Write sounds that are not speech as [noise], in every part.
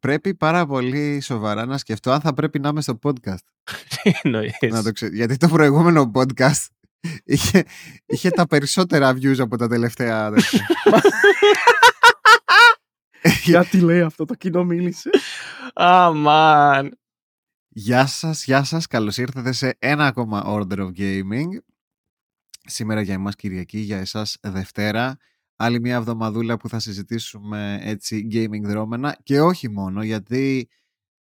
πρέπει πάρα πολύ σοβαρά να σκεφτώ αν θα πρέπει να είμαι στο podcast. Τι [laughs] εννοείς. να το ξέρω. Γιατί το προηγούμενο podcast είχε, είχε τα περισσότερα views από τα τελευταία. τέτοια. [laughs] Γιατί λέει αυτό το κοινό μίλησε. Αμάν. Γεια σας, γεια σας. Καλώς ήρθατε σε ένα ακόμα Order of Gaming. Σήμερα για εμάς Κυριακή, για εσάς Δευτέρα. Άλλη μια εβδομαδούλα που θα συζητήσουμε έτσι gaming δρόμενα και όχι μόνο γιατί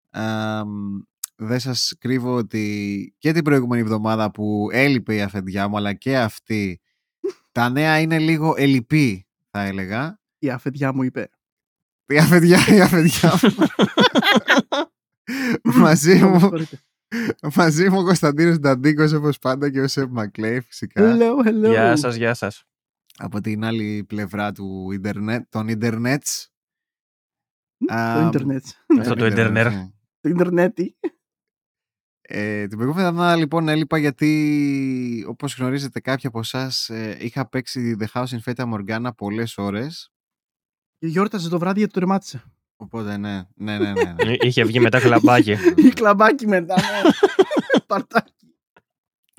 αμ, δεν σας κρύβω ότι και την προηγούμενη εβδομάδα που έλειπε η αφεντιά μου αλλά και αυτή τα νέα είναι λίγο ελλειπή θα έλεγα. Η αφεντιά μου είπε. Η αφεντιά, η αφεντιά μου. μαζί Με μου συγχωρείτε. Μαζί μου ο Κωνσταντίνος Νταντίκος όπως πάντα και ο Σεπ Μακλέη φυσικά Hello, hello. Γεια σας, γεια σας. Από την άλλη πλευρά του ίντερνετ, των ίντερνετς. Το Α, ίντερνετς. Αυτό το ίντερνετ. ναι. Το ίντερνετι. Ε, την προηγούμενη εβδομάδα λοιπόν έλειπα γιατί όπως γνωρίζετε κάποιοι από εσάς είχα παίξει The House in Fata Morgana πολλές ώρες Και γιόρταζε το βράδυ γιατί το ρεμάτισε. οπότε ναι, ναι, ναι, ναι, ναι. Είχε βγει μετά κλαμπάκι. Η [laughs] κλαμπάκι μετά. ναι. [laughs] Παρτάκι.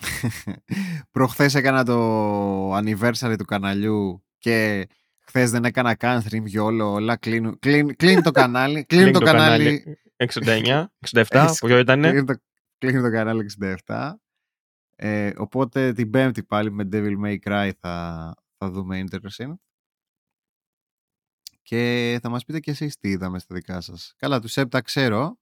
[laughs] Προχθές έκανα το anniversary του καναλιού και χθες δεν έκανα καν stream για όλο, όλα κλείνουν, [laughs] κλείνει, κλείνει το κανάλι, κλείνει το, κανάλι, 69, 67, Έχεις- ποιο ήτανε; κλείνει το, κλείνει το κανάλι 67. Ε, οπότε την πέμπτη πάλι με Devil May Cry θα, θα δούμε Interesting. Και θα μας πείτε και εσείς τι είδαμε στα δικά σας. Καλά, του Σεπ τα ξέρω.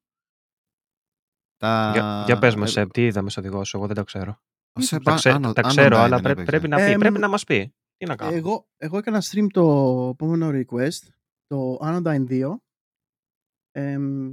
Τα... Για, για πες ε, μας, Σεπ, τι είδαμε στο δικό σου, εγώ δεν τα ξέρω. Ο Σεπ Τα, ξέ- Άνω- τα Άνω ξέρω, Dyne αλλά δεν πρέπει, έπαιξε. πρέπει να πει, Εμ, πρέπει να μας πει. Τι να κάνω. Εγώ, εγώ έκανα stream το επόμενο request, το Anodyne 2, εμ,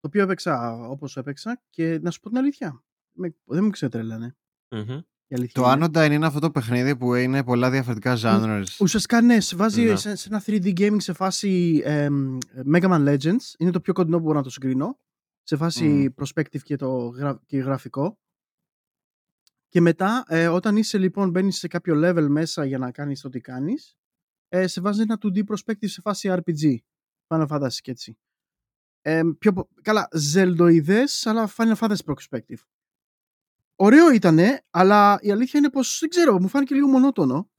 το οποίο έπαιξα όπως έπαιξα και να σου πω την αλήθεια, με, δεν μου ξετρέλανε. Μμμ. Η αλήθεια Το είναι. Anodyne είναι αυτό το παιχνίδι που είναι πολλά διαφορετικά genres. Ουσιαστικά ναι, σε βάζει Ναι. σε, σε ένα 3D gaming σε φάση εμ, Mega Man Legends. Είναι το πιο κοντινό που μπορώ να το συγκρίνω. Σε φάση perspective και, το γρα- και γραφικό. Και μετά, ε, όταν είσαι λοιπόν, μπαίνεις σε κάποιο level μέσα για να κάνεις το τι κάνεις, ε, σε βάζει ένα 2D perspective σε φάση RPG. Final Fantasy και έτσι. Ε, πιο, πο- καλά, ζελντοειδές, αλλά Final Fantasy perspective. Ωραίο ήτανε, αλλά η αλήθεια είναι πως, δεν ξέρω, μου φάνηκε λίγο μονότονο.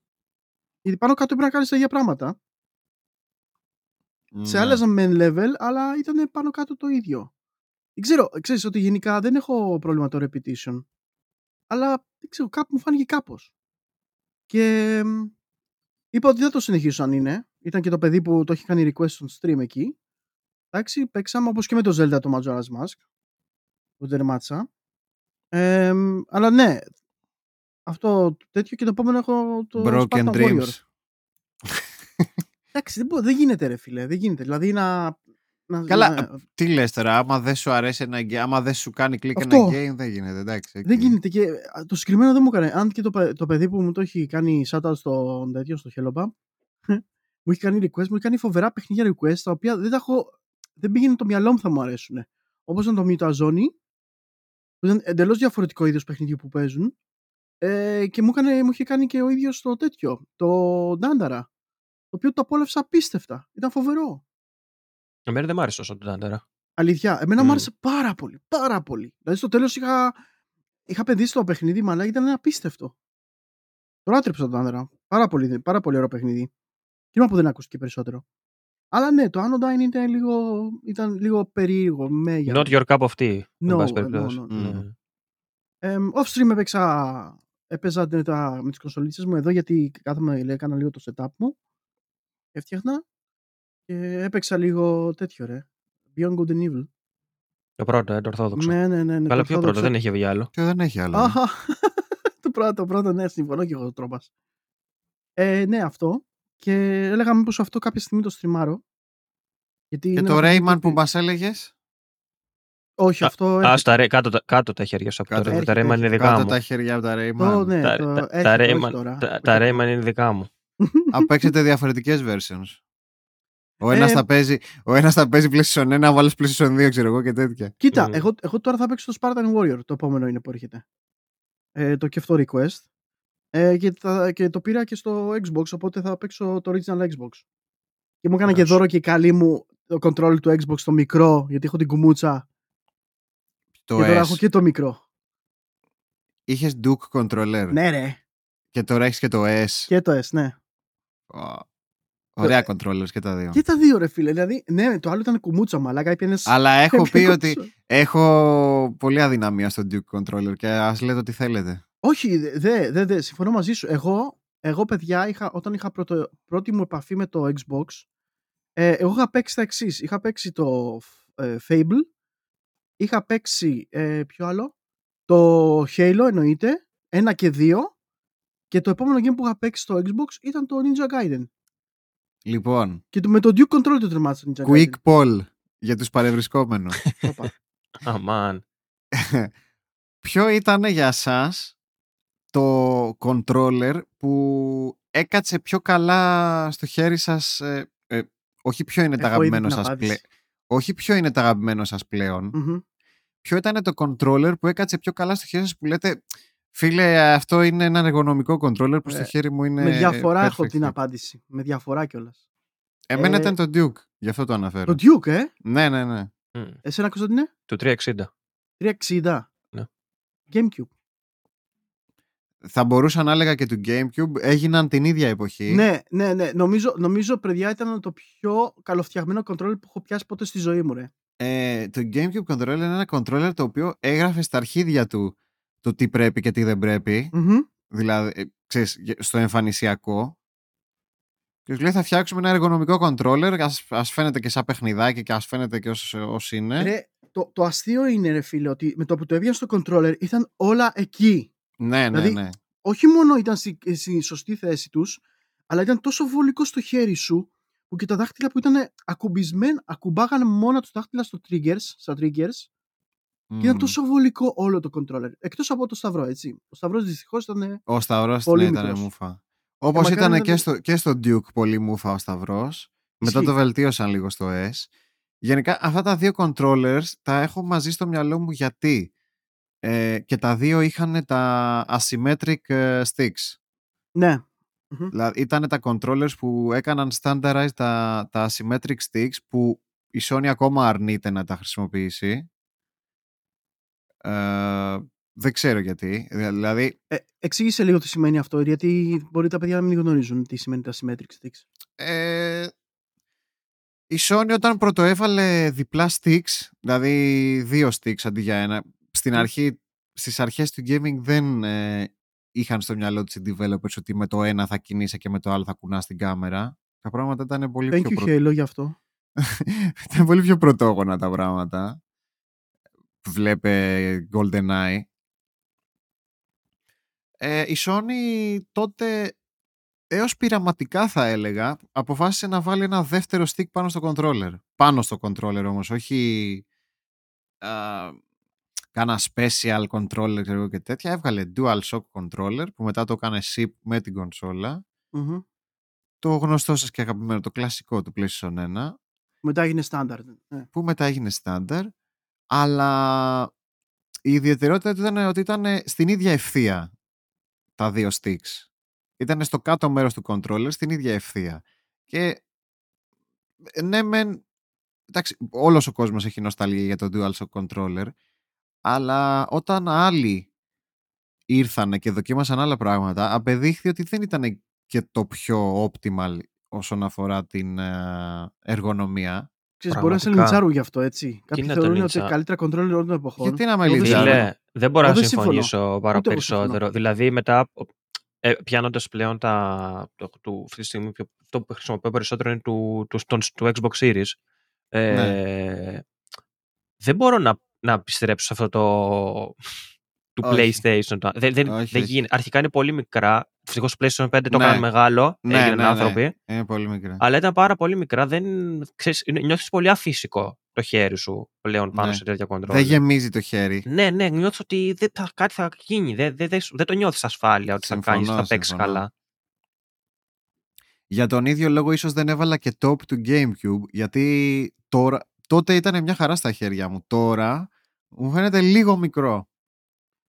Γιατί πάνω κάτω πρέπει να κάνεις τα ίδια πράγματα. Σε Ναι. άλλαζαν μεν level, αλλά ήταν πάνω κάτω το ίδιο. Δεν ξέρω, ξέρεις ότι γενικά δεν έχω πρόβλημα το repetition. Αλλά δεν ξέρω, κάπου μου φάνηκε κάπως. Και μ, είπα ότι δεν το συνεχίσω αν είναι. Ήταν και το παιδί που το έχει κάνει request στο stream εκεί. Εντάξει, παίξαμε όπως και με το Zelda το Majora's Mask. Που τερμάτισα. Ε, μ, αλλά ναι, αυτό το τέτοιο και το επόμενο έχω το Broken Spartan Dreams. Warrior. Εντάξει, δεν, μπο- δεν γίνεται ρε φίλε, δεν γίνεται. Δηλαδή να... να Καλά, να- Τι λες τώρα, άμα δεν σου αρέσει ένα game, άμα δεν σου κάνει κλικ Αυτό. ένα game, δεν γίνεται, εντάξει. οκ. Δεν γίνεται και α, το συγκεκριμένο δεν μου έκανε. Αν και το, παι- το παιδί που μου το έχει κάνει shoutout στο τέτοιο, στο Hellobab, [laughs] μου έχει κάνει request, μου έχει κάνει φοβερά παιχνίδια request, τα οποία δεν τα έχω, δεν πήγαινε το μυαλό μου θα μου αρέσουν. Όπως ήταν το Mutazone, που ήταν εντελώς διαφορετικό είδος παιχνιδιού που παίζουν, ε, και μου, έκανε, μου είχε κάνει και ο ίδιος το τέτοιο, το Dandara, το οποίο το απόλαυσα απίστευτα. Ήταν φοβερό. Εμένα δεν μ' άρεσε τόσο το Τάντερα. Αλήθεια, εμένα Μμ. μου άρεσε πάρα πολύ. Πάρα πολύ. Δηλαδή στο τέλος είχα, είχα παιδίσει το παιχνίδι, αλλά ήταν απίστευτο. Το λάτρεψα τον άντρα. Πάρα πολύ, πάρα πολύ ωραίο παιχνίδι. Κρίμα που δεν ακούστηκε περισσότερο. Αλλά ναι, το Anodyne ήταν λίγο, ήταν λίγο περίεργο. Με, για Not your cup of tea. εν No, πάση no, περιπτώσει. no, no. Ναι. Εμ, off stream έπαιξα, έπαιζα με, τα, με τις κονσολίτσες μου εδώ γιατί κάθομαι, λέει, έκανα λίγο το setup μου. Έφτιαχνα και έπαιξα λίγο τέτοιο ρε. Beyond Good and Evil. Το πρώτο, ε, το ορθόδοξο. Ναι, ναι, ναι. ναι Καλά, το πιο πρώτο, orthodox. δεν έχει βγει άλλο. Και δεν έχει άλλο. ε. Αχα. [laughs] το πρώτο, το πρώτο, ναι, συμφωνώ και εγώ τρόπας. Ε, ναι, αυτό. Και έλεγα μήπως αυτό κάποια στιγμή το στριμάρω. Γιατί Και είναι το ένα παιχνίδι Rayman που ότι- μας έλεγες, Όχι, Α, αυτό. Α, έρχεται. στα, ρε- κάτω, τα- κάτω τα χέρια σου από Κάτω. το Rayman. Έρχεται, Τα Rayman είναι έρχεται. δικά κάτω μου. τα χέρια από τα Rayman. Το, ναι, Τα, το τα, τα, έρχεται, όχι Rayman, τώρα. τα, Όχι τα τώρα. Rayman είναι δικά μου. Α, παίξετε διαφορετικές versions. Ο ένας, Ε, θα παίζει, ο ένας θα παίζει PlayStation 1, ο άλλος PlayStation 2, ξέρω εγώ και τέτοια. Κοίτα, Μμμ. εγώ, εγώ τώρα θα παίξω το Spartan Warrior. Το επόμενο είναι που έρχεται. Ε, το και αυτό request. Ε, και, θα- και το πήρα και στο Xbox, οπότε θα παίξω το original Xbox. Και μου έκανε και Ωραίος. δώρο και η καλή μου το control του Xbox το μικρό, γιατί έχω την κουμούτσα Το και τώρα S. έχω και το μικρό. Είχες Duke controller Ναι ρε, και τώρα έχεις και το S. και το S, ναι. Ω, Ωραία controllers και τα δύο. Και τα δύο ρε φίλε, δηλαδή, ναι, το άλλο ήταν κουμούτσα μαλάκα, έπιανες... Αλλά έχω πει έπιανε ότι κονσόλα. έχω πολύ αδυναμία στο Duke controller και ας λέτε ό,τι θέλετε. Όχι, δε, δε, δε, συμφωνώ μαζί σου. Εγώ, εγώ παιδιά, είχα, όταν είχα πρώτο, πρώτη μου επαφή με το Xbox, ε, εγώ είχα παίξει τα εξής. Είχα παίξει το ε, Fable, είχα παίξει, ε, ποιο άλλο, το Halo εννοείται, ένα και δύο, και το επόμενο game που είχα παίξει στο Xbox ήταν το Ninja Gaiden. Λοιπόν, Και το, με το Duke Control το τερμάτισα το Ninja quick Gaiden. poll για τους παρευρισκόμενους. [laughs] Όπα. Αμάν. [laughs] Ποιο ήταν για σας το controller που έκατσε πιο καλά στο χέρι σας ε, ε, όχι ποιο είναι το Έχω ήδη αγαπημένο την σας απάντηση. πλέον όχι ποιο είναι το αγαπημένο σας πλέον Μμμ. ποιο ήταν το controller που έκατσε πιο καλά στο χέρι σας που λέτε φίλε αυτό είναι ένα εργονομικό controller που στο Ε, χέρι μου είναι με διαφορά έχω perfect την fit». απάντηση. Με διαφορά κιόλας. εμένα Ε, ήταν το Duke γι' αυτό το αναφέρω Το Duke, ε! ναι ναι ναι Μμ. Εσένα Κωνσταντίνε; Του 360. 360. Ναι. Gamecube. θα μπορούσα να έλεγα και του Gamecube έγιναν την ίδια εποχή Ναι, ναι, ναι. Νομίζω, νομίζω, παιδιά, ήταν το πιο καλοφτιαγμένο controller που έχω πιάσει ποτέ στη ζωή μου, ρε. ε, το GameCube controller είναι ένα controller το οποίο έγραφε στα αρχίδια του το τι πρέπει και τι δεν πρέπει. Μμμ. Δηλαδή, ε, ξέρεις, γε- στο εμφανισιακό. Και σου λέει θα φτιάξουμε ένα εργονομικό controller, ας, ας φαίνεται και σαν παιχνιδάκι και ας φαίνεται και ως, ως είναι. Ρε, το, το αστείο είναι, ρε φίλε, ότι με το που το έβγαινε στο controller ήταν όλα εκεί. ναι, ναι, δηλαδή, ναι. Όχι μόνο ήταν στη, στη σωστή θέση τους, αλλά ήταν τόσο βολικό στο χέρι σου, που και τα δάχτυλα που ήταν ακουμπισμένα, ακουμπάγανε μόνα τους δάχτυλα στο triggers, στα triggers, και ήταν Μμμ. τόσο βολικό όλο το controller. Εκτός από το σταυρό, έτσι. Ο σταυρός δυστυχώς ήταν... Ο Σταυρός πολύ ναι, ήταν μικρός. μούφα. Όπως μακάρι ήταν να και δεν- στο, και στο Duke πολύ μούφα ο Σταυρός. Μετά Ισχύει. το βελτίωσαν λίγο στο S. Γενικά αυτά τα δύο controllers τα έχω μαζί στο μυαλό μου γιατί ε, και τα δύο είχαν τα asymmetric ε, sticks. Ναι. Μμμ. Δηλαδή ήταν τα controllers που έκαναν standardize τα, τα asymmetric sticks που η Sony ακόμα αρνείται να τα χρησιμοποιήσει. Ε, δεν ξέρω γιατί. Δηλαδή, Ε, εξήγησε λίγο τι σημαίνει αυτό, γιατί μπορεί τα παιδιά να μην γνωρίζουν τι σημαίνει τα symmetric sticks. ε, η Sony όταν πρωτοέβαλε διπλά sticks, δηλαδή δύο sticks αντί για ένα, στην Μμ. αρχή, στις αρχές του gaming δεν ε, είχαν στο μυαλό τους οι developers ότι με το ένα θα κινείσαι και με το άλλο θα κουνάς την κάμερα. Τα πράγματα ήταν πολύ Thank πιο you, προ... Halo, γι' αυτό. [laughs] ήταν πολύ πιο πρωτόγωνα τα πράγματα. Βλέπε GoldenEye. Ε, η Sony τότε έως πειραματικά θα έλεγα αποφάσισε να βάλει ένα δεύτερο stick πάνω στο controller. Πάνω στο controller όμως, όχι α, κάνα special controller ξέρω εγώ και τέτοια. Έβγαλε DualShock controller που μετά το έκανε SIP με την κονσόλα. Μμμ. Το γνωστό σας και αγαπημένο, το κλασικό του PlayStation 1. Μετά έγινε standard. Ναι. που μετά έγινε στάνταρ, αλλά η ιδιαιτερότητα του ήταν ότι ήταν στην ίδια ευθεία τα δύο sticks. Ήταν στο κάτω μέρος του controller, στην ίδια ευθεία. Και ε, ναι, μεν, εντάξει, όλος ο κόσμος έχει νοσταλγία για το DualShock controller, αλλά όταν άλλοι ήρθαν και δοκίμασαν άλλα πράγματα, απεδείχθη ότι δεν ήταν και το πιο optimal όσον αφορά την ε, εργονομία. Ξέρεις, μπορεί να σε Πραγματικά. λιντσάρουν γι' αυτό, έτσι. Κάποιοι να το θεωρούν ότι λιντσά- καλύτερα controller όλων των εποχών. Γιατί να με Εγώ δεν λιντσάρουν; συμφωνώ. Φίλε, δεν μπορώ Εγώ να δεν συμφωνώ. συμφωνήσω παρά Ούτε εγώ συμφωνώ. περισσότερο. Δηλαδή, μετά, ε, πιάνοντας πλέον τα. Το, του, αυτή τη στιγμή, πιο- αυτό που χρησιμοποιώ περισσότερο είναι του, του, του, του Xbox Series. Ε, Ναι. Δεν μπορώ να, να επιστρέψω σε αυτό το. του Όχι. PlayStation. Το- Δεν, δεν, Όχι, δεν όχι. γίνεται. Αρχικά είναι πολύ μικρά. Ευτυχώς το PlayStation 5 το Ναι. έκαναν μεγάλο. Ναι, έγιναν ναι, ναι. άνθρωποι. Είναι πολύ μικρά. Αλλά ήταν πάρα πολύ μικρά. Δεν, ξέρεις, είναι- νιώθεις πολύ αφύσικο το χέρι σου πλέον πάνω Ναι. σε τέτοια controller. Δεν γεμίζει το χέρι. Ναι, ναι, νιώθω ότι δεν θα, κάτι θα γίνει. Δεν, δεν, δεν, σου- δεν το νιώθεις ασφάλεια ότι θα Συμφωνώ, κάνεις, θα παίξεις συμφωνώ. καλά. Για τον ίδιο λόγο ίσως δεν έβαλα και top του Gamecube γιατί τώρα, τότε ήταν μια χαρά στα χέρια μου. Τώρα μου φαίνεται λίγο μικρό.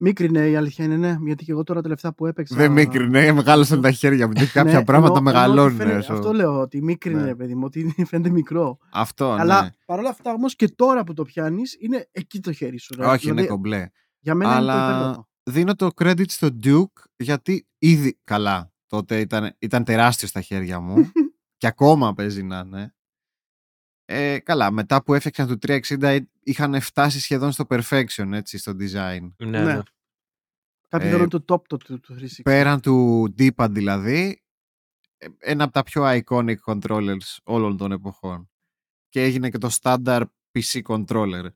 Μίκρινε η αλήθεια είναι, ναι. Γιατί και εγώ τώρα τελευταία που έπαιξα. Δεν μίκρινε, μεγάλωσαν τα χέρια μου. κάποια Ναι, πράγματα εννοώ- εννοώ ότι μεγαλώνουν. φαίνεται- έσω. Αυτό λέω, ότι μίκρινε, Ναι. ρε παιδί μου, ότι [laughs] φαίνεται μικρό. Αυτό, Αλλά ναι. παρόλα αυτά όμως και τώρα που το πιάνεις, είναι εκεί το χέρι σου. ρε. Όχι, είναι Δηλαδή, κομπλέ. Για μένα είναι το Αλλά υπέρβατο. δίνω το credit στο Duke γιατί ήδη καλά. Τότε ήταν, ήταν τεράστιο στα χέρια μου [laughs] και ακόμα παίζει να είναι. Ε, καλά, μετά που έφτιαξαν το 360 είχαν φτάσει σχεδόν στο perfection έτσι, στο design. Ναι, Ναι. ναι. Κάποιοι ε, θεωρούν το top το του του 360. Πέραν του D-pad δηλαδή, ε, ένα από τα πιο iconic controllers όλων των εποχών. Και έγινε και το standard PC controller.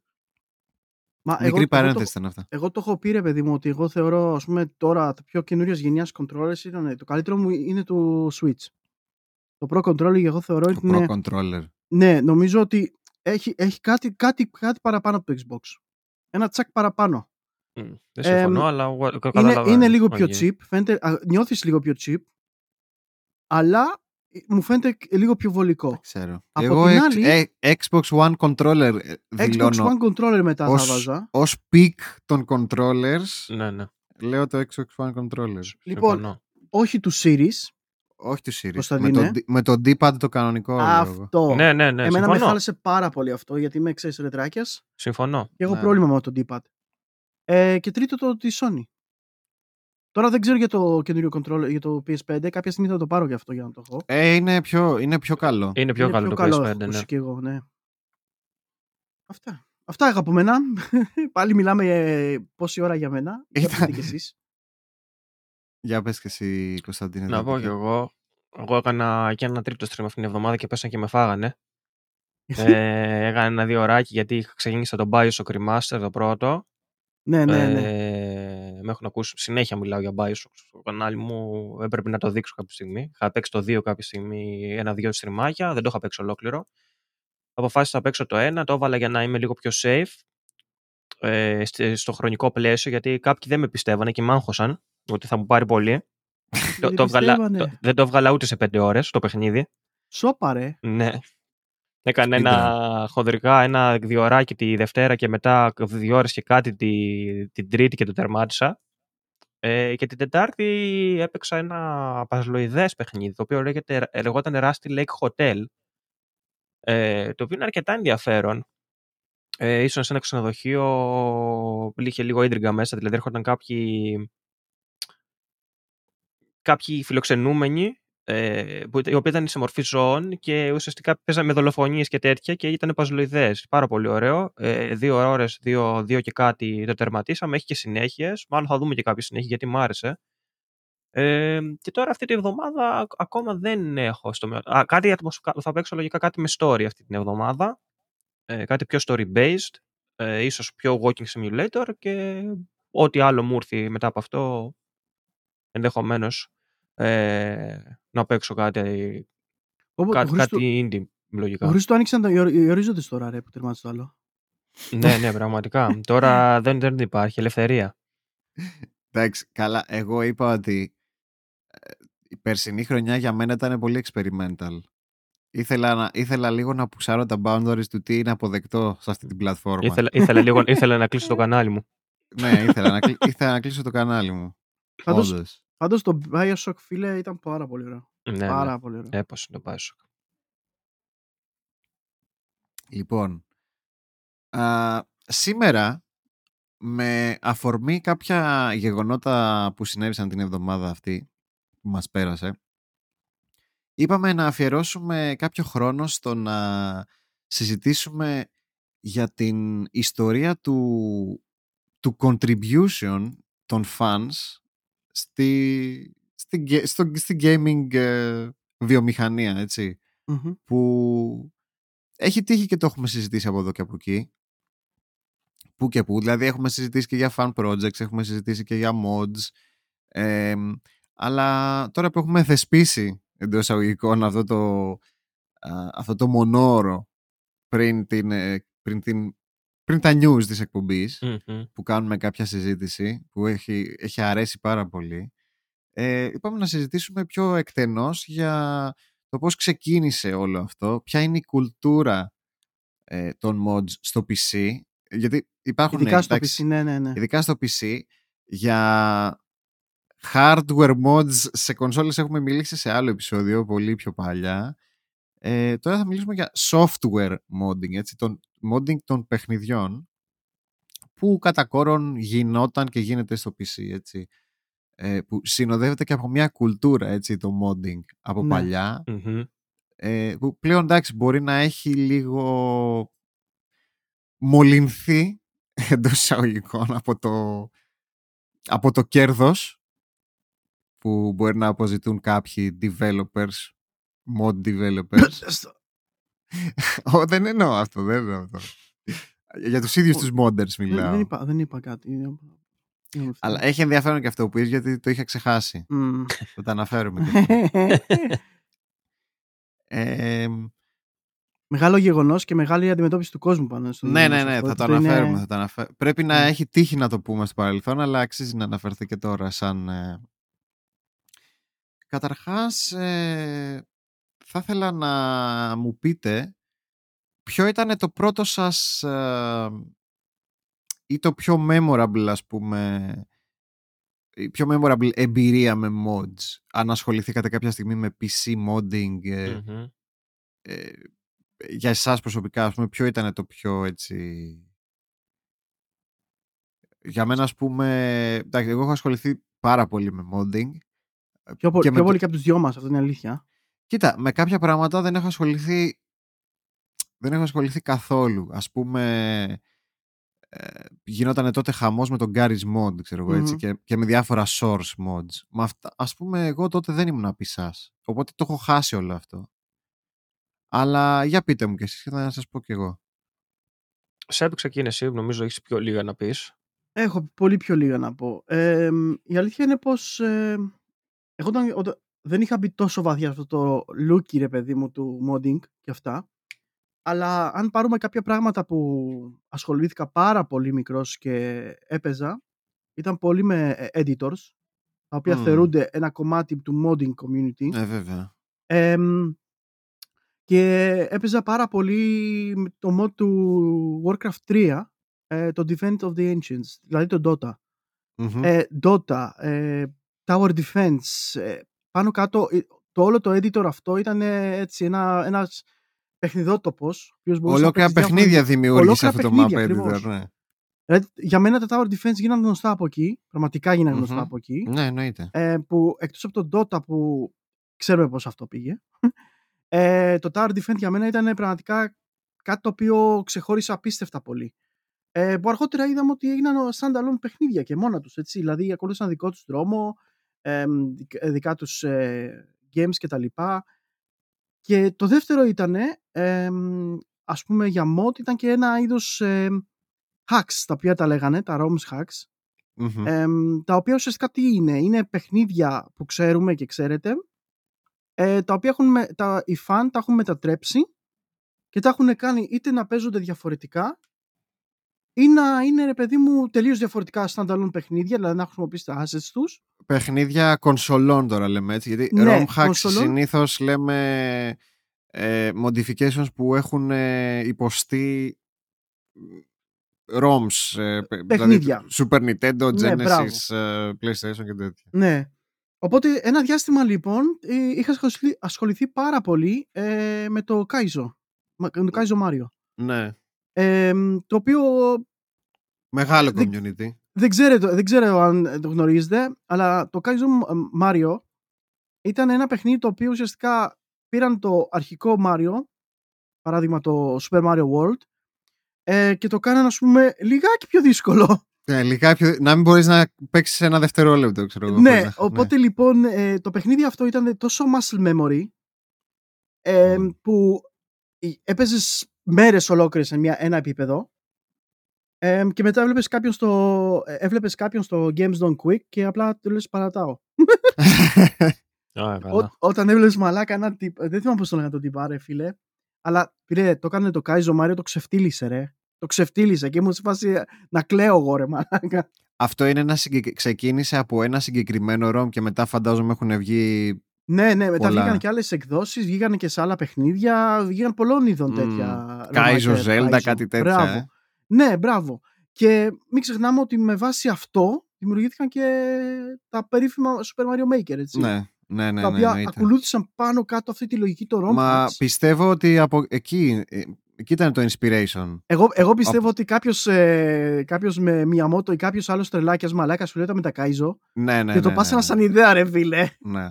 Μα Μικρή εγώ, εγώ, παρένθεση το, ήταν αυτά. εγώ το έχω πει ρε παιδί μου ότι εγώ θεωρώ ας πούμε τώρα το πιο καινούριο γενιάς controllers ήταν το καλύτερο μου είναι το Switch. Το Pro Controller εγώ θεωρώ Το ότι είναι... Pro Controller. Ναι, νομίζω ότι έχει, έχει κάτι, κάτι, κάτι παραπάνω από το Xbox. Ένα τσακ παραπάνω. Μμ. Δεν συμφωνώ, Εμ, αλλά εγώ Είναι, κατάλαβα. είναι λίγο πιο OK. cheap. Φαίνεται, α, νιώθεις λίγο πιο cheap. Αλλά ε, μου φαίνεται και λίγο πιο βολικό. Δεν ξέρω. Από Εγώ την εξ- άλλη- ε, Xbox One controller ε, Xbox δηλώνω One Controller μετά ως, θα βάζα. ως peak των controllers. Ναι, ναι. Λέω το Xbox One controller. Λοιπόν, Συμφωνώ. όχι του Series. Όχι τους Series. Με Κωνσταντίνε. το, D- με το D-pad το κανονικό. λέω εγώ. Αυτό. Ναι, ναι, ναι. Εμένα με συμφωνώ. χάλασε πάρα πολύ αυτό γιατί είμαι ξέρεις ρετράκιας συμφωνώ. και έχω Ναι. πρόβλημα με το D-pad. Ε, και τρίτο το τη Sony. Τώρα δεν ξέρω για το καινούριο controller, για το PS5. Κάποια στιγμή θα το πάρω για αυτό για να το έχω. Ε, είναι πιο, είναι πιο καλό. Είναι πιο Είναι καλό το καλό, PS5, έχω ναι. ακούσει και εγώ, ναι. Αυτά. Αυτά είχα από μένα. [laughs] Πάλι μιλάμε ε, πόση ώρα για μένα. Για Ήταν- πείτε κι εσείς. Για πες και εσύ Κωνσταντίνε. Να πω τότε. κι εγώ. Εγώ έκανα και ένα τρίτο stream αυτήν την εβδομάδα και πέσαν και με φάγανε. [laughs] ε, έκανα ένα δύο ωράκι γιατί είχα ξεκίνησα το Bioshock Remaster το πρώτο. ναι, ναι, ναι. Ε, με έχουν ακούσει, συνέχεια μιλάω για Bioshock στο κανάλι μου, έπρεπε να το δείξω κάποια στιγμή. Είχα παίξει το 2 κάποια στιγμή, ένα-δύο στριμάκια, δεν το είχα παίξει ολόκληρο. Αποφάσισα να παίξω το ένα, το έβαλα για να είμαι λίγο πιο safe ε, στη- στο χρονικό πλαίσιο, γιατί κάποιοι δεν με πιστεύανε και με άγχωσαν ότι θα μου πάρει πολύ. [laughs] το, Δεν το έβγαλα- πιστεύανε. το- δεν το έβγαλα ούτε σε πέντε ώρες το παιχνίδι. Σόπα ρε. Ναι. Έκανε ένα χονδρικά, ένα διωράκι τη Δευτέρα και μετά δύο ώρες και κάτι τη, την Τρίτη και το τερμάτισα. Ε, και την Τετάρτη έπαιξα ένα παζλοειδές παιχνίδι, το οποίο λέγεται, λεγόταν Rusty Lake Hotel, ε, το οποίο είναι αρκετά ενδιαφέρον. Ε, ήσουν σε ένα ξενοδοχείο που είχε λίγο ίντριγκα μέσα, δηλαδή έρχονταν κάποιοι, κάποιοι φιλοξενούμενοι ε, που, οι οποίοι ήταν σε μορφή ζώων και ουσιαστικά παίζανε με δολοφονίες και τέτοια και ήταν παζλοειδές. Πάρα πολύ ωραίο. Ε, δύο ώρες, δύο, δύο και κάτι το τερματίσαμε. Έχει και συνέχειες. Μάλλον θα δούμε και κάποιες συνέχειες γιατί μου άρεσε. Ε, και τώρα αυτή τη εβδομάδα ακ- ακόμα δεν έχω στο μυαλό. Α, κάτι ατμοσφ- θα παίξω λογικά κάτι με story αυτή την εβδομάδα. Ε, κάτι πιο story-based. Ε, ίσως πιο walking simulator και ό,τι άλλο μου έρθει μετά από αυτό ενδεχομένως ε, να παίξω κάτι, Όπου, κάτι, το Χρήστο, κάτι indie το λογικά. Χρήστο άνοιξαν τα- οι ορι- οι ορίζοντες τώρα ρε που τερμάτισε το άλλο. ναι, ναι, πραγματικά. Τώρα [laughs] δεν, δεν υπάρχει ελευθερία. Εντάξει, καλά. Εγώ είπα ότι ε, η περσινή χρονιά για μένα ήταν πολύ experimental. Ήθελα, να, ήθελα λίγο να πουσάρω τα boundaries του τι είναι αποδεκτό σε αυτή την πλατφόρμα. Ήθελα, ήθελα, λίγο, [laughs] ήθελα να κλείσω το κανάλι μου. ναι, ήθελα να, κλει- ήθελα να κλείσω το κανάλι μου. Πάντως- Όντως. Πάντως το Bioshock φίλε ήταν πάρα πολύ ωραίο. Ναι, πάρα ναι. πολύ ωραίο. Έπωσε το Bioshock. Λοιπόν, α, σήμερα με αφορμή κάποια γεγονότα που συνέβησαν την εβδομάδα αυτή που μας πέρασε είπαμε να αφιερώσουμε κάποιο χρόνο στο να συζητήσουμε για την ιστορία του, του contribution των fans στη, στη, ге- στο, στη gaming ε, βιομηχανία, έτσι Μμμ. που έχει τύχει και το έχουμε συζητήσει από εδώ και από εκεί. Που και που. Δηλαδή έχουμε συζητήσει και για fan projects, έχουμε συζητήσει και για mods. Ε, αλλά τώρα που έχουμε θεσπίσει εντός εισαγωγικών αυτό το, α, αυτό το μονόωρο πριν, την, ε, πριν, την, πριν τα news της εκπομπής Μμμ. που κάνουμε κάποια συζήτηση που έχει, έχει αρέσει πάρα πολύ ε, είπαμε να συζητήσουμε πιο εκτενώς για το πώς ξεκίνησε όλο αυτό, ποια είναι η κουλτούρα ε, των mods στο PC γιατί υπάρχουν Ειδικά στο εντάξει, PC, ναι, ναι, ναι. ειδικά στο PC Για hardware mods σε κονσόλες έχουμε μιλήσει σε άλλο επεισόδιο, πολύ πιο παλιά. Ε, τώρα θα μιλήσουμε για software modding, έτσι, τον modding των παιχνιδιών που κατά κόρον γινόταν και γίνεται στο PC, έτσι. Ε, που συνοδεύεται και από μια κουλτούρα, έτσι, το modding από Ναι. παλιά, ε, που πλέον εντάξει μπορεί να έχει λίγο μολυνθεί εντός εισαγωγικών από το, από το κέρδος που μπορεί να αποζητούν κάποιοι developers, mod developers. [laughs] Ω, δεν εννοώ αυτό, δεν εννοώ αυτό. Για τους ίδιους Ο- τους modders Δεν, μιλάω. δεν, είπα, δεν είπα κάτι. Είναι- είναι αυτό. Αλλά έχει ενδιαφέρον και αυτό που είπες γιατί το είχα ξεχάσει. Μμ. Θα τα αναφέρουμε. και αυτό. [laughs] Ε, Μεγάλο γεγονός και μεγάλη αντιμετώπιση του κόσμου πάνω στο ναι, ναι, γεγονός ναι, αυτό. θα το Αυτό είναι- αναφέρουμε. Θα το αναφέ- Πρέπει να Ναι. έχει τύχει να το πούμε στο παρελθόν, αλλά αξίζει να αναφερθεί και τώρα σαν... ε, Καταρχάς, ε, θα ήθελα να μου πείτε ποιο ήταν το πρώτο σας ε, ή το πιο memorable, ας πούμε, η πιο memorable εμπειρία με mods; Αν ασχοληθήκατε κάποια στιγμή με PC modding, ε, Μμμ. ε, για εσάς προσωπικά, ας πούμε, ποιο ήταν το πιο έτσι... Για μένα, ας πούμε, εντάξει, εγώ έχω ασχοληθεί πάρα πολύ με modding. Πιο, πο- και πιο με το- πολύ και από τους δυο μας, αυτό είναι αλήθεια. Κοίτα, με κάποια πράγματα δεν έχω ασχοληθεί δεν έχω ασχοληθεί καθόλου. Ας πούμε, ε, γινόταν τότε χαμός με τον Garry's Mod, ξέρω εγώ, έτσι, Μμμ. και, και με διάφορα source mods. Μα αυτά, ας πούμε, εγώ τότε δεν ήμουν πισάς. Οπότε το έχω χάσει όλο αυτό. Αλλά για πείτε μου κι εσείς και θα σας πω κι εγώ. Σέπ ξεκίνησε, νομίζω έχεις πιο λίγα να πεις. Έχω πολύ πιο λίγα να πω. Ε, η αλήθεια είναι πως ε, εγώ όταν, όταν- δεν είχα μπει τόσο βαθιά σε αυτό το looky ρε παιδί μου του modding και αυτά. Αλλά αν πάρουμε κάποια πράγματα που ασχολήθηκα πάρα πολύ μικρός και έπαιζα, ήταν πολύ με ε, editors, τα οποία Μμμ. θεωρούνται ένα κομμάτι του modding community. Ε, βέβαια. Εμ, και έπαιζα πάρα πολύ με το mod του Warcraft 3, ε, το Defend of the Ancients, δηλαδή το Dota. Μμμ. Ε, Dota, ε, Tower Defense, ε, πάνω κάτω, ε, το όλο το editor αυτό ήταν ε, έτσι ένα, ένας παιχνιδότοπος. ο οποίος μπορούσε να Ολόκληρα παίξει διάφορα- παιχνίδια δημιούργησε Ολόκληρα αυτό το map παιχνίδια, editor. ακριβώς. Ναι. Δηλαδή, για μένα τα Tower Defense γίνανε γνωστά από εκεί, πραγματικά γίνανε γνωστά Μμμ. από εκεί. ναι, εννοείται. ε, που εκτός από τον Dota που ξέρουμε πώς αυτό πήγε ε, το Tower Defense για μένα ήταν πραγματικά κάτι το οποίο ξεχώρισε απίστευτα πολύ ε, που αργότερα είδαμε ότι έγιναν standalone παιχνίδια και μόνα τους έτσι, δηλαδή ακολούθησαν δικό τους δρόμο ε, δικ- δικά τους ε, games και τα λοιπά και το δεύτερο ήταν ε, ας πούμε για mod ήταν και ένα είδος ε, hacks τα οποία τα λέγανε, τα ROMs hacks Μμμ. Εμ, τα οποία ουσιαστικά τι είναι, είναι παιχνίδια που ξέρουμε και ξέρετε, ε, τα οποία έχουν, με- τα, οι φαν τα έχουν μετατρέψει και τα έχουν κάνει είτε να παίζονται διαφορετικά ή να είναι ρε παιδί μου τελείως διαφορετικά standalone παιχνίδια, δηλαδή να χρησιμοποιήσει τα assets τους. Παιχνίδια κονσολών τώρα λέμε έτσι, γιατί Ναι, ROM hacks κονσολών. συνήθως λέμε ε, modifications που έχουν ε, υποστεί ROMs, ε, παι- Παιχνίδια. δηλαδή Super Nintendo, Ναι, Genesis, ε, PlayStation και τέτοια. Ναι. Οπότε ένα διάστημα λοιπόν ε, είχα ασχοληθεί, ασχοληθεί πάρα πολύ ε, με το Kaizo, με το Kaizo Mario. Ναι. Ε, το οποίο Μεγάλο Δεν- community. δεν ξέρω, δεν ξέρω αν το γνωρίζετε, αλλά το Kaizo Mario ήταν ένα παιχνίδι το οποίο ουσιαστικά πήραν το αρχικό Mario, παράδειγμα το Super Mario World, ε, και το κάνανε ας πούμε λιγάκι πιο δύσκολο. Ναι, λίγα πιο- να μην μπορείς να παίξεις ένα δευτερόλεπτο, ξέρω εγώ. ναι, χωρίς να- οπότε λοιπόν ε, το παιχνίδι αυτό ήταν τόσο muscle memory ε, Μμμ. που έπαιζες μέρες ολόκληρες σε μια, ένα επίπεδο ε, και μετά έβλεπες κάποιον, στο, ε, έβλεπες κάποιον στο Games Done Quick και απλά του λες παρατάω. Α, καλά. Ό, όταν έβλεπες μαλάκα ένα τύπο. Δεν θυμάμαι πώς το λέγανε το τύπο, ρε φίλε. Αλλά πήρε, το έκανε το Κάιζο Μάριο, το ξεφτύλισε, ρε. Το ξεφτύλισε και ήμουν σε φάση να κλαίω εγώ, ρε μαλάκα. Αυτό είναι ένα συγκεκ... ξεκίνησε από ένα συγκεκριμένο ROM και μετά φαντάζομαι έχουν βγει ναι, ναι, μετά Πολλά. βγήκαν και άλλες εκδόσεις, βγήκαν και σε άλλα παιχνίδια, βγήκαν πολλών ειδών Μμμ. τέτοια. Κάιζο, ρομάκια, Zelda, Κάιζο. κάτι τέτοια. Μπράβο. ε. Ναι, μπράβο. Και μην ξεχνάμε ότι με βάση αυτό δημιουργήθηκαν και τα περίφημα Super Mario Maker, έτσι. Ναι, ναι, ναι. τα ναι, οποία εννοείται. ακολούθησαν πάνω κάτω αυτή τη λογική των ROM Μα hacks. πιστεύω ότι από εκεί, ε, εκεί ήταν το inspiration. Εγώ, εγώ πιστεύω ότι κάποιος ε, κάποιος με Miyamoto ή κάποιος άλλος τρελάκιας μαλάκας σου λέει με τα Kaizo Ναι, ναι, και το ναι, πάσανα ναι, σαν ιδέα, ρε φίλε. ναι.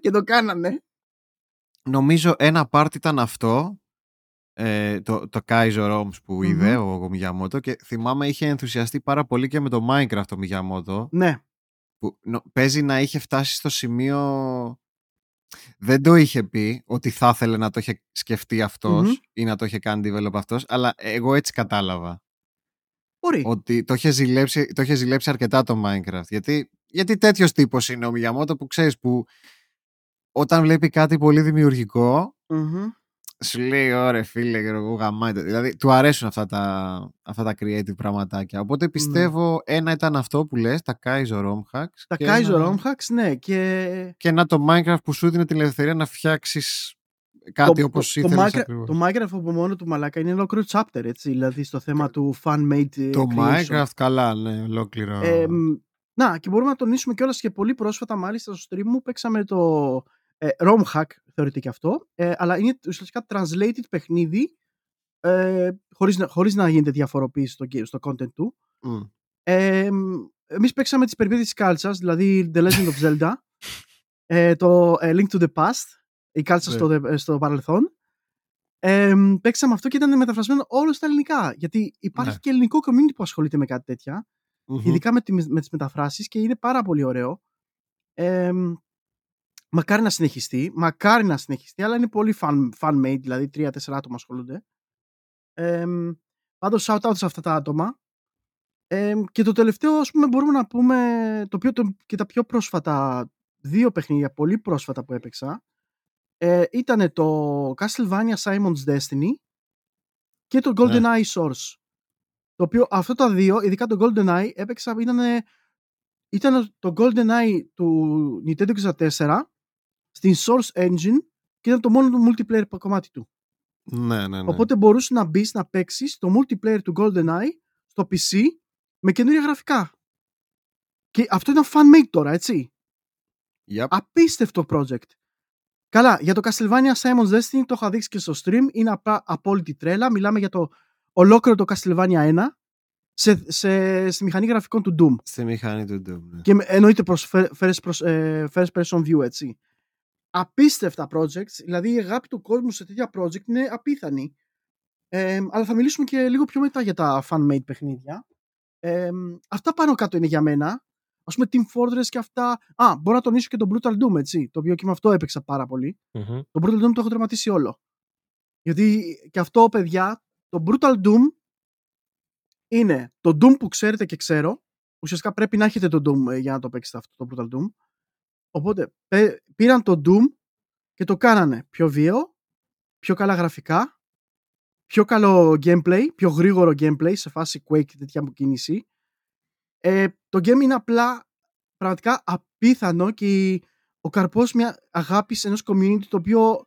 Και το κάνανε. Νομίζω ένα part ήταν αυτό, ε, το, το Kaizo ROMs που Μμμ. είδε ο, ο Miyamoto και θυμάμαι είχε ενθουσιαστεί πάρα πολύ και με το Minecraft ο Miyamoto Ναι. που νο- παίζει να είχε φτάσει στο σημείο δεν το είχε πει ότι θα ήθελε να το είχε σκεφτεί αυτός Μμμ. ή να το είχε κάνει develop αυτός αλλά εγώ έτσι κατάλαβα Μπορεί. ότι το είχε, ζηλέψει, το είχε ζηλέψει αρκετά το Minecraft γιατί, γιατί τέτοιος τύπος είναι ο Miyamoto που ξέρεις που όταν βλέπει κάτι πολύ δημιουργικό Μμμ. σου λέει ωραία φίλε εγώ γαμάει το». δηλαδή του αρέσουν αυτά τα, αυτά τα creative πραγματάκια οπότε πιστεύω ένα ήταν αυτό που λες τα Kaizo ROM hacks Ναι. Τα και Kaizo ένα- ROM hacks, ναι. Και και ένα το Minecraft που σου δίνει την ελευθερία να φτιάξεις κάτι το, όπως το, ήθελες το, Minecraft, ακριβώς. το Minecraft από μόνο του μαλάκα είναι ένα ολόκληρο chapter, έτσι. Δηλαδή στο θέμα του fan-made ε, Το creation. Minecraft καλά, ναι, ολόκληρο. Ε, μ, να, και μπορούμε να τονίσουμε κιόλας και πολύ πρόσφατα, μάλιστα στο stream μου, παίξαμε το ε, ROM hack, θεωρείται και αυτό, ε, αλλά είναι ουσιαστικά translated παιχνίδι, ε, χωρίς, να- χωρίς να γίνεται διαφοροποίηση στο, ге- στο content του. Μμ. Ε, μ, εμείς παίξαμε τις περιπέτειες της κάλτσας, δηλαδή The Legend of Zelda, ε, το ε, Link to the Past, η κάλτσα Ναι. στο, δε- στο παρελθόν. Ε, μ, παίξαμε αυτό και ήταν μεταφρασμένο όλο στα ελληνικά. Γιατί υπάρχει Ναι. και ελληνικό community που ασχολείται με κάτι τέτοια Μμμ. ειδικά με, τη, με τις μεταφράσεις και είναι πάρα πολύ ωραίο. Ε, μ, μακάρι να συνεχιστεί, μακάρι να συνεχιστεί, αλλά είναι πολύ fan, fan-made, δηλαδή τρία-τέσσερα άτομα ασχολούνται. Ε, μ, πάντως shout out σε αυτά τα άτομα. Ε, μ, και το τελευταίο, ας πούμε, μπορούμε να πούμε το πιο, το, και τα πιο πρόσφατα δύο παιχνίδια, πολύ πρόσφατα που έπαιξα, ε, ήταν το Castlevania Simon's Destiny και το GoldenEye Source. Το οποίο αυτά τα δύο, ειδικά το GoldenEye, έπαιξα, ήταν, ήταν το GoldenEye του Nintendo 64 στην Source Engine και ήταν το μόνο του multiplayer κομμάτι του. Ναι, ναι, ναι. Οπότε μπορούσε να μπεις να παίξεις το multiplayer του GoldenEye στο PC με καινούργια γραφικά. Και αυτό ήταν fan-made τώρα, έτσι. Yep. Απίστευτο project. Καλά, για το Castlevania Simon's Destiny το είχα δείξει και στο stream. Είναι απλά απόλυτη τρέλα. Μιλάμε για το ολόκληρο το Castlevania 1 σε, σε, στη μηχανή γραφικών του Doom. Στη μηχανή του Doom. Ναι. Και με- εννοείται προς fir- first, προς, ε, first person view, έτσι. Απίστευτα projects, δηλαδή η αγάπη του κόσμου σε τέτοια project είναι απίθανη. Ε, αλλά θα μιλήσουμε και λίγο πιο μετά για τα fan-made παιχνίδια. Ε, αυτά πάνω κάτω είναι για μένα. Α πούμε Team Fortress και αυτά. Α, μπορώ να τονίσω και το Brutal Doom, έτσι. Το οποίο και με αυτό έπαιξα πάρα πολύ. Μμμ. Το Brutal Doom το έχω τερματίσει όλο. Γιατί και αυτό, παιδιά, το Brutal Doom είναι το Doom που ξέρετε και ξέρω. Ουσιαστικά πρέπει να έχετε το Doom ε, για να το παίξετε αυτό το Brutal Doom. Οπότε πέ- πήραν το Doom και το κάνανε πιο βίαιο, πιο καλά γραφικά, πιο καλό gameplay, πιο γρήγορο gameplay σε φάση Quake και τέτοια κίνηση. Ε, το game είναι απλά πραγματικά απίθανο και η- ο καρπός μια αγάπης ενός community το οποίο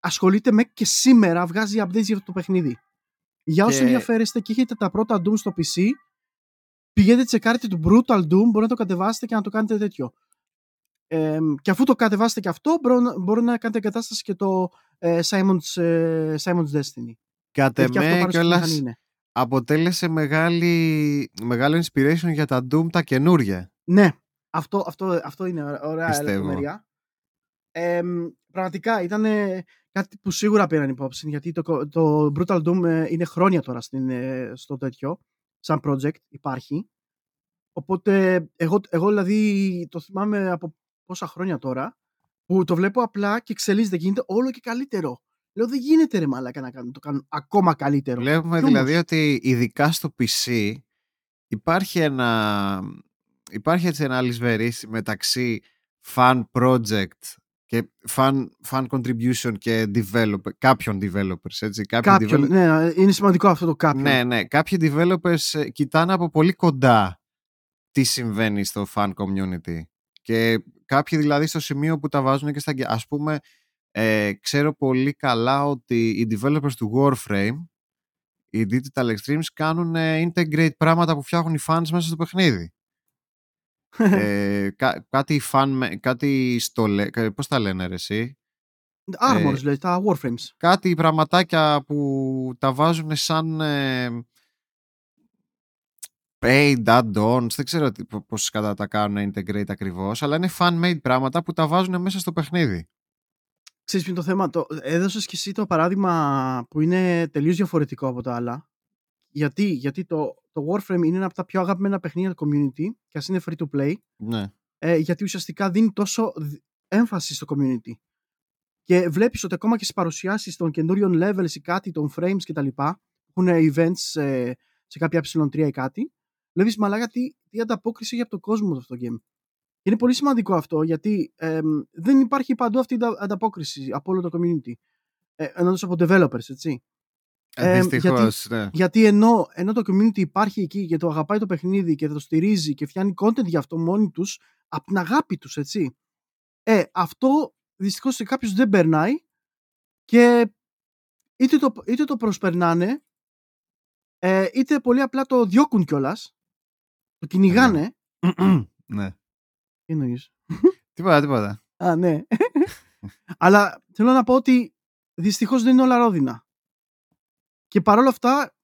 ασχολείται με και σήμερα βγάζει updates για αυτό το παιχνίδι. Για όσοι Και- ενδιαφέρεστε και έχετε τα πρώτα Doom στο PC, πηγαίνετε τσεκάρετε το Brutal Doom, μπορείτε να το κατεβάσετε και να το κάνετε τέτοιο. Ε, και αφού το κατεβάσετε και αυτό, μπορώ, μπορώ να κάνετε εγκατάσταση και το ε, Simon's, ε, Simon's Destiny. Κατ' Γιατί και αυτό εμέ πάνω στη μηχανή κιόλας είναι. αποτέλεσε μεγάλη, μεγάλο inspiration για τα Doom τα καινούργια. Ναι, αυτό, αυτό, αυτό είναι ω- ωραία Πιστεύω. λεπτομέρεια. Ε, μ, πραγματικά ήταν κάτι που σίγουρα πήραν υπόψη γιατί το, κο- το Brutal Doom ε, είναι χρόνια τώρα στην, ε, στο τέτοιο σαν project υπάρχει οπότε εγώ, εγώ δηλαδή το θυμάμαι από πόσα χρόνια τώρα που το βλέπω απλά και εξελίσσεται γίνεται όλο και καλύτερο λέω δεν γίνεται ρε μαλάκα να κάνουν, το κάνουν ακόμα καλύτερο Βλέπουμε Κι δηλαδή όμως. ότι ειδικά στο PC υπάρχει ένα, υπάρχει έτσι ένα αλυσβερίσι μεταξύ fan project και fan, fan contribution και developer, κάποιων developers, έτσι. Κάποιοι κάποιον, develop- ναι, είναι σημαντικό αυτό το κάποιον Ναι, ναι. Κάποιοι developers ε, κοιτάνε από πολύ κοντά τι συμβαίνει στο fan community. Και κάποιοι δηλαδή στο σημείο που τα βάζουν και στα... αγγε- Ας πούμε, ε, ξέρω πολύ καλά ότι οι developers του Warframe, οι Digital Extremes, κάνουν ε, integrate πράγματα που φτιάχνουν οι fans μέσα στο παιχνίδι. ε, [laughs] κά, κάτι fan, κάτι στολέ, πώς τα λένε ρε εσύ; Armors, λέει, τα Warframes. Κάτι πραγματάκια που τα βάζουν σαν ε, paid add-ons, δεν ξέρω πώς κατά τα κάνουν integrate ακριβώς, αλλά είναι fan-made πράγματα που τα βάζουν μέσα στο παιχνίδι. Ξέρεις ποιο είναι το θέμα, το, έδωσες και εσύ το παράδειγμα που είναι τελείως διαφορετικό από τα άλλα. Γιατί, γιατί το, το Warframe είναι ένα από τα πιο αγαπημένα παιχνίδια του community και ας είναι free to play. Ναι. Ε, γιατί ουσιαστικά δίνει τόσο έμφαση στο community. Και βλέπεις ότι ακόμα και στις παρουσιάσεις των καινούριων levels ή κάτι, των frames κτλ. που έχουν events ε, σε κάποια ε3 ή κάτι, βλέπεις μαλάκα τι, τι ανταπόκριση για από το κόσμο αυτό το game. Και είναι πολύ σημαντικό αυτό γιατί ε, δεν υπάρχει παντού αυτή η ανταπόκριση από όλο το community. Ε, ενώ από developers, έτσι. Ε, γιατί, ναι. γιατί ενώ, ενώ το community υπάρχει εκεί και το αγαπάει το παιχνίδι και το στηρίζει και φτιάνει content για αυτό μόνοι τους από την αγάπη τους, έτσι. Ε, αυτό δυστυχώς σε κάποιους δεν περνάει και είτε το, είτε το προσπερνάνε ε, είτε πολύ απλά το διώκουν κιόλας. Το κυνηγάνε. [clears throat] ναι. Τι εννοείς; τίποτα, τίποτα. Α, ναι. Αλλά θέλω να πω ότι δυστυχώς δεν είναι όλα ρόδινα. Και παρόλα αυτά,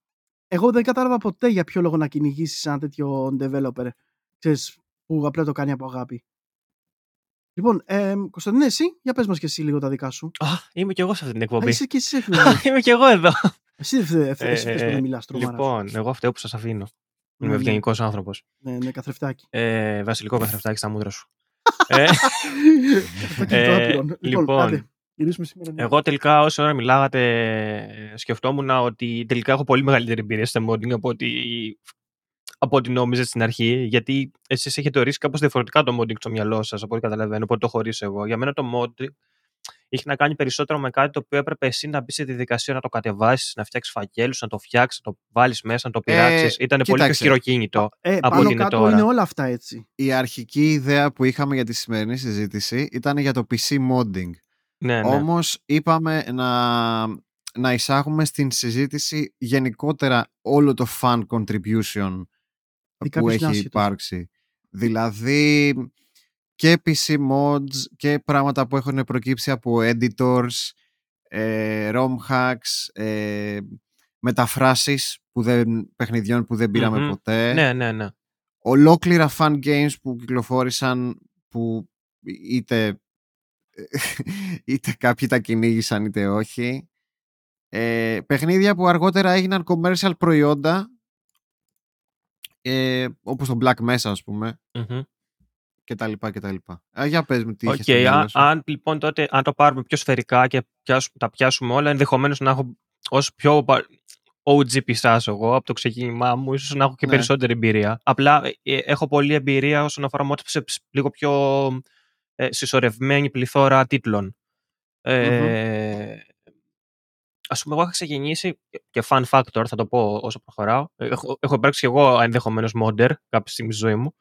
εγώ δεν κατάλαβα ποτέ για ποιο λόγο να κυνηγήσεις ένα τέτοιο developer ξέρεις, που απλά το κάνει από αγάπη. Λοιπόν, ε, Κωνσταντίνε, εσύ, για πες μας και εσύ λίγο τα δικά σου. Α, είμαι και εγώ σε αυτή την εκπομπή. είσαι και εσύ, [laughs] είμαι και εγώ εδώ. Εσύ δεν ε, να μιλάς τρομάρα. Λοιπόν, εγώ φταίω που σας αφήνω. Είμαι ναι, ευγενικός ναι. άνθρωπος. Ναι, ναι, καθρεφτάκι. Ε, βασιλικό καθρεφτάκι στα μούτρα σου. [laughs] ε, ε, λοιπόν, εγώ τελικά όσο ώρα μιλάγατε σκεφτόμουν ότι τελικά έχω πολύ μεγαλύτερη εμπειρία στο modding από ότι, από ό,τι νόμιζα στην αρχή γιατί εσείς έχετε ορίσει κάπως διαφορετικά το modding στο μυαλό σας από ό,τι καταλαβαίνω, οπότε το χωρίσω εγώ. Για μένα το modding είχε να κάνει περισσότερο με κάτι το οποίο έπρεπε εσύ να μπεις στη διαδικασία να το κατεβάσεις, να φτιάξεις φακέλους, να το φτιάξεις, να το βάλεις μέσα, να το πειράξεις. Ε, Ήταν πολύ πιο χειροκίνητο ε, από πάνω είναι τώρα. Είναι όλα αυτά έτσι. Η αρχική ιδέα που είχαμε για τη σημερινή συζήτηση ήταν για το PC modding. Ναι, ναι. Όμως είπαμε να, να εισάγουμε στην συζήτηση γενικότερα όλο το fan contribution που έχει υπάρξει. Δηλαδή και PC mods και πράγματα που έχουν προκύψει από editors, ε, ROM hacks, ε, μεταφράσεις που δεν, παιχνιδιών που δεν πειραμε ποτέ. Ναι, ναι, ναι. Ολόκληρα fan games που κυκλοφόρησαν που είτε, είτε κάποιοι τα κυνήγησαν είτε όχι. Ε, παιχνίδια που αργότερα έγιναν commercial προϊόντα ε, όπως το Black Mesa ας πούμε και τα λοιπά και τα λοιπά. Α, για πες μου τι okay, είχες αν, αν, λοιπόν τότε, αν το πάρουμε πιο σφαιρικά και πιάσουμε, τα πιάσουμε όλα, ενδεχομένως να έχω ως πιο OG πισάσω εγώ από το ξεκίνημά μου, ίσως να έχω και ναι. περισσότερη εμπειρία. Απλά ε, ε, έχω πολλή εμπειρία όσον αφορά μόνο σε λίγο πιο ε, συσσωρευμένη πληθώρα τίτλων. Ε, Ας πούμε, εγώ είχα ξεκινήσει, και fun factor θα το πω όσο προχωράω, έχω, έχω υπάρξει και εγώ ενδεχομένως modder κάποια στιγμή στη ζωή μου,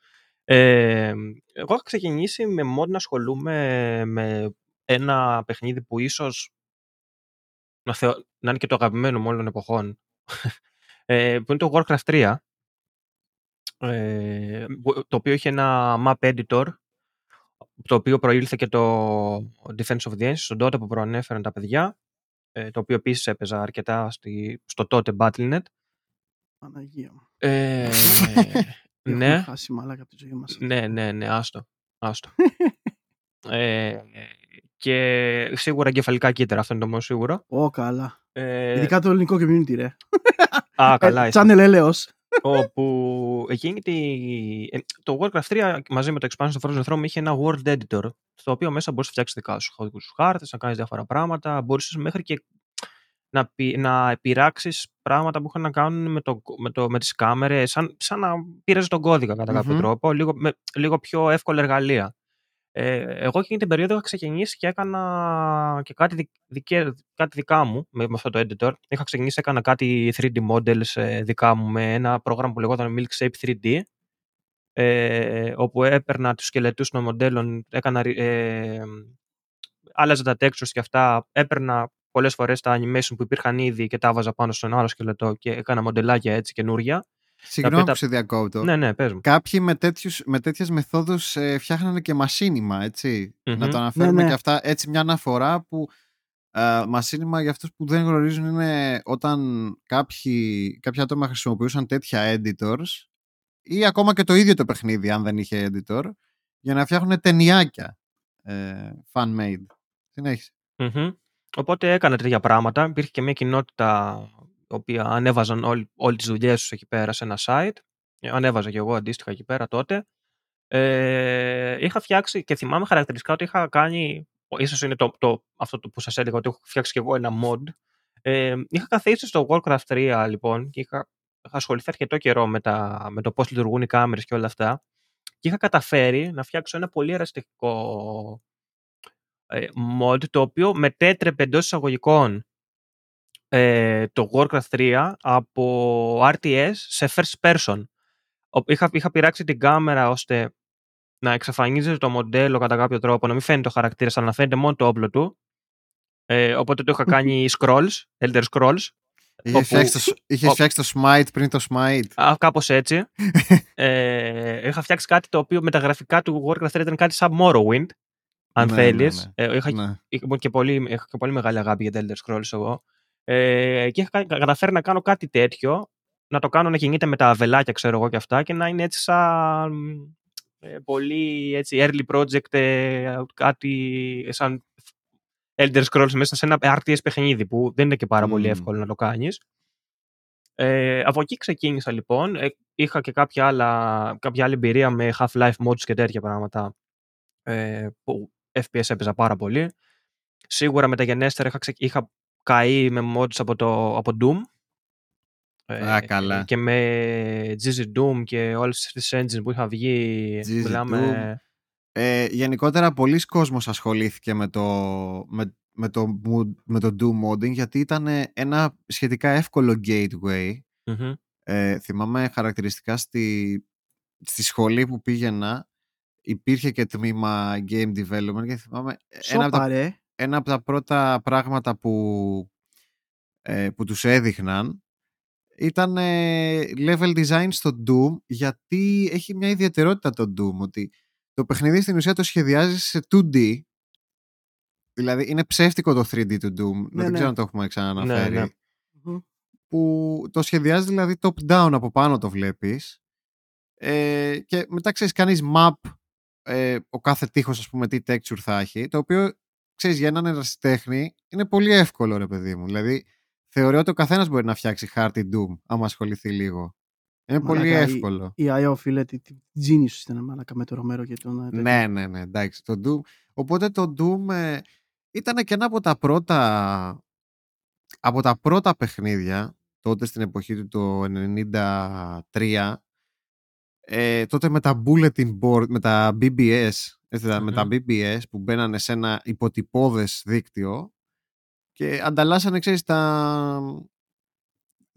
ε, εγώ έχω ξεκινήσει με mod να ασχολούμαι με ένα παιχνίδι που ίσως να, θεω... να είναι και το αγαπημένο μου όλων των εποχών, ε, που είναι το Warcraft 3, ε, το οποίο είχε ένα map editor, το οποίο προήλθε και το Defense of the Ancients, στον τότε που προανέφεραν τα παιδιά, ε, το οποίο επίσης έπαιζα αρκετά στη, στο τότε Battle.net. Παναγία μου. Ε, ναι. χάσει μαλάκα από τη ζωή μας. Ναι, ναι, ναι, άστο. άστο. [laughs] ε, και σίγουρα εγκεφαλικά κύτταρα, αυτό είναι το μόνο σίγουρο. Ω, καλά. Ε, Ειδικά το ελληνικό community, ρε. Α, καλά. Ε, channel έλεος. όπου εκείνη τη... Ε, το Warcraft 3 μαζί με το expansion του Frozen Throne είχε ένα world editor στο οποίο μέσα μπορούσε να φτιάξεις δικά σου χάρτες, να κάνεις διάφορα πράγματα. Μπορούσε μέχρι και να, να επειράξεις πράγματα που είχαν να κάνουν με, το, με, το, με τις κάμερες, σαν, σαν να πήρες τον κώδικα κατά κάποιο τρόπο, λίγο, με, λίγο πιο εύκολα εργαλεία. Ε, εγώ εκείνη την περίοδο είχα ξεκινήσει και έκανα και κάτι, δικέ, κάτι δικά μου με, με, αυτό το editor. Είχα ξεκινήσει, έκανα κάτι 3D models ε, δικά μου με ένα πρόγραμμα που λεγόταν Milkshape 3D ε, όπου έπαιρνα τους σκελετούς των μοντέλων, έκανα, ε, άλλαζα τα textures και αυτά, έπαιρνα πολλές φορές τα animation που υπήρχαν ήδη και τα έβαζα πάνω στον άλλο σκελετό και έκανα μοντελάκια έτσι καινούρια Συγγνώμη τα- που σε διακόπτω. Ναι, ναι, πες μου. Κάποιοι με, τέτοιους, με τέτοιες μεθόδους ε, φτιάχνανε και μασίνημα, έτσι. Μμμ. Να το αναφέρουμε Ναι, ναι. και αυτά. Έτσι μια αναφορά που ε, μασίνημα για αυτούς που δεν γνωρίζουν είναι όταν κάποιοι, κάποια άτομα χρησιμοποιούσαν τέτοια editors ή ακόμα και το ίδιο το παιχνίδι αν δεν είχε editor για να φτιάχνουν ταινιάκια ε, fan-made. Συνέχισε. Μμμ. Οπότε έκανα τέτοια πράγματα. Υπήρχε και μια κοινότητα η οποία ανέβαζαν όλη, όλη τις δουλειές τους εκεί πέρα σε ένα site. Ε, Ανέβαζα και εγώ αντίστοιχα εκεί πέρα τότε. Ε, είχα φτιάξει και θυμάμαι χαρακτηριστικά ότι είχα κάνει, ίσως είναι το, το, αυτό το που σας έλεγα ότι έχω φτιάξει και εγώ ένα mod. Ε, είχα καθίσει στο Warcraft 3 λοιπόν και είχα, είχα ασχοληθεί αρκετό καιρό με, τα, με το πώς λειτουργούν οι κάμερες και όλα αυτά και είχα καταφέρει να φτιάξω ένα πολύ εραστικό ε, mod το οποίο μετέτρεπε εντός εισαγωγικών ε, το Warcraft 3 από RTS σε first person. Ο- Είχα, είχα πειράξει την κάμερα ώστε να εξαφανίζεται το μοντέλο κατά κάποιο τρόπο, να μην φαίνεται ο χαρακτήρας, αλλά να φαίνεται μόνο το όπλο του. Ε, οπότε το είχα κάνει scrolls, Elder Scrolls. Είχε, Όπου- φτιάξει το, είχες ο- φτιάξει το Smite πριν το Smite. Α, κάπως έτσι. [laughs] ε, είχα φτιάξει κάτι το οποίο με τα γραφικά του Warcraft 3 ήταν κάτι σαν Morrowind, αν Ναι, θέλεις. ναι, Ε, είχα, Ναι. είχα και πολύ, έχω και πολύ μεγάλη αγάπη για τα Elder Scrolls εγώ. Ε, και είχα κα- καταφέρει να κάνω κάτι τέτοιο, να το κάνω να κινείται με τα αβελάκια, ξέρω εγώ και αυτά, και να είναι έτσι σαν ε, πολύ έτσι, early project, ε, κάτι σαν Elder Scrolls μέσα σε ένα RTS παιχνίδι που δεν είναι και πάρα πολύ Μμμ. εύκολο να το κάνεις. Ε, από εκεί ξεκίνησα λοιπόν. Ε, είχα και κάποια, άλλα, κάποια άλλη εμπειρία με Half-Life mods και τέτοια πράγματα ε, που FPS έπαιζα πάρα πολύ. Σίγουρα μεταγενέστερα είχα, ξε... είχα καεί με mods από, το, από Doom. Ε, Α, καλά. Και με GZ Doom και όλες τις engines που είχα βγει. GZ μιλάμε... Ε, γενικότερα, πολλοί κόσμος ασχολήθηκε με το, με, με το, mood- με το Doom modding γιατί ήταν ένα σχετικά εύκολο gateway. Μμμ. Ε, θυμάμαι χαρακτηριστικά στη, στη σχολή που πήγαινα υπήρχε και τμήμα game development και θυμάμαι ένα από, τα, Σόπα, ρε. ένα από τα πρώτα πράγματα που, ε, που τους έδειχναν ήταν ε, level design στο Doom γιατί έχει μια ιδιαιτερότητα το Doom ότι το παιχνίδι στην ουσία το σχεδιάζει σε 2D δηλαδή είναι ψεύτικο το 3D του Doom Ναι, δεν ναι. ξέρω αν το έχουμε ξαναναφέρει Ναι, ναι. Μμμ. που το σχεδιάζει δηλαδή top down από πάνω το βλέπεις ε, και μετά ξέρεις κάνεις map ε, ο κάθε τείχος ας πούμε τι texture θα έχει το οποίο ξέρεις για έναν ερασιτέχνη είναι πολύ εύκολο ρε παιδί μου. Δηλαδή θεωρώ ότι ο καθένας μπορεί να φτιάξει χάρτη Doom άμα ασχοληθεί λίγο. Είναι πολύ Μαλάκα, η- εύκολο. Η IO, φίλε, τι τι genius ήταν μαλάκα με το Ρομέρο και τον... ε, τέτοιο. ναι ναι ναι εντάξει το Doom. Οπότε το Doom ε, ήταν και ένα από τα πρώτα από τα πρώτα παιχνίδια τότε στην εποχή του το 93 ε, τότε με τα bulletin board, με τα BBS έτσι, τα- με τα Μμμ. BBS που μπαίνανε σε ένα υποτυπώδες δίκτυο και ανταλλάσσανε ξέρεις τα,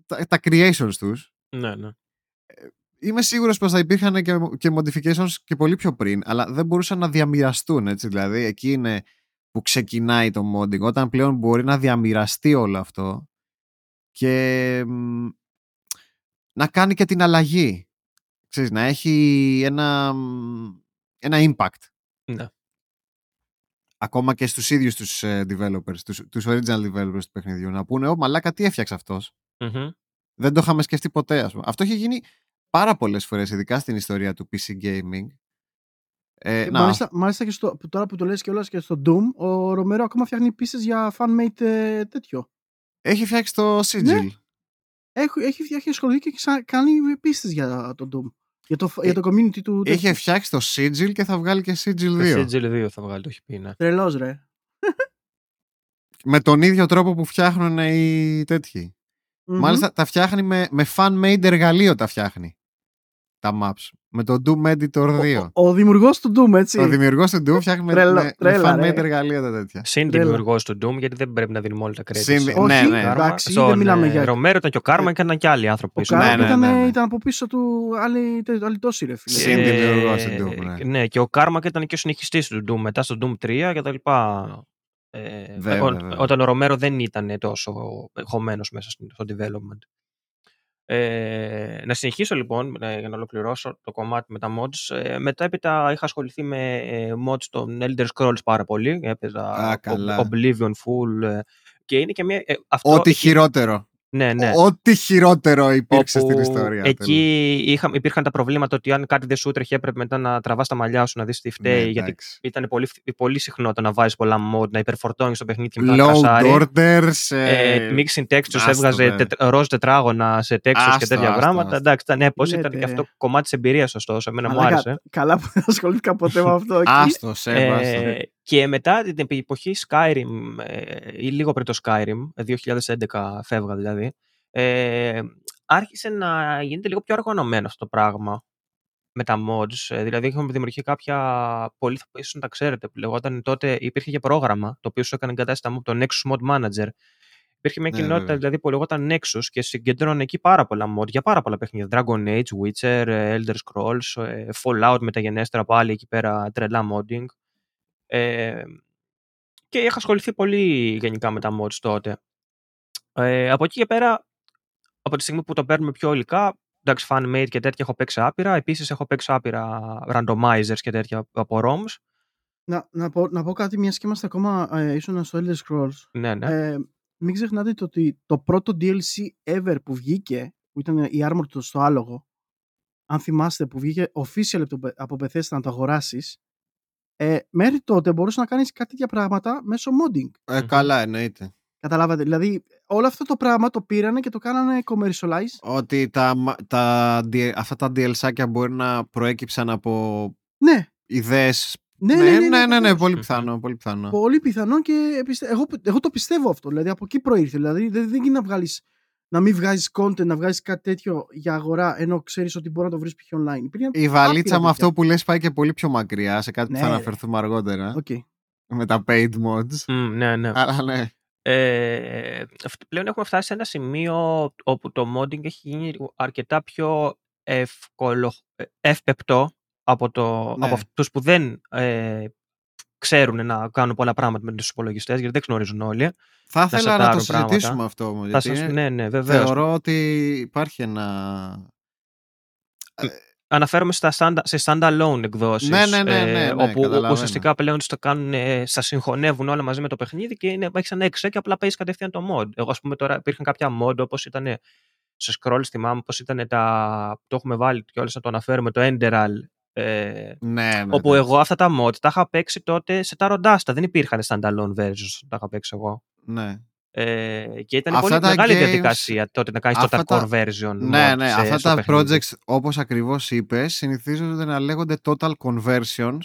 τα, τα creations τους Ναι, ναι. Είμαι σίγουρος πως θα υπήρχαν και, και modifications και πολύ πιο πριν, αλλά δεν μπορούσαν να διαμοιραστούν, έτσι. Δηλαδή, εκεί είναι που ξεκινάει το modding, όταν πλέον μπορεί να διαμοιραστεί όλο αυτό και μ, να κάνει και την αλλαγή. Ξέρεις, να έχει ένα, μ, ένα impact. Ναι. Ακόμα και στους ίδιους τους ε, developers, τους, τους original developers του παιχνιδιού, να πούνε «Ω, μαλάκα, τι έφτιαξε αυτός». Μμμ. Δεν το είχαμε σκεφτεί ποτέ, ας πούμε. Αυτό έχει γίνει πάρα πολλές φορές, ειδικά στην ιστορία του PC gaming. Ε, Ε, να, μάλιστα, μάλιστα και στο, που τώρα που το λες και όλα και στο Doom, ο Ρομέρο ακόμα φτιάχνει πίστες για fan-made ε, τέτοιο. έχει φτιάξει το Sigil. Ναι. Έχει, έχει φτιάξει ασχοληθεί και ξα- κάνει πίστες για το Doom. Για το, Ε, για το community του. Είχε φτιάξει το Sigil και θα βγάλει και Sigil 2. Το Sigil 2 θα βγάλει, το έχει πει, ναι. Τρελός ρε. Με τον ίδιο τρόπο που φτιάχνουν οι τέτοιοι. Μμμ. Μάλιστα τα φτιάχνει με, με fan-made εργαλείο τα φτιάχνει. Τα maps. Με το Doom Editor 2. Ο, ο, ο δημιουργός του Doom, έτσι. Ο δημιουργός του Doom φτιάχνει με, Τρέλα- με, με τρέλα, fan-made ρε. εργαλεία τα τέτοια. Συν Τρέλα. δημιουργός του Doom, γιατί δεν πρέπει να δίνουμε όλα τα credits. Συν- στον ναι, Όχι, ναι. Κάρμα. εντάξει, Στον, δεν μιλάμε ε, για... Ρομέρο ήταν και ο Κάρμα και ήταν και άλλοι άνθρωποι. Ο πίσω. Κάρμα Ναι, ναι, ήταν, ναι, ναι. ήταν από πίσω του άλλη, τε- άλλη τόση ρε φίλε. Συν δημιουργός του Doom, ναι. ναι, και ο Κάρμα και ήταν και ο συνεχιστής του Doom μετά στο Doom 3 και τα λοιπά. Ε, Βέβαια, ό- βέβαια. Όταν ο Ρομέρο δεν ήταν τόσο χωμένος μέσα στο στο development. Ε, να συνεχίσω λοιπόν ε, για να ολοκληρώσω το κομμάτι με τα mods. Ε, μετά έπειτα είχα ασχοληθεί με ε, mods των Elder Scrolls πάρα πολύ. Έπαιζα Α, καλά. Oblivion Full ε, και είναι και μια... ε, αυτό Ό,τι εκεί- χειρότερο. Ναι, ναι. Ό,τι χειρότερο υπήρξε όπου στην ιστορία. Εκεί είχα, υπήρχαν τα προβλήματα ότι αν κάτι δεν σου έτρεχε έπρεπε μετά να τραβάς τα μαλλιά σου να δεις τι φταίει. Ναι, γιατί εντάξει. ήταν πολύ, πολύ συχνό το να βάζεις πολλά mod, να υπερφορτώνεις το παιχνίδι και μετά να Load κρασάρει. orders. Ε, Ε, mixing textures άστο, έβγαζε δε. τετ, ροζ τετράγωνα σε textures και Άστο, τέτοια άστο, πράγματα. άστο. Εντάξει, ήταν έπος, Τι ήταν και λέτε. αυτό κομμάτι της εμπειρίας, ωστόσο. Εμένα μου Μαλάκα, άρεσε. Καλά που δεν [laughs] ασχολήθηκα ποτέ με αυτό εκεί. Άστο, Σέβα. άστο. Ε, και μετά την εποχή Skyrim, ε, ή λίγο πριν το Skyrim, ε, 2011 φεύγα δηλαδή, ε, άρχισε να γίνεται λίγο πιο οργανωμένο αυτό το πράγμα με τα mods. Ε, δηλαδή έχουμε δημιουργήσει κάποια, πολύ θα ίσως να τα ξέρετε, που λεγόταν τότε υπήρχε και πρόγραμμα το οποίο σου έκανε εγκατάσταση το Nexus Mod Manager. Υπήρχε μια Ναι, κοινότητα βέβαια. δηλαδή που λεγόταν Nexus και συγκεντρώνε εκεί πάρα πολλά mod για πάρα πολλά παιχνίδια. Dragon Age, Witcher, ε, Elder Scrolls, ε, Fallout μεταγενέστερα πάλι εκεί πέρα τρελά modding. Ε, και είχα ασχοληθεί πολύ γενικά με τα mods τότε. Ε, από εκεί και πέρα, από τη στιγμή που το παίρνουμε πιο υλικά, εντάξει, fanmade και τέτοια έχω παίξει άπειρα. Επίσης έχω παίξει άπειρα randomizers και τέτοια από ROMs. Να, να, πω, να πω κάτι, μιας και είμαστε ακόμα ε, ίσον στο Elder Scrolls. Ναι, ναι. Ε, μην ξεχνάτε το ότι το πρώτο DLC ever που βγήκε, που ήταν η Armored του στο άλογο, αν θυμάστε που βγήκε official από το- από Bethesda να το αγοράσεις, ε, μέχρι τότε μπορούσες να κάνεις κάτι τέτοια πράγματα μέσω modding. Ε, καλά, εννοείται. Καταλάβατε. Δηλαδή, όλο αυτό το πράγμα το πήρανε και το κάνανε commercialize. Ότι τα, μα- τα, D- αυτά τα DLC μπορεί να προέκυψαν από Ναι, ιδέες. ναι, ναι, ναι, ναι, ναι, ναι, βεβαίως. πολύ Μμμ. πιθανό. Πολύ πιθανό. Πολύ πιθανό και πιστε... εγώ, εγώ το πιστεύω αυτό. Δηλαδή από εκεί προήρθε. Δηλαδή δεν, δεν γίνεται να βγάλεις να μην βγάζεις content, να βγάζεις κάτι τέτοιο για αγορά, ενώ ξέρεις ότι μπορεί να το βρεις π.χ. online. Υπήρχε Η βαλίτσα άπειρα με αυτό που λες πάει και πολύ πιο μακριά σε κάτι Ναι, που θα ρε. αναφερθούμε αργότερα. Οκ. Με τα paid mods. Μμ, ναι, ναι. Αλλά ναι. Ε, αυτ- πλέον έχουμε φτάσει σε ένα σημείο όπου το modding έχει γίνει αρκετά πιο εύκολο, ε, εύπεπτο από, το, Ναι. από αυτούς που δεν ε, ξέρουν να κάνουν πολλά πράγματα με τους υπολογιστές, γιατί δεν γνωρίζουν όλοι. Θα ήθελα να το σετάρουν συζητήσουμε πράγματα. αυτό όμως. Θα Γιατί σας, είναι- ναι, ναι, βεβαίως. θεωρώ ότι υπάρχει ένα... Αναφέρομαι στα standa, σε standalone εκδόσεις. Ναι, ναι, ναι, ναι, ναι, όπου, όπου καταλαβαίνω. ουσιαστικά πλέον στο κάνουν, ε, στα συγχωνεύουν όλα μαζί με το παιχνίδι και είναι, έχεις ένα εξέ και απλά παίζεις κατευθείαν το mod. Εγώ, ας πούμε, τώρα υπήρχαν κάποια mod όπως ήταν σε scroll, θυμάμαι πώς ήταν τα. Το έχουμε βάλει και όλες να το αναφέρουμε, το Enderal. Ε, Ναι, ναι. όπου ναι. εγώ αυτά τα mod τα είχα παίξει τότε σε τα ροντάστα. Δεν υπήρχαν standalone versions τα είχα παίξει εγώ. Ναι. Ε, και ήταν Αυτά πολύ τα μεγάλη games- διαδικασία τότε να κάνεις το αυτά core τα- version. Ναι, mod ναι. σε- Αυτά στο τα παιχνίδι. projects, όπως ακριβώς είπες, συνηθίζονται να λέγονται total conversions,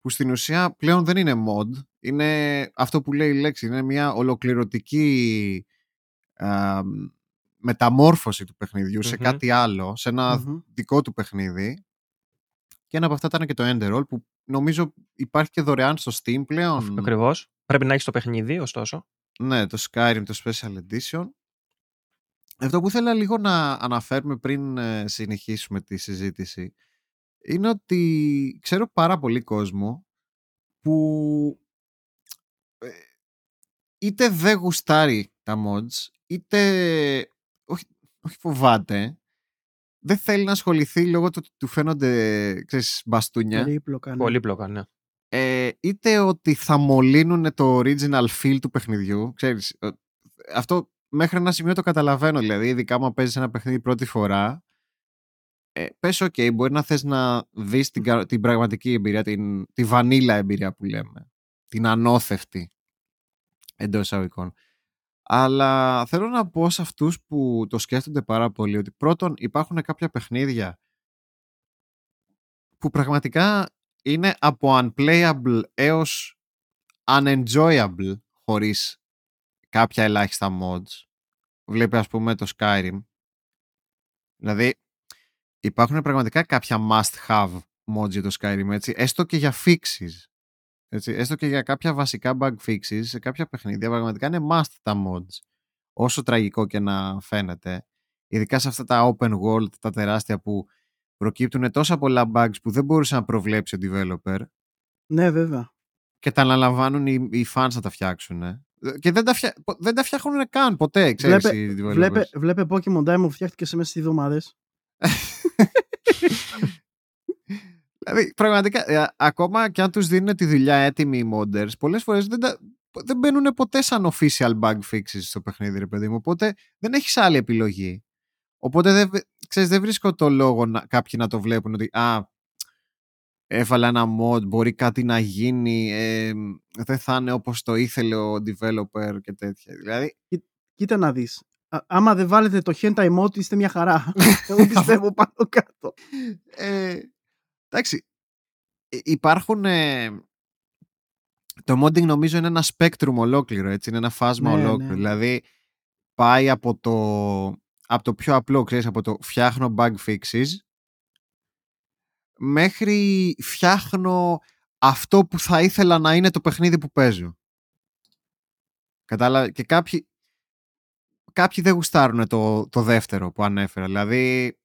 που στην ουσία πλέον δεν είναι mod. Είναι αυτό που λέει η λέξη. Είναι μια ολοκληρωτική α, μεταμόρφωση του παιχνιδιού σε Μμμ. κάτι άλλο, σε ένα Μμμ. δικό του παιχνίδι. Και ένα από αυτά ήταν και το Enderall, που νομίζω υπάρχει και δωρεάν στο Steam πλέον. Ακριβώς. Πρέπει να έχεις το παιχνίδι, ωστόσο. Ναι, το Skyrim, το Special Edition. Αυτό που ήθελα λίγο να αναφέρουμε πριν ε, συνεχίσουμε τη συζήτηση είναι ότι ξέρω πάρα πολύ κόσμο που ε, είτε δεν γουστάρει τα mods είτε όχι, όχι φοβάται δεν θέλει να ασχοληθεί λόγω του ότι του φαίνονται ξέρεις, μπαστούνια Περίπλοκα. ναι. Πολύπλοκα, ναι. ε, είτε ότι θα μολύνουν το original feel του παιχνιδιού. Ξέρεις, ε, αυτό μέχρι ένα σημείο το καταλαβαίνω. Δηλαδή, ειδικά άμα παίζεις ένα παιχνίδι πρώτη φορά, ε, πες ok, μπορεί να θες να δεις την, κα- την πραγματική εμπειρία, την, τη βανίλα εμπειρία που λέμε. Την ανώθευτη εντός εισαγωγικών. Αλλά θέλω να πω σε αυτούς που το σκέφτονται πάρα πολύ ότι πρώτον υπάρχουν κάποια παιχνίδια που πραγματικά είναι από unplayable έως unenjoyable χωρίς κάποια ελάχιστα mods. Βλέπει ας πούμε το Skyrim. Δηλαδή υπάρχουν πραγματικά κάποια must have mods για το Skyrim έτσι, έστω και για fixes. Έτσι, έστω και για κάποια βασικά bug fixes σε κάποια παιχνίδια πραγματικά είναι must τα mods. Όσο τραγικό και να φαίνεται. Ειδικά σε αυτά τα open world, τα τεράστια που προκύπτουν τόσα πολλά bugs που δεν μπορούσε να προβλέψει ο developer Ναι, βέβαια. και τα αναλαμβάνουν οι, οι fans να τα φτιάξουν. Και δεν τα, φτια... δεν τα φτιάχνουν καν ποτέ, ξέρεις, Βλέπε, οι developers. βλέπε, βλέπε Pokemon Diamond που φτιάχτηκε σε μέσα στις εβδομάδες. [laughs] Δηλαδή, πραγματικά, ε, ακόμα και αν τους δίνουν τη δουλειά έτοιμοι οι modders, πολλές φορές δεν, τα, δεν μπαίνουν ποτέ σαν official bug fixes στο παιχνίδι, ρε παιδί μου. Οπότε δεν έχεις άλλη επιλογή. Οπότε δεν, ξέρεις, δεν βρίσκω το λόγο να, κάποιοι να το βλέπουν ότι α, έβαλα ένα mod, μπορεί κάτι να γίνει, ε, δεν θα είναι όπως το ήθελε ο developer και τέτοια. Δηλαδή, Κοίτα να δεις. Α- άμα δεν βάλετε το hentai mode είστε μια χαρά. [laughs] Εγώ πιστεύω πάνω κάτω. ε, εντάξει, ε, υπάρχουν... ε, το modding νομίζω είναι ένα spectrum ολόκληρο, έτσι, είναι ένα φάσμα Ναι, ολόκληρο. ναι. Δηλαδή, πάει από το, από το πιο απλό, ξέρεις, από το φτιάχνω bug fixes, μέχρι φτιάχνω αυτό που θα ήθελα να είναι το παιχνίδι που παίζω. Κατάλαβα. Και κάποιοι, κάποιοι δεν γουστάρουν το, το δεύτερο που ανέφερα. Δηλαδή,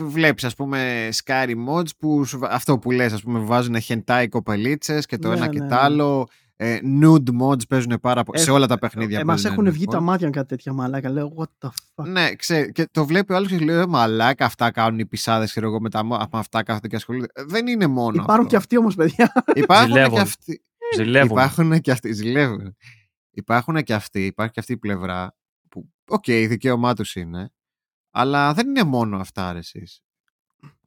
ε, βλέπεις ας πούμε Scary Mods που σου βα- αυτό που λες ας πούμε βάζουν hentai κοπελίτσες και το Ναι, ένα και ναι, το ναι. άλλο ε, nude mods παίζουν πάρα πολύ Ε, σε όλα τα παιχνίδια Ε, μας παίζουν έχουν nude βγει τα mods. μάτια κάτι τέτοια μαλάκα. Λέω, what the fuck. Ναι, ξέρει, και το βλέπει ο άλλος και λέει: «Ε, Μαλάκα, αυτά κάνουν οι πισάδες. Ξέρω εγώ με τα μο- από αυτά κάθονται και ασχολούνται. Ε, Δεν είναι μόνο. Υπάρχουν αυτό. και αυτοί όμως, παιδιά. Υπάρχουν και Ζηλεύουν. αυτοί. Ζηλεύουν. Υπάρχουν και αυτοί. Ζηλεύουν. Υπάρχουν και αυτοί. Υπάρχει και αυτή η πλευρά που, οκ, η δικαίωμά τους είναι. Αλλά δεν είναι μόνο αυτά, ρε 'σεις.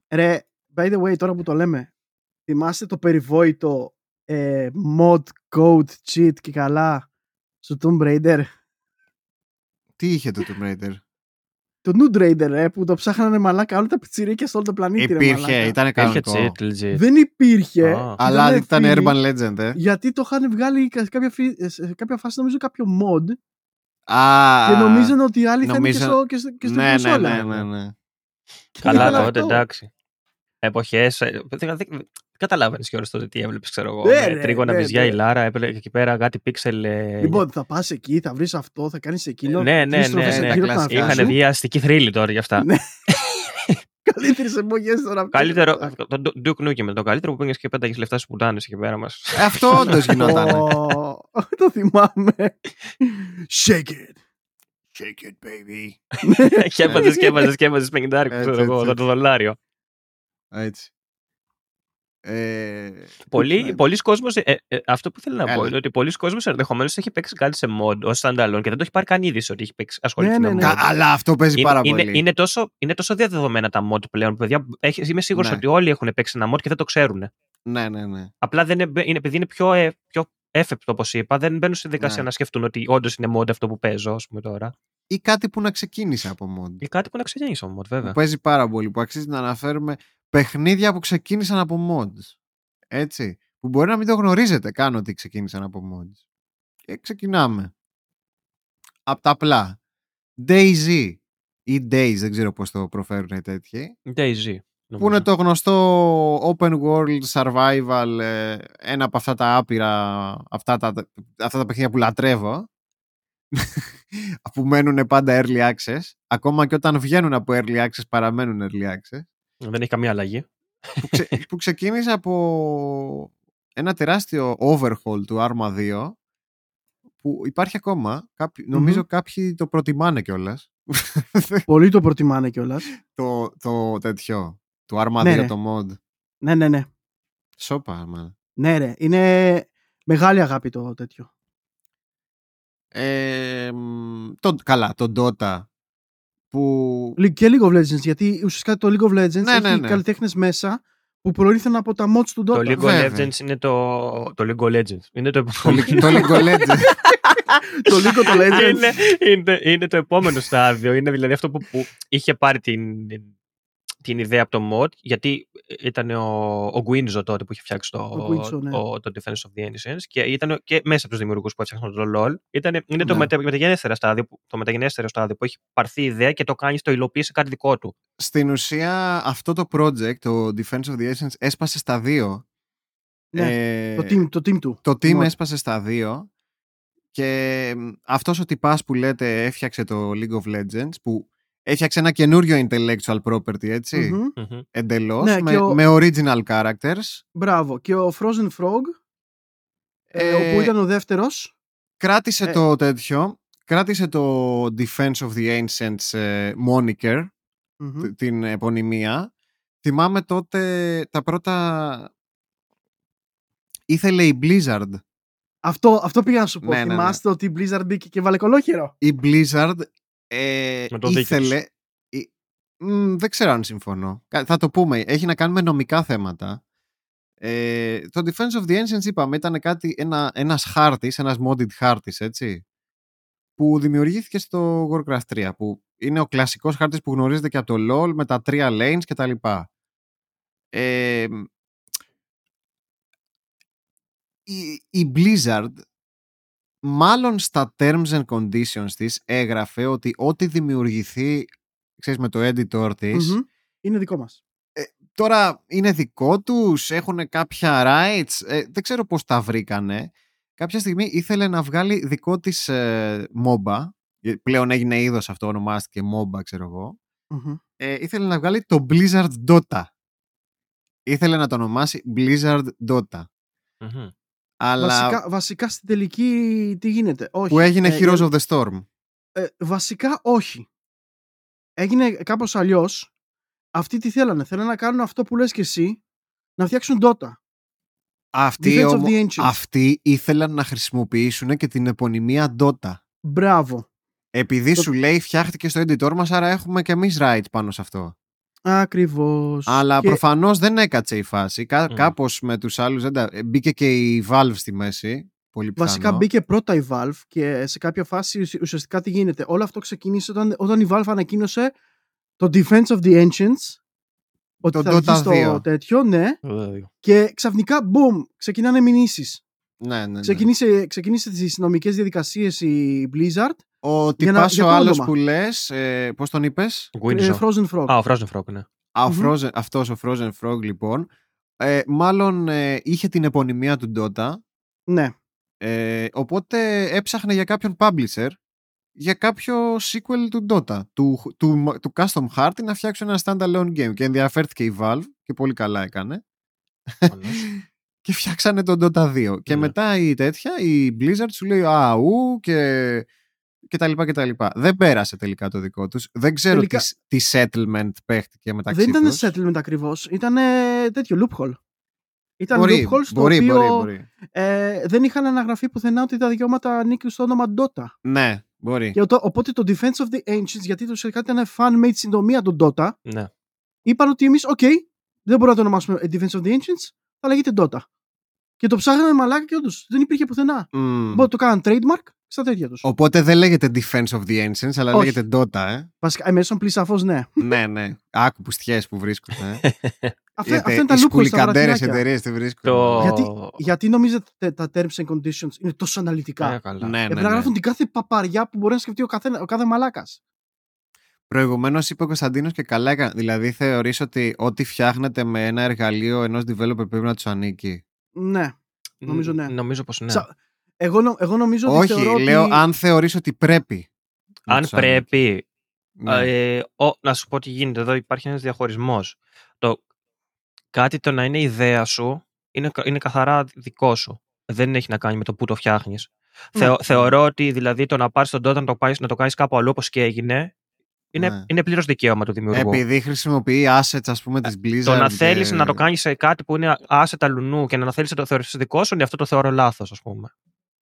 Ρε, by the way, τώρα που το λέμε, θυμάστε το περιβόητο ε, mod, code, cheat και καλά στο Tomb Raider; Τι είχε το Tomb Raider; Το Nude Raider, ρε, που το ψάχνανε μαλάκα όλα τα πιτσιρίκια σε όλο το πλανήτη. ρε, Υπήρχε, μαλάκα. ήταν Είχε κανονικό. cheat, legit. Δεν υπήρχε. Α. Αλλά ήταν φίλοι, Urban Legend, ε. Γιατί το είχαν βγάλει σε κάποια, φι- σε κάποια φάση, νομίζω, κάποιο mod Α, και νομίζαν ότι οι άλλοι θα είναι και, νομίζω- στο, και, στο- και στην ναι, ναι, κονσόλα. ναι, ναι, ναι. Και Καλά ήθελα τότε, αυτό. εντάξει. Εποχές. Δεν καταλάβαινες και όλες τότε τι έβλεπες, ξέρω εγώ. Ναι, με ναι, τρίγωνα ναι, βυζιά ναι. η Λάρα, έπαιρνε εκεί πέρα κάτι πίξελ. ε, Λοιπόν, θα πας εκεί, θα βρεις αυτό, θα κάνεις εκείνο. Ναι, ναι, τρεις ναι, στροφές ναι, γύρω τα από τον κλασικά. εαυτό Είχαν σου. βγει αστική θρύλη τώρα για αυτά. Ναι. Καλύτερες εποχές τώρα. αυτές. Καλύτερο. Το Duke Nukem, το καλύτερο που πήγες και πέταγες λεφτά στους πουτάνες εκεί πέρα μας. Ε, Αυτό όντως [laughs] γινόταν. Ω, [laughs] Το θυμάμαι. Shake it. Shake it, baby. [laughs] και έβαζες και έβαζες και έβαζες 50 Έτσι, ξέρω εγώ, έτσι, το έτσι. δολάριο. Έτσι. Ε, Πολλοί, ναι. πολλοί κόσμος, ε, ε, αυτό που θέλω να πω Έλα. είναι ότι πολλοί κόσμος ενδεχομένως έχει παίξει κάτι σε mod ως standalone και δεν το έχει πάρει καν είδηση ότι έχει παίξει, ασχοληθεί Ναι, με ναι, mod. ναι. κα- Αλλά αυτό παίζει Είναι, πάρα είναι, πολύ. είναι, τόσο, είναι τόσο διαδεδομένα τα mod πλέον, παιδιά. Έχεις, είμαι σίγουρος Ναι. ότι όλοι έχουν παίξει ένα mod και δεν το ξέρουν. Ναι, ναι, ναι. Απλά δεν είναι, είναι, επειδή είναι πιο, ε, πιο έφεπτο, όπως είπα, δεν μπαίνουν στη δικασία Ναι. να σκεφτούν ότι όντως είναι mod αυτό που παίζω, ας πούμε τώρα. Ή κάτι που να ξεκίνησε από mod. Ή κάτι που να ξεκινήσει από mod, βέβαια. Που παίζει πάρα πολύ. Που αξίζει να αναφέρουμε παιχνίδια που ξεκίνησαν από mods. Έτσι. Που μπορεί να μην το γνωρίζετε καν ότι ξεκίνησαν από mods. Και ξεκινάμε. Απ' τα απλά. DayZ ή Days, δεν ξέρω πώς το προφέρουν οι τέτοιοι. Daisy. Που είναι το γνωστό open world survival, ε, ένα από αυτά τα άπειρα, αυτά τα, αυτά τα παιχνίδια που λατρεύω, [laughs] που μένουν πάντα early access, ακόμα και όταν βγαίνουν από early access παραμένουν early access, Δεν έχει καμία αλλαγή. που, ξε, [laughs] που ξεκίνησε από ένα τεράστιο overhaul του Arma 2, που υπάρχει ακόμα, κάποιοι, νομίζω κάποιοι το προτιμάνε κιόλας. Πολλοί το προτιμάνε κιόλας. [laughs] το, το τέτοιο, του Arma 2 Ναι, ρε. το mod. Ναι, ναι, ναι. Σόπα, man. Ναι, ρε. Είναι μεγάλη αγάπη το τέτοιο. Ε, μ, το, καλά, το Dota που Λι- Και League of Legends, γιατί ουσιαστικά το League of Legends Ναι, έχει ναι, ναι. καλλιτέχνες μέσα που προήλθαν από τα mods του Dota. Το League of βέβαια. Legends είναι το. Το League of Legends. Είναι το το, επόμενο. League- το League of Legends [laughs] το League of Legends. είναι, είναι, είναι το επόμενο στάδιο. Είναι δηλαδή αυτό που, που είχε πάρει την, την ιδέα από το mod, γιατί ήταν ο, ο Guinzo τότε που είχε φτιάξει το, Ο Guinzo, ναι. το, το Defense of the Ancients και ήταν και μέσα από τους δημιουργούς που έφτιαχναν το LOL. Ήταν, είναι το Ναι. μετα, μεταγενέστερο στάδιο, που- το μεταγενέστερο στάδιο που έχει πάρθει η ιδέα και το κάνει, το υλοποιεί σε κάτι δικό του. στην ουσία αυτό το project, το Defense of the Essence, έσπασε στα δύο. Ναι, Ε, το, team, το team του. το team mod. έσπασε στα δύο και μ, αυτός ο τυπάς που λέτε έφτιαξε το League of Legends που έφτιαξε ένα καινούριο intellectual property, έτσι, Μμμ. Μμμ. εντελώς, Ναι, με, και ο- με original characters. Μπράβο. Και ο Frozen Frog ε, όπου ήταν ο δεύτερος. Κράτησε Ε. το τέτοιο. Κράτησε το Defense of the Ancients ε, moniker, Μμμ. τ- την επωνυμία. Θυμάμαι τότε τα πρώτα... Ήθελε η Blizzard. Αυτό, αυτό πήγα να σου πω. Ναι, ναι, ναι. Θυμάστε ότι η Blizzard μπήκε και βάλε κολόχερο. Η Blizzard ε, Με το δίκιο ήθελε... η- Μ, δεν ξέρω αν συμφωνώ. Κα- Θα το πούμε. Έχει να κάνει με νομικά θέματα. Ε, το Defense of the Ancients είπαμε ήταν κάτι, ένα, ένας χάρτης, ένας modded χάρτης, έτσι, που δημιουργήθηκε στο Warcraft 3, που είναι ο κλασικός χάρτης που γνωρίζετε και από το LoL με τα τρία lanes και τα λοιπά. Ε, η, η Blizzard μάλλον στα terms and conditions της έγραφε ότι ό,τι δημιουργηθεί ξέρεις, με το editor της Μμμ. Είναι δικό μας. Τώρα είναι δικό τους, έχουν κάποια rights, ε, δεν ξέρω πώς τα βρήκανε. Κάποια στιγμή ήθελε να βγάλει δικό της ε, MOBA, ε, πλέον έγινε είδος αυτό, ονομάστηκε MOBA ξέρω εγώ. Μμμ. Ε, ήθελε να βγάλει το Blizzard Dota. Ήθελε να το ονομάσει Blizzard Dota. Μμμ. Αλλά Βασικά, βασικά στην τελική τι γίνεται; Όχι. που έγινε Ε, Heroes για- of the Storm. ε, βασικά όχι. Έγινε κάπως αλλιώς. Αυτοί τι θέλανε; Θέλανε να κάνουν αυτό που λες και εσύ. Να φτιάξουν Dota. Αυτοί, Defense of όμο- the Ancients. αυτοί ήθελαν να χρησιμοποιήσουν και την επωνυμία Dota. Μπράβο. Επειδή Το- σου λέει φτιάχτηκε στο editor μας, άρα έχουμε και εμείς rights πάνω σε αυτό. Ακριβώς. Αλλά Και- προφανώς δεν έκατσε η φάση. Κά, Μμ. Κάπως με τους άλλους δεν τα... ε, Μπήκε και η Valve στη μέση. Πολύ πιθανό. Βασικά μπήκε πρώτα η Valve και σε κάποια φάση ουσ- ουσιαστικά τι γίνεται. Όλο αυτό ξεκίνησε όταν, όταν η Valve ανακοίνωσε το Defense of the Ancients. Ότι Το θα βγει Dota στο 2. τέτοιο, ναι. Βέβαια. Και ξαφνικά, boom, ξεκινάνε μηνύσεις. Ναι, ναι, ναι. Ξεκίνησε, ξεκίνησε τις νομικές διαδικασίες η Blizzard. Ο για τυπάς να- ο για το άλλος όνομα. που λες, ε, πώς τον είπες; ε, Windsor. Frozen Frog. Α, ο Frozen Frog, ναι. Α, ο Μμμ. Frozen, αυτός ο Frozen Frog λοιπόν. Ε, μάλλον ε, είχε την επωνυμία του Dota. Ναι. Ε, οπότε έψαχνε για κάποιον publisher για κάποιο sequel του Dota, του, του, του Custom Heart να φτιάξουν ένα standalone game. Και ενδιαφέρθηκε η Valve και πολύ καλά έκανε. Όντως. [laughs] και φτιάξανε τον Dota 2. Και Ναι. μετά η τέτοια, η Blizzard σου λέει «Α, ου» και, και τα λοιπά και τα λοιπά. Δεν πέρασε τελικά το δικό τους. Δεν ξέρω Τελικά- τι, τι settlement παίχτηκε μεταξύ Δεν ήταν τους. settlement ακριβώς. Ήταν τέτοιο loophole. Ήταν Μπορεί, loophole στο μπορεί, οποίο μπορεί, μπορεί. Ε, δεν είχαν αναγραφεί πουθενά ότι τα δικαιώματα ανήκουν στο όνομα Dota. Ναι, μπορεί. Και οτο- οπότε το Defense of the Ancients, γιατί το ουσιαστικά ήταν fan-made συντομία των Dota, Ναι. είπαν ότι εμείς, οκ, δεν μπορούμε να το ονομάσουμε Defense of the Ancients, θα λέγεται Dota. Και το ψάχναμε μαλάκα και όντως δεν υπήρχε πουθενά. Μμ. Οπότε το κάναν trademark στα τέτοια τους. Οπότε δεν λέγεται Defense of the Ancients, αλλά Όχι. λέγεται Dota, ε. Βασικά, εμέσω πλή σαφώς ναι. ναι, ναι. Άκου που στιές που βρίσκονται. Ε. Αυτά, [laughs] αυτά Γιατί είναι τα οι loophole στα σκουλικαντέρες βραδινάκια. εταιρείες τη βρίσκονται. Το... Γιατί- Γιατί νομίζετε τα terms and conditions είναι τόσο αναλυτικά; Ε, καλά. Ναι, ναι, Έπρεπε να ναι. γράφουν την κάθε παπαριά που μπορεί να σκεφτεί ο κάθε, ο κάθε μαλάκας. Προηγουμένως είπε ο Κωνσταντίνος και καλά έκανε. Δηλαδή θεωρείς ότι ό,τι φτιάχνεται με ένα εργαλείο ενός developer πρέπει να τους ανήκει; Ναι. Νομίζω ναι. Νομίζω πως ναι. Σα- Εγώ, νο- εγώ νομίζω ότι Όχι, θεωρώ λέω ότι... αν θεωρείς ότι πρέπει. να Αν τους ανήκει. πρέπει Ναι. Ε, ο, να σου πω τι γίνεται εδώ, υπάρχει ένας διαχωρισμός. Το, κάτι το να είναι ιδέα σου είναι, κα- είναι καθαρά δικό σου. Δεν έχει να κάνει με το που το φτιάχνεις. Ναι. Θεω, θεωρώ ότι δηλαδή το να πάρεις τον Dota να το, πάεις, να το κάνεις κάπου αλλού όπως και έγινε είναι, Ναι. είναι πλήρως δικαίωμα του δημιουργού. Επειδή χρησιμοποιεί assets ας πούμε της Blizzard. το να και- θέλεις να το κάνεις σε κάτι που είναι άσετα λουνού και να θέλεις να το θεωρήσεις δικό σου, ναι, αυτό το θεωρώ λάθος ας πούμε.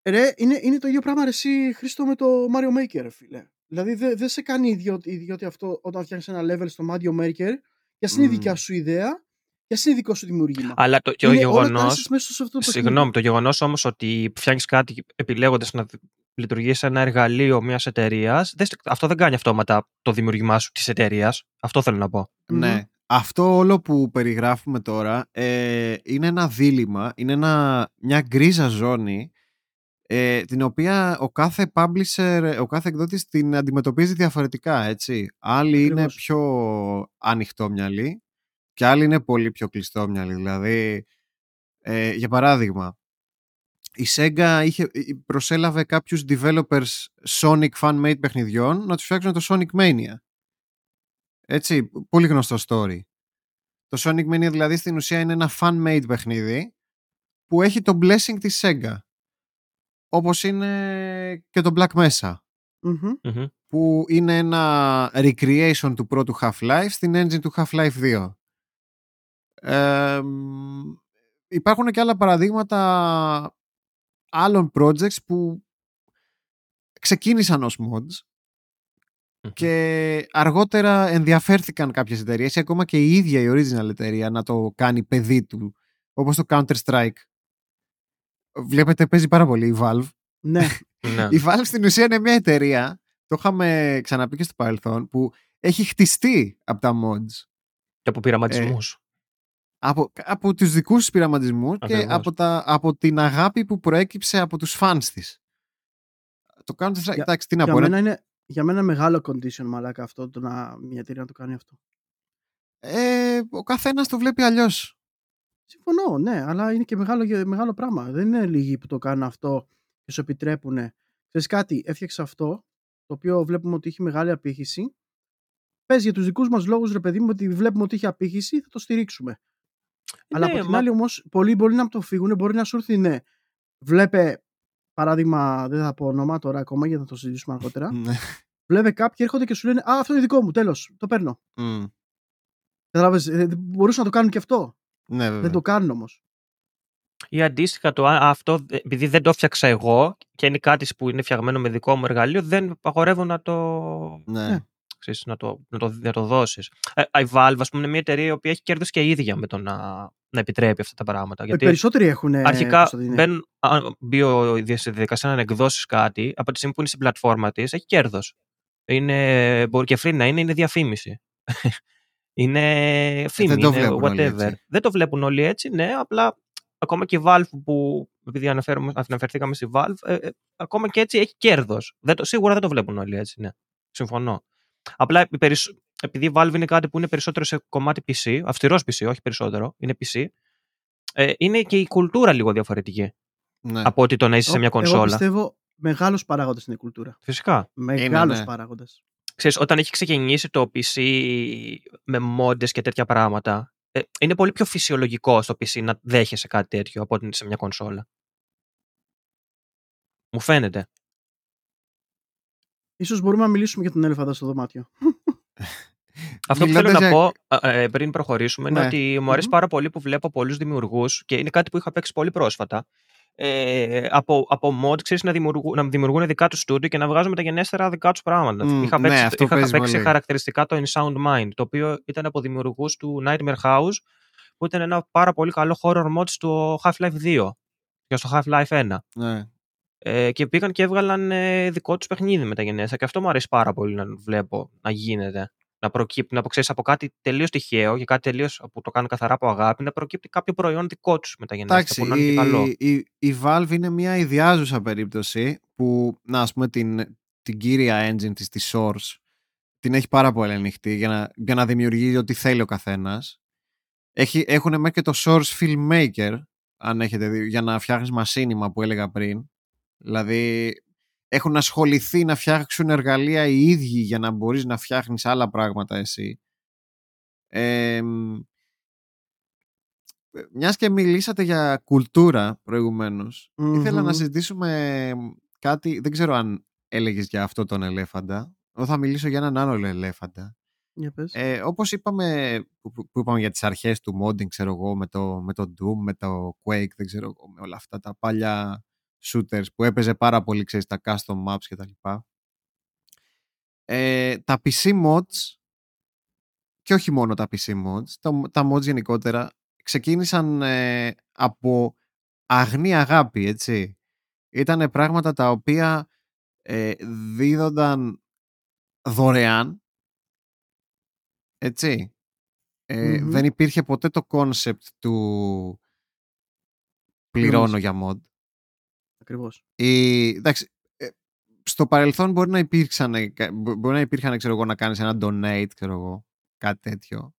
Ρε, είναι, είναι το ίδιο πράγμα ρε, εσύ Χρήστο με το Mario Maker, ρε, φίλε. Δηλαδή δεν δεν σε κάνει ιδιώτη, ιδιώτη αυτό όταν φτιάχνεις ένα level στο Mario Maker, για είναι η Μμμ. δικιά σου ιδέα, για είναι δικό σου δημιουργήμα. Αλλά το, και ο είναι όλα τα γεγονός... assets μέσα σε αυτό το παιχνίδι. Συγγνώμη, το γεγονός όμως ότι φτιάχνεις κάτι επιλέγοντας να λειτουργήσει ένα εργαλείο μιας εταιρείας, αυτό δεν κάνει αυτόματα το δημιουργήμά σου της εταιρείας. Αυτό θέλω να πω. Ναι. Μμμ. Αυτό όλο που περιγράφουμε τώρα ε, είναι ένα δίλημα, είναι ένα, μια γκρίζα ζώνη ε, την οποία ο κάθε publisher, ο κάθε εκδότης την αντιμετωπίζει διαφορετικά, έτσι. Άλλοι είναι Ακριβώς. πιο ανοιχτόμυαλοι και άλλοι είναι πολύ πιο κλειστόμυαλοι. Δηλαδή, ε, για παράδειγμα, η Sega είχε, ε, προσέλαβε κάποιους developers Sonic fan-made παιχνιδιών να τους φτιάξουν το Sonic Mania. Έτσι, πολύ γνωστό story. Το Sonic Mania δηλαδή στην ουσία είναι ένα fan-made παιχνίδι που έχει το blessing της Sega. Όπως είναι και το Black Mesa Μμμ. Μμμ. που είναι ένα recreation του πρώτου Half-Life στην engine του Half-Life 2. Ε, μ, υπάρχουν και άλλα παραδείγματα άλλων projects που ξεκίνησαν ως mods Μμμ. και αργότερα ενδιαφέρθηκαν κάποιες εταιρείες ή ακόμα και η ίδια η original εταιρεία να το κάνει παιδί του όπως το Counter-Strike. Βλέπετε παίζει πάρα πολύ η Valve. Ναι. [laughs] Ναι. Η Valve στην ουσία είναι μια εταιρεία, το είχαμε ξαναπεί και στο παρελθόν, που έχει χτιστεί από τα mods. Και από πειραματισμούς. Από, από τους δικούς τους πειραματισμούς και Ακριβώς. από, τα, από την αγάπη που προέκυψε από τους fans της. Το Counter-Strike, Για- εντάξει, τι να για, πω. ρε. μένα είναι, για μένα μεγάλο condition μαλάκα αυτό το να μια εταιρεία να το κάνει αυτό. Ε, ο καθένας το βλέπει αλλιώς. Συμφωνώ, ναι, αλλά είναι και μεγάλο, μεγάλο πράγμα. Δεν είναι λίγοι που το κάνουν αυτό και σου επιτρέπουν. Ξέρεις κάτι, έφτιαξε αυτό, το οποίο βλέπουμε ότι έχει μεγάλη απήχηση. Πες για τους δικούς μας λόγους, ρε παιδί μου, ότι βλέπουμε ότι έχει απήχηση, θα το στηρίξουμε. Αλλά Ναι, από την μα- άλλη όμως, πολλοί μπορεί να το φύγουν, μπορεί να σου έρθει, ναι. Βλέπε, παράδειγμα, δεν θα πω όνομα τώρα ακόμα γιατί θα το συζητήσουμε αργότερα. Ναι. Βλέπε κάποιοι έρχονται και σου λένε Α, αυτό είναι δικό μου, τέλος, το παίρνω. Μμ. Κατάλαβες, ε, μπορούσαν να το κάνουν και αυτό. Ναι, βέβαια. Δεν το κάνουν όμως. Ή αντίστοιχα, το, «Α, αυτό ε, επειδή δεν το έφτιαξα εγώ και είναι κάτι που είναι φτιαγμένο με δικό μου εργαλείο, δεν απαγορεύω να το, Ναι. Ναι. ξέρεις, να το, να το, να το δώσεις. Ε, η Valve, ας πούμε, είναι μια εταιρεία η οποία έχει κέρδος και η ίδια με το να, να επιτρέπει αυτά τα πράγματα. Οι Γιατί περισσότεροι έχουν. αρχικά μπαίνουν, αν μπει ο, στη διαδικασία να εκδώσει κάτι, από τη στιγμή που είναι στην πλατφόρμα της, έχει κέρδος. Είναι, μπορεί και free να είναι, είναι διαφήμιση. Είναι φήμη, δεν το είναι βλέπουν όλοι whatever. έτσι. Δεν το βλέπουν όλοι έτσι, ναι, απλά ακόμα και η Valve που, επειδή αναφέρουμε, αναφερθήκαμε στη Valve, ε, ε, ακόμα και έτσι έχει κέρδος. Σίγουρα δεν το βλέπουν όλοι έτσι, ναι. Συμφωνώ. Απλά οι περισσ- επειδή η Valve είναι κάτι που είναι περισσότερο σε κομμάτι PC, αυστηρός PC, όχι περισσότερο, είναι PC, ε, είναι και η κουλτούρα λίγο διαφορετική ναι. από ότι το να είσαι σε μια Εγώ κονσόλα. πιστεύω μεγάλος παράγοντας στην κουλτούρα. Φυσικά. Μεγάλος ναι. παράγοντας. Ξέρεις, όταν έχει ξεκινήσει το PC με μόντες και τέτοια πράγματα, ε, είναι πολύ πιο φυσιολογικό στο PC να δέχεσαι κάτι τέτοιο από ότι σε μια κονσόλα. Μου φαίνεται. Ίσως μπορούμε να μιλήσουμε για τον έλεφαντα στο δωμάτιο. Αυτό που Μιλώντας θέλω να για- πω α, ε, πριν προχωρήσουμε είναι Ναι. ότι μου αρέσει Μμμ. πάρα πολύ που βλέπω πολλούς δημιουργούς και είναι κάτι που είχα παίξει πολύ πρόσφατα. Ε, από, από mod, ξέρεις, να, δημιουργούν, να δημιουργούν δικά τους στούντιο και να βγάζουν μεταγενέστερα δικά τους πράγματα. Μμ, είχα ναι, παίξει, αυτό είχα παίζει παίξει πολύ. χαρακτηριστικά το In Sound Mind, το οποίο ήταν από δημιουργούς του Nightmare House, που ήταν ένα πάρα πολύ καλό horror mod στο Half-Life 2 και στο Half-Life 1. ναι. Ε, και πήγαν και έβγαλαν ε, δικό τους παιχνίδι μεταγενέστερα. Και αυτό μου αρέσει πάρα πολύ να βλέπω να γίνεται. Να προκύπτει, να ξέρεις, από κάτι τελείως τυχαίο και κάτι τελείως που το κάνουν καθαρά από αγάπη, να προκύπτει κάποιο προϊόν δικό τους μεταγενέστερα. Εντάξει, που να είναι και καλό. η, η, η Valve είναι μια ιδιάζουσα περίπτωση που, να ας πούμε, την, την κύρια engine της, της Source, την έχει πάρα πολύ ανοιχτή για να, για να δημιουργεί ό,τι θέλει ο καθένας. Έχει, έχουν μέχρι και το Source Filmmaker, αν έχετε δει, για να φτιάχνεις μασίνημα που έλεγα πριν. Δηλαδή, έχουν ασχοληθεί να φτιάξουν εργαλεία οι ίδιοι για να μπορείς να φτιάχνεις άλλα πράγματα εσύ. Ε, μιας και μιλήσατε για κουλτούρα προηγουμένως, ήθελα να Μμμ. συζητήσουμε κάτι, δεν ξέρω αν έλεγες για αυτό τον ελέφαντα, εγώ θα μιλήσω για έναν άλλο ελέφαντα. Για πες. Ε, όπως είπαμε, που, που- που είπαμε για τις αρχές του modding, ξέρω εγώ, με το, με το Doom, με το Quake, δεν ξέρω εγώ, με όλα αυτά τα παλιά shooters που έπαιζε πάρα πολύ, ξέρεις, τα custom maps και τα λοιπά. Ε, τα PC mods και όχι μόνο τα PC mods, τα, τα mods γενικότερα ξεκίνησαν ε, από αγνή αγάπη, έτσι. Ήτανε πράγματα τα οποία ε, δίδονταν δωρεάν, έτσι. Ε, Μμμ. Δεν υπήρχε ποτέ το concept του πληρώνω Πληρώνεις. για mod. Ακριβώς. Η, εντάξει, ε, στο παρελθόν μπορεί να υπήρξαν, ε, κα- μπο- μπορεί να υπήρχαν, ξέρω εγώ, να κάνεις ένα donate, ξέρω εγώ, κάτι τέτοιο.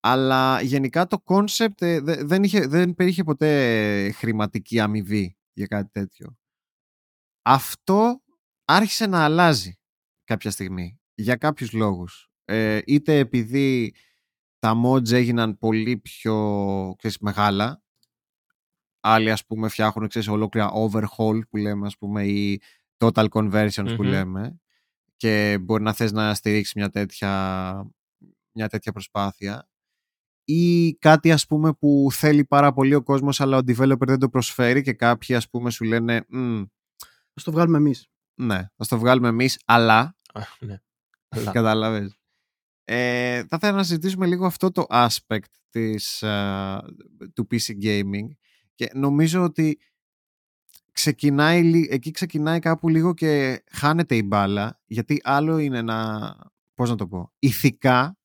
Αλλά γενικά το concept ε, δε- δεν, είχε, δεν περιείχε ποτέ χρηματική αμοιβή για κάτι τέτοιο. Αυτό άρχισε να αλλάζει κάποια στιγμή, για κάποιους λόγους. Ε, είτε επειδή τα mods έγιναν πολύ πιο ξέρεις, μεγάλα άλλοι ας πούμε φτιάχνουν ξέρεις, ολόκληρα overhaul που λέμε ας πούμε ή total conversions που λέμε και μπορεί να θες να στηρίξεις μια τέτοια, μια τέτοια προσπάθεια ή κάτι ας πούμε που θέλει πάρα πολύ ο κόσμος αλλά ο developer δεν το προσφέρει και κάποιοι ας πούμε σου λένε Ας το βγάλουμε εμείς. Ναι, θα το βγάλουμε εμείς αλλά ναι. [laughs] Κατάλαβες. Ε, θα ήθελα να συζητήσουμε λίγο αυτό το aspect της, του PC gaming και νομίζω ότι ξεκινάει, εκεί ξεκινάει κάπου λίγο και χάνεται η μπάλα γιατί άλλο είναι να, πώς να το πω, ηθικά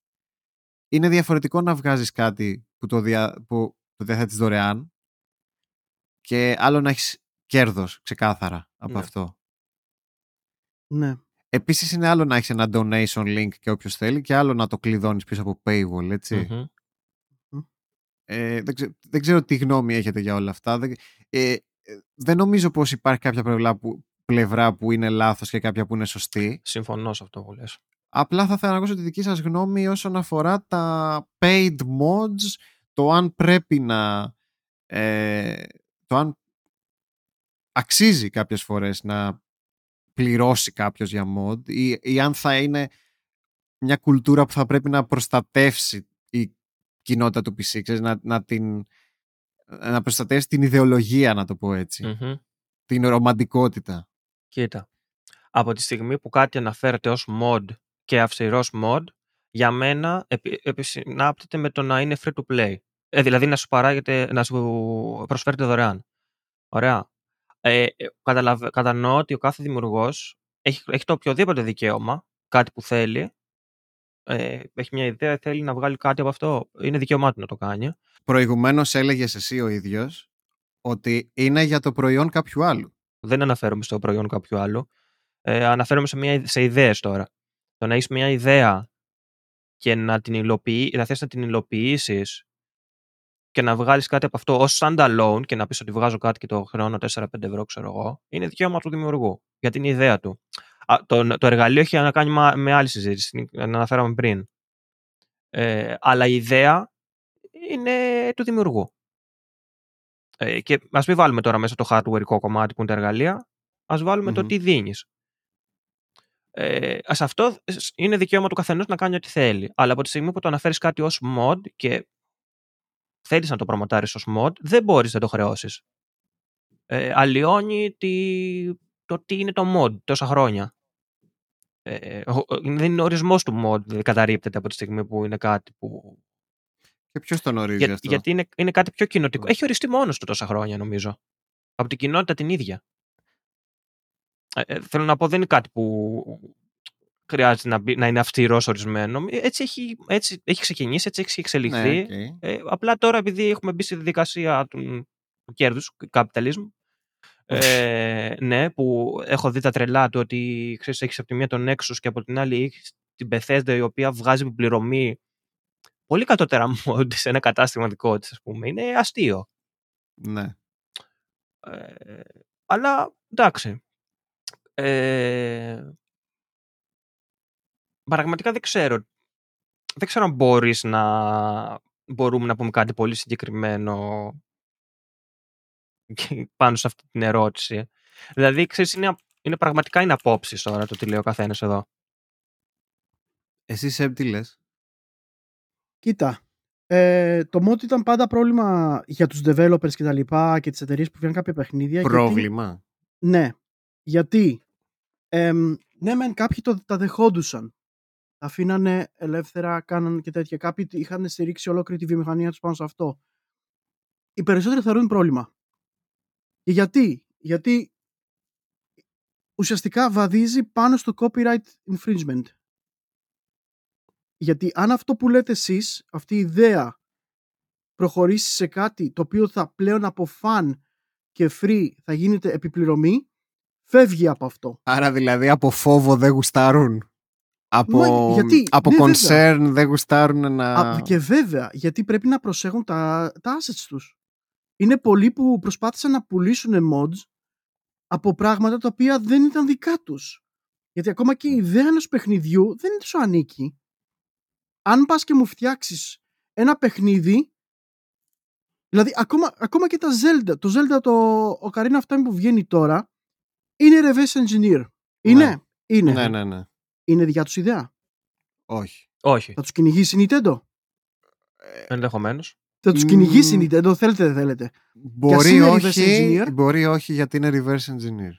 είναι διαφορετικό να βγάζεις κάτι που το, δια, που το διαθέτεις δωρεάν και άλλο να έχεις κέρδος ξεκάθαρα από Ναι. αυτό. Ναι. Επίσης είναι άλλο να έχεις ένα donation link και όποιος θέλει και άλλο να το κλειδώνεις πίσω από paywall, έτσι. Μμμ. Ε, δεν, ξέ- δεν ξέρω τι γνώμη έχετε για όλα αυτά. Δεν, ε, ε, δεν νομίζω πως υπάρχει κάποια πλευρά που, πλευρά που είναι λάθος και κάποια που είναι σωστή. Συμφωνώ σε αυτό που λες. Απλά θα ήθελα να ακούσω τη δική σας γνώμη όσον αφορά τα paid mods, το αν πρέπει να... Ε, το αν αξίζει κάποιες φορές να πληρώσει κάποιος για mod ή, ή αν θα είναι μια κουλτούρα που θα πρέπει να προστατεύσει η κοινότητα του PC, ξέρεις, να, να, την, να προστατεύσει την ιδεολογία, να το πω έτσι, Μμμ. την ρομαντικότητα. Κοίτα. Από τη στιγμή που κάτι αναφέρεται ως mod και αυστηρός mod, για μένα επι, επισυνάπτεται με το να είναι free to play. Ε, δηλαδή να σου, παράγεται, να σου προσφέρεται δωρεάν. Ωραία. Ε, ε, καταλαβα- κατανοώ ότι ο κάθε δημιουργός έχει, έχει το οποιοδήποτε δικαίωμα, κάτι που θέλει, ε, έχει μια ιδέα, θέλει να βγάλει κάτι από αυτό, είναι δικαίωμά του να το κάνει. Προηγουμένως έλεγες εσύ ο ίδιος ότι είναι για το προϊόν κάποιου άλλου. Δεν αναφέρομαι στο προϊόν κάποιου άλλου. Ε, αναφέρομαι σε, μια, σε ιδέες τώρα. Το να έχεις μια ιδέα και να, την υλοποιεί, να θες να την υλοποιήσεις και να βγάλεις κάτι από αυτό ως standalone και να πεις ότι βγάζω κάτι και το χρεώνω 4-5 ευρώ, ξέρω εγώ, είναι δικαίωμα του δημιουργού για την ιδέα του. Α, το, το εργαλείο έχει να κάνει μα- με άλλη συζήτηση, την αναφέραμε πριν. Ε, αλλά η ιδέα είναι του δημιουργού. Ε, και ας μην βάλουμε τώρα μέσα το hardware κομμάτι που είναι τα εργαλεία, ας βάλουμε το Μμμ. τι δίνεις. Ε, ας αυτό είναι δικαίωμα του καθενός να κάνει ό,τι θέλει. Αλλά από τη στιγμή που το αναφέρεις κάτι ως mod και θέλεις να το προμοτάρεις ως mod, δεν μπορείς να το χρεώσεις. Ε, αλλοιώνει τη, το τι είναι το mod τόσα χρόνια. Ε, ο- ο- δεν είναι ο ορισμός του mod, δηλαδή καταρρίπτεται από τη στιγμή που είναι κάτι που... Και ποιος τον ορίζει Για, αυτό; γιατί είναι, είναι κάτι πιο κοινοτικό. Μμ. Έχει οριστεί μόνος του τόσα χρόνια νομίζω. Από την κοινότητα την ίδια. Ε, ε, θέλω να πω, δεν είναι κάτι που χρειάζεται να, μπει- να είναι αυστηρώς ορισμένο. Έτσι έχει, έτσι έχει ξεκινήσει, έτσι έχει εξελιχθεί. Ναι, οκ. Ε, απλά τώρα επειδή έχουμε μπει στη διαδικασία του, του κέρδους, capitalism, ε, ναι, που έχω δει τα τρελά του ότι ξέρεις, έχεις από τη μία τον Nexus και από την άλλη έχεις την Bethesda η οποία βγάζει επιπληρωμή πολύ κατώτερα [laughs] mod σε ένα κατάστημα δικό της, ας πούμε. Είναι αστείο. Ναι. Ε, αλλά εντάξει. Ε, πραγματικά δεν ξέρω. Δεν ξέρω αν μπορείς να μπορούμε να πούμε κάτι πολύ συγκεκριμένο και πάνω σε αυτή την ερώτηση. Δηλαδή, ξέρεις, είναι, είναι πραγματικά είναι απόψεις τώρα το τι λέει ο καθένας εδώ. Εσύ Σεμ τι λες; Κοίτα, ε, το mod ήταν πάντα πρόβλημα για τους developers και τα λοιπά και τις εταιρείες που βγαίνουν κάποια παιχνίδια. γιατί- Πρόβλημα. ναι, γιατί εμ, ναι μεν κάποιοι το, τα δεχόντουσαν. Τα αφήνανε ελεύθερα, κάναν και τέτοια. Κάποιοι είχαν στηρίξει ολόκληρη τη βιομηχανία τους πάνω σε αυτό. Οι περισσότεροι θεωρούν πρόβλημα. Και γιατί, γιατί ουσιαστικά βαδίζει πάνω στο copyright infringement. Γιατί αν αυτό που λέτε εσείς, αυτή η ιδέα προχωρήσει σε κάτι το οποίο θα πλέον από fan και free θα γίνεται επιπληρωμή, φεύγει από αυτό. Άρα δηλαδή από φόβο δεν γουστάρουν. Από, Μα, γιατί, από ναι, concern δεν γουστάρουν να... Α, και βέβαια, γιατί πρέπει να προσέχουν τα, τα assets τους. Είναι πολλοί που προσπάθησαν να πουλήσουν mods από πράγματα τα οποία δεν ήταν δικά τους. Γιατί ακόμα και η ιδέα ενός παιχνιδιού δεν σου ανήκει. Αν πας και μου φτιάξεις ένα παιχνίδι, Δηλαδή, ακόμα, ακόμα και τα Zelda, το Zelda, το Ocarina of Time που βγαίνει τώρα, είναι reverse engineer. Είναι. Ναι. Είναι. Ναι, ναι, ναι. Είναι δικιά τους ιδέα. Όχι. Όχι. Θα τους κυνηγήσει η Nintendo. Ενδεχομένως. Θα τους Μμμ. κυνηγήσει η Nintendo, θέλετε δεν θέλετε. Μπορεί είναι reverse όχι, engineer. μπορεί όχι γιατί είναι reverse engineer.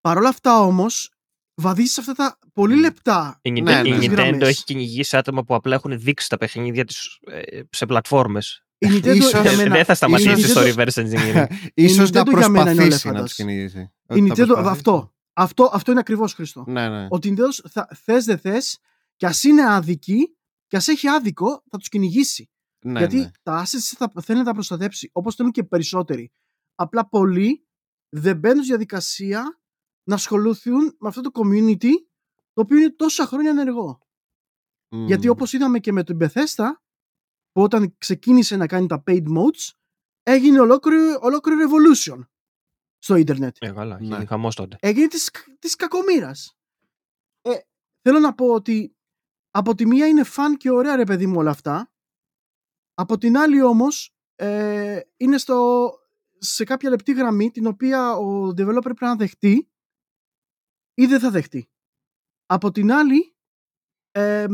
Παρ' όλα αυτά όμως, βαδίζεις σε αυτά τα πολύ Μμ. λεπτά. Η Nintendo, Ναι, ναι. η Nintendo Γραμμές. έχει κυνηγήσει άτομα που απλά έχουν δείξει τα παιχνίδια της ε, σε πλατφόρμες. Η Nintendo Ίσως- για μένα, Δεν θα σταματήσει η στο Nintendo- reverse engineering. [laughs] Ίσως να Nintendo για μένα είναι προσπαθήσει να ολέφαντας. τους κυνηγήσει. Η Ότι θα Nintendo, προσπαθήσει. αυτό, αυτό, αυτό είναι ακριβώς Χριστό. Ναι, ναι. Ότι η Nintendo θα, θες δεν θες και ας είναι άδικη και ας έχει άδικο θα τους κυνηγήσει. Ναι, Γιατί ναι. τα assets θα, θέλει να τα προστατέψει όπως θέλουν και περισσότεροι. Απλά πολλοί δεν μπαίνουν στη διαδικασία να ασχοληθούν με αυτό το community το οποίο είναι τόσα χρόνια ενεργό. Μμ. Γιατί όπως είδαμε και με τον Bethesda που όταν ξεκίνησε να κάνει τα paid modes έγινε ολόκληρο, ολόκληρο revolution στο ίντερνετ. Ε, καλά, Ναι. γίνει χαμός τότε. έγινε της, της κακομήρας. Ε, θέλω να πω ότι από τη μία είναι φαν και ωραία ρε παιδί μου όλα αυτά. Από την άλλη όμως ε, είναι στο, σε κάποια λεπτή γραμμή την οποία ο developer πρέπει να δεχτεί ή δεν θα δεχτεί. Από την άλλη ε,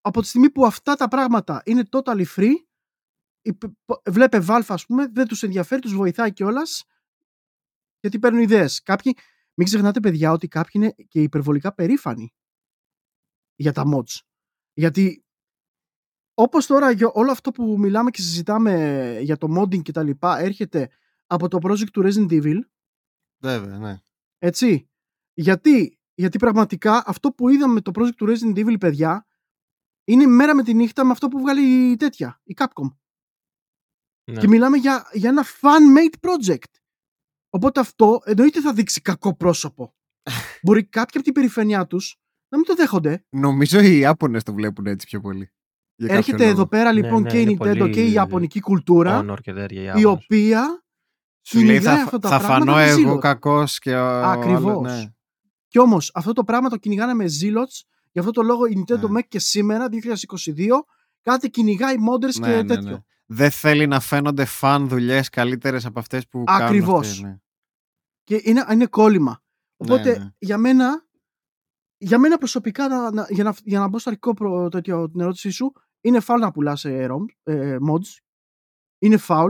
από τη στιγμή που αυτά τα πράγματα είναι totally free η- π- βλέπε Valve ας πούμε δεν τους ενδιαφέρει, τους βοηθάει κιόλας γιατί παίρνουν ιδέες. Κάποιοι, μην ξεχνάτε παιδιά ότι κάποιοι είναι και υπερβολικά περήφανοι για τα mods. Γιατί όπως τώρα για όλο αυτό που μιλάμε και συζητάμε για το modding και τα λοιπά έρχεται από το project του Resident Evil Βέβαια, ναι. έτσι. Γιατί, γιατί πραγματικά αυτό που είδαμε με το project του Resident Evil παιδιά είναι μέρα με τη νύχτα με αυτό που βγάλει η τέτοια, η Capcom. Ναι. Και μιλάμε για, για ένα fan-made project. Οπότε αυτό εννοείται θα δείξει κακό πρόσωπο. [laughs] Μπορεί κάποιοι από την περιφέρειά τους να μην το δέχονται. Νομίζω οι Ιάπωνες το βλέπουν έτσι πιο πολύ. Για κάποιο Έρχεται λόγο. εδώ πέρα λοιπόν ναι, και η είναι Nintendo πολύ και η Ιαπωνική κουλτούρα Honor και τέτοια. οι η Ιάπωνες. οποία Σου λέει κυνηγάει θα, αυτά τα θα πράγματα φανώ με εγώ ζήλο. κακός και ο Ακριβώς. άλλος, ναι. Κι όμως αυτό το πράγμα το κυνηγάνε με ζήλωτς Γι' αυτό το λόγο η Nintendo Ναι. μέχρι και σήμερα, 2022, κάτι κυνηγάει modders Ναι, και ναι, τέτοιο. ναι. Δεν θέλει να φαίνονται φαν δουλειές καλύτερες από αυτές που Ακριβώς. κάνουν. αυτοί, ναι. Και είναι, είναι κόλλημα. Οπότε ναι. για μένα, για μένα προσωπικά, να, να- για, να, για να μπω στο αρχικό προ, τέτοιο, την ερώτησή σου, είναι foul να πουλάς ε, ROM, ε, mods. Είναι foul.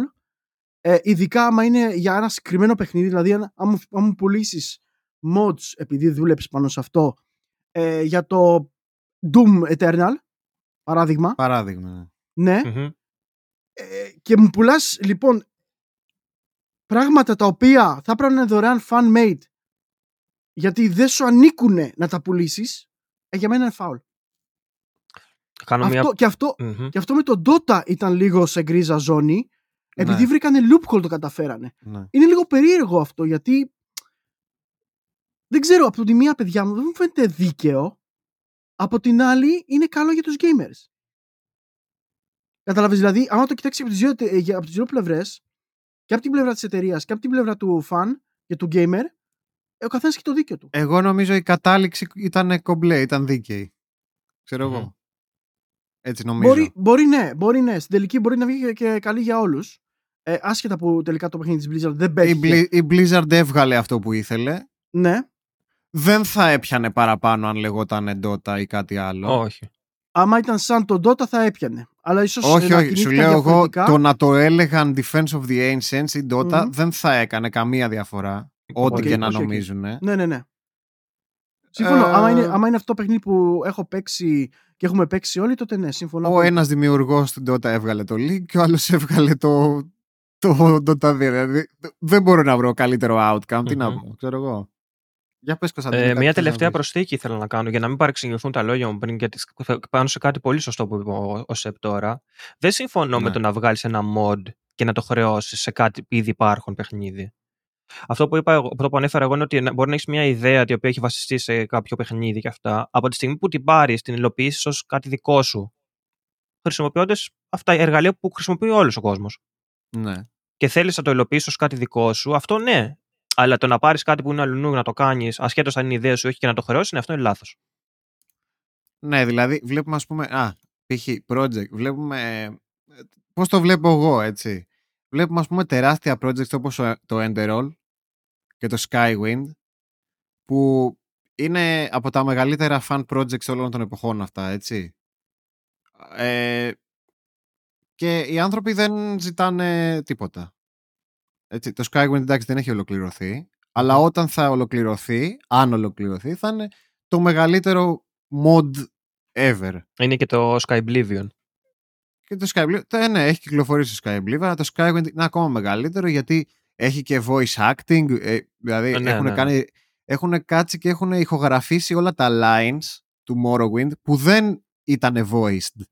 Ε, ειδικά άμα είναι για ένα συγκεκριμένο παιχνίδι, δηλαδή αν, αν, μου, αν μου πουλήσεις mods επειδή δούλεψες πάνω σε αυτό ε, για το Doom Eternal, παράδειγμα, Παράδειγμα. ναι, ναι. Μμμ. ε, και μου πουλάς λοιπόν πράγματα τα οποία θα έπρεπε να είναι δωρεάν fan-made γιατί δεν σου ανήκουν να τα πουλήσεις, ε, για μένα είναι foul. Κάνω Αυτό, μια... και, αυτό, Μμμ. και αυτό με τον Dota ήταν λίγο σε γκρίζα ζώνη επειδή Ναι. βρήκανε loophole το καταφέρανε. Ναι. Είναι λίγο περίεργο αυτό γιατί δεν ξέρω από τη μία παιδιά μου δεν μου φαίνεται δίκαιο από την άλλη είναι καλό για τους gamers. Καταλαβες δηλαδή, άμα το κοιτάξεις από τις δύο, τε- για- από τις δύο πλευρές και από την πλευρά της εταιρείας και από την πλευρά του fan και του gamer ε, ο καθένας έχει το δίκιο του. Εγώ νομίζω η κατάληξη ήταν κομπλέ, ήταν δίκαιη. Ξέρω Μμμ. εγώ. Έτσι νομίζω. Μπορεί, μπορεί ναι, μπορεί ναι. Στην τελική μπορεί να βγει και- και καλή για όλους. Ε, άσχετα που τελικά το παιχνίδι της Blizzard δεν Η, πέτυχε. Bli- η Blizzard έβγαλε αυτό που ήθελε. Ναι. Δεν θα έπιανε παραπάνω αν λεγόταν Dota ή κάτι άλλο. Όχι. Άμα ήταν σαν τον Dota θα έπιανε. Αλλά ίσως όχι, να όχι. Σου κινήθηκαν λέω εγώ διαφορετικά. το να το έλεγαν Defense of the Ancients ή Dota Μμμ. δεν θα έκανε καμία διαφορά. Ό,τι Οκ, και να OK, OK. νομίζουν. Ναι, ναι, ναι. Συμφωνώ. Ε, Άμα, είναι, άμα είναι αυτό το παιχνίδι που έχω παίξει και έχουμε παίξει όλοι, τότε ναι, συμφωνώ. Ο πολύ. ένας δημιουργός του Dota έβγαλε το League και ο άλλος έβγαλε το, το Dota 2. Δηλαδή, δεν μπορώ να βρω καλύτερο outcome. Τι να Μμμ. πω, ξέρω εγώ. Για πες Κωνσταντίνε, Ε, κάτι μια θες να τελευταία πεις. προσθήκη ήθελα να κάνω για να μην παρεξηγηθούν τα λόγια μου πριν, γιατί θα- πάνω σε κάτι πολύ σωστό που είπε ο, ο Σεπ τώρα. Δεν συμφωνώ με Ναι. το να βγάλεις ένα mod και να το χρεώσεις σε κάτι που ήδη υπάρχον παιχνίδι. Αυτό που, είπα, εγώ- αυτό που ανέφερα εγώ είναι ότι να- μπορεί να έχεις μια ιδέα η οποία έχει βασιστεί σε κάποιο παιχνίδι και αυτά. Από τη στιγμή που την πάρεις, την υλοποιήσεις ως κάτι δικό σου, χρησιμοποιώντας αυτά τα εργαλεία που χρησιμοποιεί όλος ο κόσμος. Ναι. Και θέλεις να το υλοποιήσεις ως κάτι δικό σου, αυτό ναι. Αλλά το να πάρεις κάτι που είναι αλλού να το κάνεις, ασχέτως αν είναι η ιδέα σου ή όχι και να το χρεώσεις, αυτό είναι λάθος. ναι, δηλαδή βλέπουμε ας πούμε, α, π.χ. project, βλέπουμε, ε, πώς το βλέπω εγώ έτσι. βλέπουμε ας πούμε τεράστια projects όπως το Enderall και το Skywind που είναι από τα μεγαλύτερα fan projects όλων των εποχών αυτά, έτσι. Ε, και οι άνθρωποι δεν ζητάνε τίποτα. Έτσι, το Skywind εντάξει δεν έχει ολοκληρωθεί, αλλά όταν θα ολοκληρωθεί, αν ολοκληρωθεί, θα είναι το μεγαλύτερο mod ever. Είναι και το Skyblivion. Και το Skyblivion, ναι, ναι, έχει κυκλοφορήσει το Skyblivion, αλλά το Skywind είναι ακόμα μεγαλύτερο γιατί έχει και voice acting, ε, δηλαδή ναι, έχουν, ναι. Κάνει, έχουν κάτσει και έχουν ηχογραφήσει όλα τα lines του Morrowind που δεν ήταν voiced.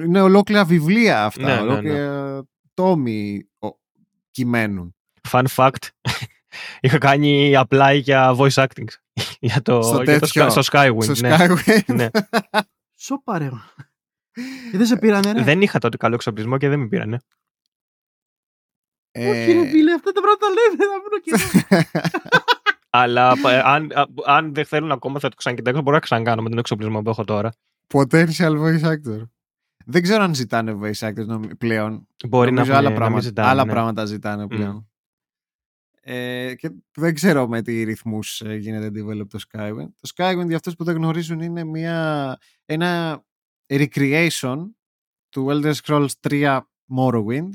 Είναι ολόκληρα βιβλία αυτά, ναι, ναι ολόκληρα ναι, τόμοι κειμένου. Fun fact, [laughs] είχα κάνει απλά για voice acting [laughs] για το, στο, για το, στο Skywind. Στο ναι. Skywing. ναι. [laughs] Σοπα ρε. Και δεν σε πήρανε, ρε. Δεν είχα τότε καλό εξοπλισμό και δεν με πήρανε. Ε... Όχι ρε φίλε, αυτά τα πράγματα λέμε, θα βρω και [laughs] Αλλά αν, αν δεν θέλουν ακόμα θα το ξανακοιτάξω, μπορώ να ξανακάνω με τον εξοπλισμό που έχω τώρα. Potential voice actor. Δεν ξέρω αν ζητάνε voice actors πλέον. Μπορεί Νομίζω να άλλα, πράγματα, ζητάνε, άλλα ναι. πράγματα ζητάνε πλέον. Ε, και δεν ξέρω με τι ρυθμούς ε, γίνεται develop το Skywind. Το Skywind για αυτούς που δεν γνωρίζουν είναι μια, ένα recreation του Elder Scrolls 3 Morrowind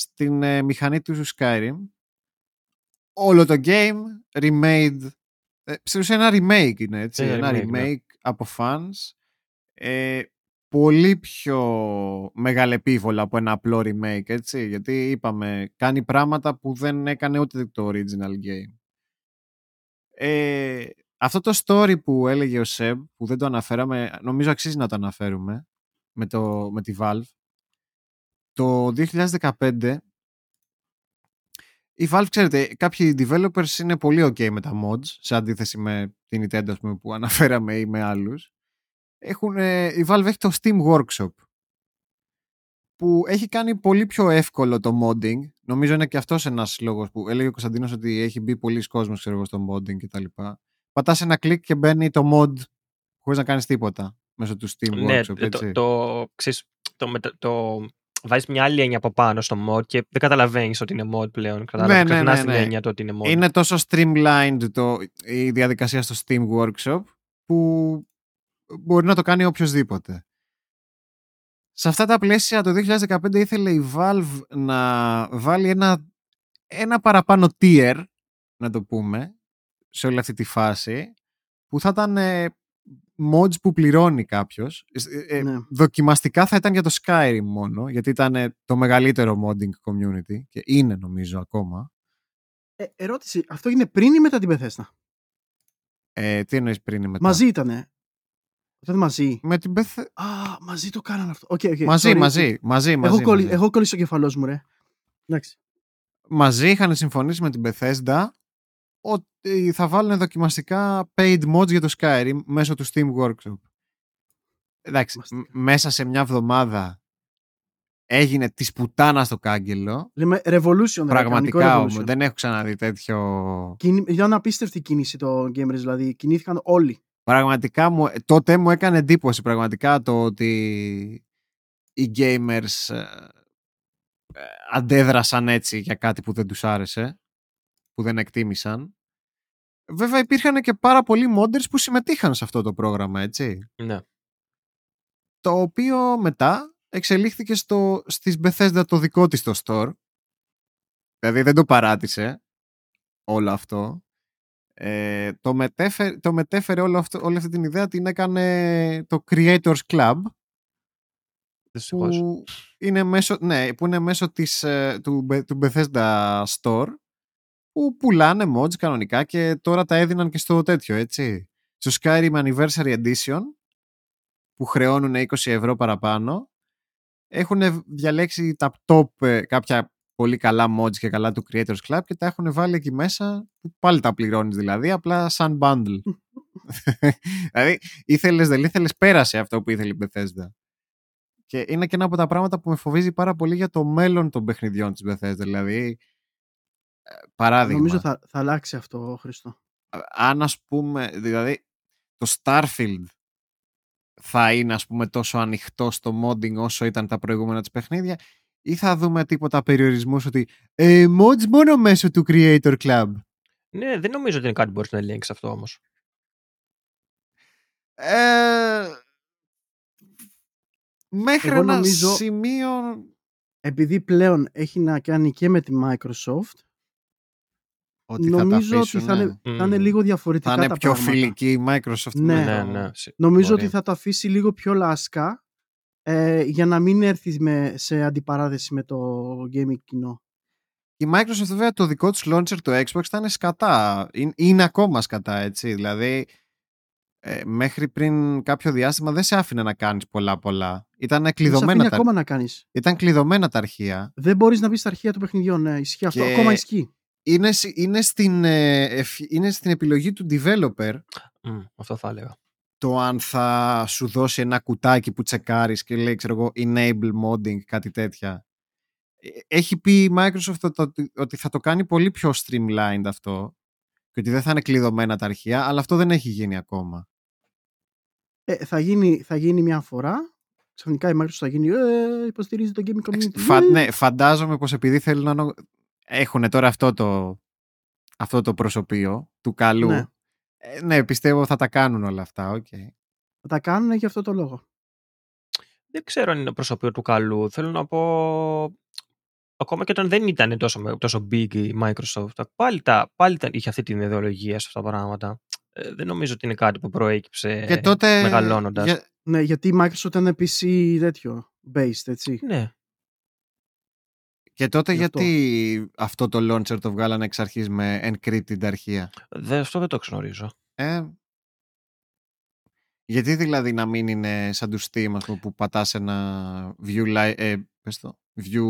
στην ε, μηχανή του Skyrim. Όλο το game remade ε, ένα remake είναι έτσι, ε, ένα remake, ναι. από fans ε, πολύ πιο μεγαλεπίβολα από ένα απλό remake, έτσι, γιατί είπαμε, κάνει πράγματα που δεν έκανε ούτε το original game. Ε, αυτό το story που έλεγε ο Σεμ, που δεν το αναφέραμε, νομίζω αξίζει να το αναφέρουμε, με, το, με τη Valve, το 2015 η Valve, ξέρετε, κάποιοι developers είναι πολύ ok με τα mods, σε αντίθεση με την Nintendo πούμε, που [laughs] αναφέραμε ή με άλλους έχουν, η Valve έχει το Steam Workshop που έχει κάνει πολύ πιο εύκολο το modding. Νομίζω είναι και αυτός ένας λόγος που έλεγε ο Κωνσταντίνος ότι έχει μπει πολλοί κόσμος ξέρω, στο modding κτλ. Πατάς ένα κλικ και μπαίνει το mod χωρίς να κάνεις τίποτα μέσω του Steam ναι, Workshop. Έτσι. Το, το, το, το, το βάζεις μια άλλη έννοια από πάνω στο mod και δεν καταλαβαίνεις ότι είναι mod πλέον. Καταλαβαίνεις ναι, ναι, ναι, ναι. την έννοια το ότι είναι mod. Είναι τόσο streamlined το, η διαδικασία στο Steam Workshop που μπορεί να το κάνει οποιοδήποτε. Σε αυτά τα πλαίσια το 2015 ήθελε η Valve να βάλει ένα, ένα παραπάνω tier, να το πούμε, σε όλη αυτή τη φάση, που θα ήταν ε, mods που πληρώνει κάποιος. Ε, ε, ναι. Δοκιμαστικά θα ήταν για το Skyrim μόνο, γιατί ήταν το μεγαλύτερο modding community και είναι νομίζω ακόμα. Ε, ερώτηση, αυτό είναι πριν ή μετά την Bethesda? Ε, τι εννοείς πριν ή μετά; Μαζί ήτανε. Ήταν μαζί. Με την Beth... Α, μαζί το κάνανε αυτό. Okay, okay. Μαζί, μαζί, μαζί, μαζί. Έχω, κολλήσει, έχω κολλήσει ο κεφαλός μου, ρε. Εντάξει. Μαζί είχαν συμφωνήσει με την Bethesda ότι θα βάλουν δοκιμαστικά paid mods για το Skyrim μέσω του Steam Workshop. Εντάξει, μέσα σε μια εβδομάδα έγινε της πουτάνας στο κάγκελο. Λέμε revolution. Πραγματικά όμως. Δεν έχω ξαναδεί τέτοιο. Ήταν απίστευτη κίνηση το Gamers, δηλαδή κινήθηκαν όλοι. Πραγματικά μου, τότε μου έκανε εντύπωση πραγματικά το ότι οι gamers ε, ε, αντέδρασαν έτσι για κάτι που δεν τους άρεσε, που δεν εκτίμησαν. Βέβαια υπήρχαν και πάρα πολλοί modders που συμμετείχαν σε αυτό το πρόγραμμα, έτσι. Ναι. Το οποίο μετά εξελίχθηκε στο, στις Bethesda το δικό της το store. Δηλαδή δεν το παράτησε όλο αυτό. Ε, το, μετέφερε, το μετέφερε όλο αυτό, όλη αυτή την ιδέα την έκανε το Creators Club που είναι μέσω, ναι, που είναι μέσω της, ε, του, του Bethesda Store που πουλάνε mods κανονικά και τώρα τα έδιναν και στο τέτοιο, έτσι. Στο Skyrim Anniversary Edition που χρεώνουν 20 ευρώ παραπάνω έχουν διαλέξει τα top ε, κάποια πολύ καλά mods και καλά του Creators Club και τα έχουν βάλει εκεί μέσα που πάλι τα πληρώνεις δηλαδή απλά σαν bundle. [laughs] δηλαδή ήθελες δεν ήθελες πέρασε αυτό που ήθελε η Bethesda. Και είναι και ένα από τα πράγματα που με φοβίζει πάρα πολύ για το μέλλον των παιχνιδιών της Bethesda. Δηλαδή, ε, παράδειγμα. Νομίζω θα, θα αλλάξει αυτό, Χριστό. Αν ας πούμε, δηλαδή, το Starfield θα είναι ας πούμε τόσο ανοιχτό στο modding όσο ήταν τα προηγούμενα της παιχνίδια ή θα δούμε τίποτα περιορισμούς ότι ε, mods μόνο μέσω του Creator Club; Ναι, δεν νομίζω ότι είναι κάτι που μπορείς να ελέγξεις αυτό όμως. Ε, μέχρι Εγώ ένα νομίζω- σημείο... Επειδή πλέον έχει να κάνει και με τη Microsoft, Ότι θα τα νομίζω ότι αφήσουν, θα είναι, ναι. θα είναι Μμμ. λίγο θα διαφορετικά είναι τα πιο πράγματα. φιλική η Microsoft. Ναι. με Ναι, το- ναι. σι- Νομίζω μπορεί. ότι θα το αφήσει λίγο πιο λάσκα ε, για να μην έρθεις με, σε αντιπαράθεση με το gaming κοινό. Η Microsoft βέβαια το δικό τους launcher το Xbox ήταν σκατά. Είναι, είναι ακόμα σκατά έτσι. Δηλαδή ε, μέχρι πριν κάποιο διάστημα δεν σε άφηνε να κάνεις πολλά πολλά. Ήταν Δεν σε κλειδωμένα, αφήνει τα, ακόμα να κάνεις. ήταν κλειδωμένα τα αρχεία. Δεν μπορείς να μπεις στα αρχεία των παιχνιδιών. Ναι, ισχύει αυτό. Και- Ακόμα ισχύει. Είναι, σ- είναι, στην, ε, ευ- είναι στην επιλογή του developer Μμ, αυτό θα έλεγα. το αν θα σου δώσει ένα κουτάκι που τσεκάρεις και λέει ξέρω εγώ enable modding κάτι τέτοια. Ε, Έχει πει η Microsoft ότι- ότι- ότι θα το κάνει πολύ πιο streamlined αυτό και ότι δεν θα είναι κλειδωμένα τα αρχεία αλλά αυτό δεν έχει γίνει ακόμα. Ε, θα, γίνει, θα γίνει μια φορά. Ξαφνικά η Microsoft θα γίνει. Ε, υποστηρίζει το gaming community. Φα- Ε, ναι, φαντάζομαι πως επειδή θέλουν να έχουν τώρα αυτό το, αυτό το προσωπείο του καλού Ναι. ε, ναι, πιστεύω θα τα κάνουν όλα αυτά. οκ. Θα τα κάνουν για αυτό το λόγο. Δεν ξέρω αν είναι προσωπείο του καλού. Θέλω να πω. Ακόμα και όταν δεν ήταν τόσο, με- τόσο big η Microsoft, πάλι, τα, πάλι τα, είχε αυτή την ιδεολογία σε αυτά τα πράγματα. Ε, δεν νομίζω ότι είναι κάτι που προέκυψε και τότε μεγαλώνοντας. για- Ναι, γιατί η Microsoft ήταν PC τέτοιο. Based, έτσι. Ναι. Και τότε Γι' αυτό. γιατί αυτό το launcher το βγάλανε εξ αρχής με encrypted αρχεία; Δε, αυτό δεν το γνωρίζω. Ε, γιατί δηλαδή να μην είναι σαν τους Steam ας πούμε, που πατάς ένα view, li- ε, πες το, view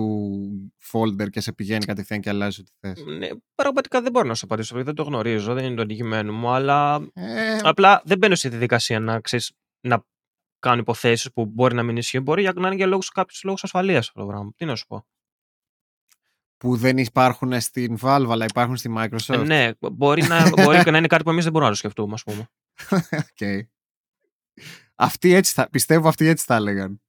folder και σε πηγαίνει κατευθείαν και αλλάζει ό,τι θες. Ναι, πραγματικά δεν μπορώ να σου απαντήσω, γιατί δεν το γνωρίζω, δεν είναι το αντικειμένο μου, αλλά Ε, απλά δεν μπαίνω στη διαδικασία να, ξέρεις, να κάνω υποθέσεις που μπορεί να μην ισχύουν. Μπορεί για- να είναι για λόγους, κάποιους λόγους ασφαλείας αυτό το πράγμα. Τι να σου πω. Που δεν υπάρχουν στην Valve αλλά υπάρχουν στη Microsoft. Ε, ναι, μπορεί, να, μπορεί και να είναι κάτι που εμείς δεν μπορούμε να το σκεφτούμε, ας πούμε. [laughs] Οκ. Αυτοί έτσι θα, πιστεύω αυτοί έτσι θα έλεγαν.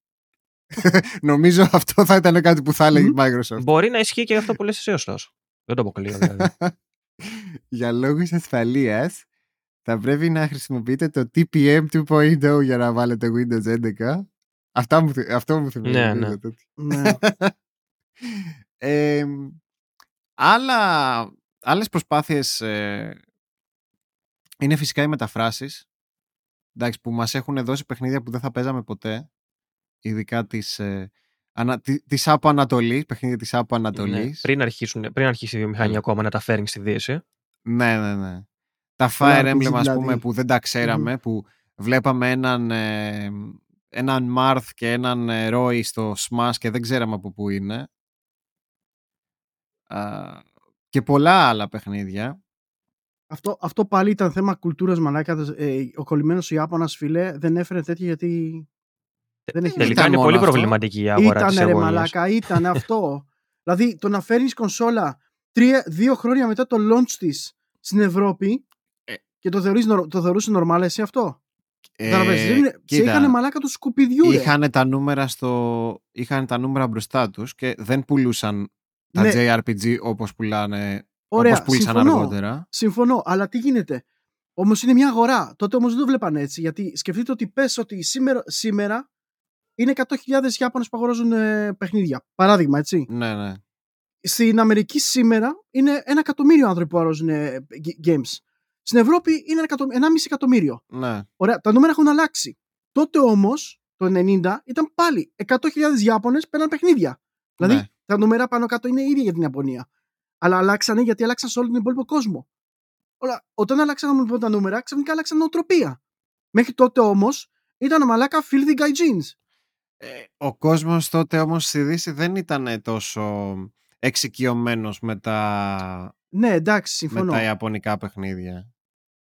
[laughs] Νομίζω αυτό θα ήταν κάτι που θα έλεγε η Microsoft. Μπορεί να ισχύει και αυτό που λες εσύ ωστόσο. Δεν το αποκλείω δηλαδή. [laughs] για λόγους ασφαλείας θα πρέπει να χρησιμοποιείτε το TPM 2.0 για να βάλετε Windows 11. Αυτά μου, θυ- αυτό μου θυμίζει. Ναι, νομίζω ναι. τότε. ναι. Ε, άλλα, άλλες προσπάθειες ε, είναι φυσικά οι μεταφράσεις εντάξει, που μας έχουν δώσει παιχνίδια που δεν θα παίζαμε ποτέ ειδικά της, ε, ανα, τη- της Άπο Ανατολής παιχνίδια της Άπο ναι, Ανατολής πριν, αρχίσουν, πριν αρχίσει η βιομηχανία Έλα. ακόμα να τα φέρνει στη Δύση. Ναι, ναι, ναι. Τα Πολλά Fire RPG Emblem, ας δηλαδή. πούμε, που δεν τα ξέραμε, που βλέπαμε έναν, ε, έναν Marth και έναν ε, Roy στο Smash και δεν ξέραμε από πού είναι. Α, και πολλά άλλα παιχνίδια. αυτό, αυτό πάλι ήταν θέμα κουλτούρας μαλάκα. Ε, ο κολλημένος Ιάπωνας φίλε δεν έφερε τέτοια γιατί δεν έχει Τελικά ήταν είναι μόνο πολύ αυτό. προβληματική η αγορά της Ήταν ρε αγωνίας. μαλάκα, [laughs] ήταν αυτό. δηλαδή το να φέρνεις κονσόλα τρία, δύο χρόνια μετά το launch της στην Ευρώπη Ε. και το, θεωρείς, νορ- το θεωρούσε normal εσύ αυτό; Κατάλαβες, δεν είναι- σε κοίτα, είχανε μαλάκα τους σκουπιδιού ρε. είχαν τα νούμερα στο, είχαν τα νούμερα μπροστά τους και δεν πουλούσαν τα Ναι. JRPG όπως πουλάνε Ωραία, όπως πούλησαν συμφωνώ. αργότερα. Συμφωνώ, αλλά τι γίνεται; Όμως είναι μια αγορά. Τότε όμως δεν το βλέπανε έτσι. Γιατί σκεφτείτε ότι πες ότι σήμερα, σήμερα είναι 100.000 Ιάπωνες που αγοράζουν ε, παιχνίδια. Παράδειγμα, έτσι. Ναι, ναι. Στην Αμερική σήμερα είναι ένα εκατομμύριο άνθρωποι που αγοράζουν ε, g- games. Στην Ευρώπη είναι ένα, εκατο... ένα μισή εκατομμύριο. ναι. Ωραία, τα νούμερα έχουν αλλάξει. Τότε όμως, το 90, ήταν πάλι 100.000 Ιάπωνες παίρναν παιχνίδια. Δηλαδή Ναι. Τα νούμερα πάνω κάτω είναι ίδια για την Ιαπωνία. Αλλά αλλάξανε γιατί αλλάξαν σε όλο τον υπόλοιπο κόσμο. Όλα, όταν αλλάξαν λοιπόν τα νούμερα, ξαφνικά αλλάξαν νοοτροπία. Μέχρι τότε όμως ήταν μαλάκα filthy guy jeans. Ε, ο κόσμος τότε όμως στη Δύση δεν ήταν τόσο εξοικειωμένος με τα, Ναι, εντάξει, με συμφωνώ. τα ιαπωνικά παιχνίδια.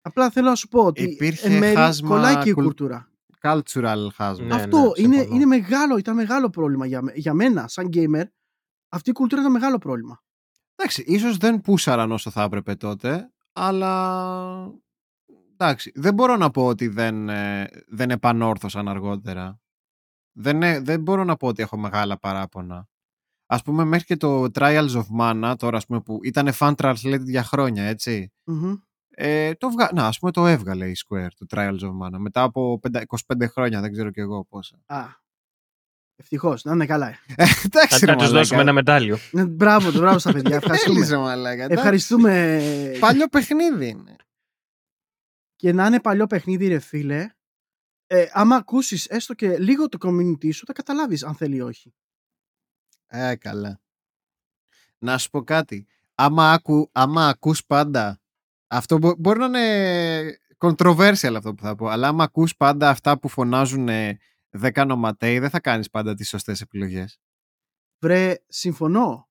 Απλά θέλω να σου πω ότι Υπήρχε εν μέρει χάσμα κολλάει και η κουλ- κουλτούρα. Cultural χάσμα. Ναι, Αυτό ναι, είναι, συμφωνώ. είναι μεγάλο, ήταν μεγάλο πρόβλημα για, με- για μένα, σαν gamer. Αυτή η κουλτούρα ήταν μεγάλο πρόβλημα. Εντάξει, ίσως δεν πούσαραν όσο θα έπρεπε τότε, αλλά εντάξει, δεν μπορώ να πω ότι δεν, ε, δεν επανόρθωσαν αργότερα. Δεν, ε- δεν μπορώ να πω ότι έχω μεγάλα παράπονα. ας πούμε μέχρι και το Trials of Mana, τώρα ας πούμε που ήταν fan translated για χρόνια, έτσι. Μμμ. Ε, το βγα... Να, ας πούμε το έβγαλε η Square, το Trials of Mana, μετά από πεντα- 25 χρόνια, δεν ξέρω κι εγώ πόσα. Α, ευτυχώς, να είναι καλά. Ε, Εντάξει, Να, ρε να του δώσουμε ένα μαλάκα. μετάλλιο. Ε, Μπράβο, μπράβο στα παιδιά, [laughs] ευχαριστούμε. Θέλεις, ρε μαλάκα, εντάξει. Ευχαριστούμε. Παλιό παιχνίδι είναι. Και να είναι παλιό παιχνίδι, ρε φίλε, ε, άμα ακούσεις έστω και λίγο το community σου, θα καταλάβεις αν θέλει ή όχι. Ε, καλά. Να σου πω κάτι. Άμα, ακού, άμα ακούς πάντα, αυτό μπο- μπορεί να είναι controversial αυτό που θα πω, αλλά άμα ακούς πάντα αυτά που φωνάζουν 10 νοματέοι, δεν θα κάνεις πάντα τις σωστές επιλογές. Βρε, συμφωνώ.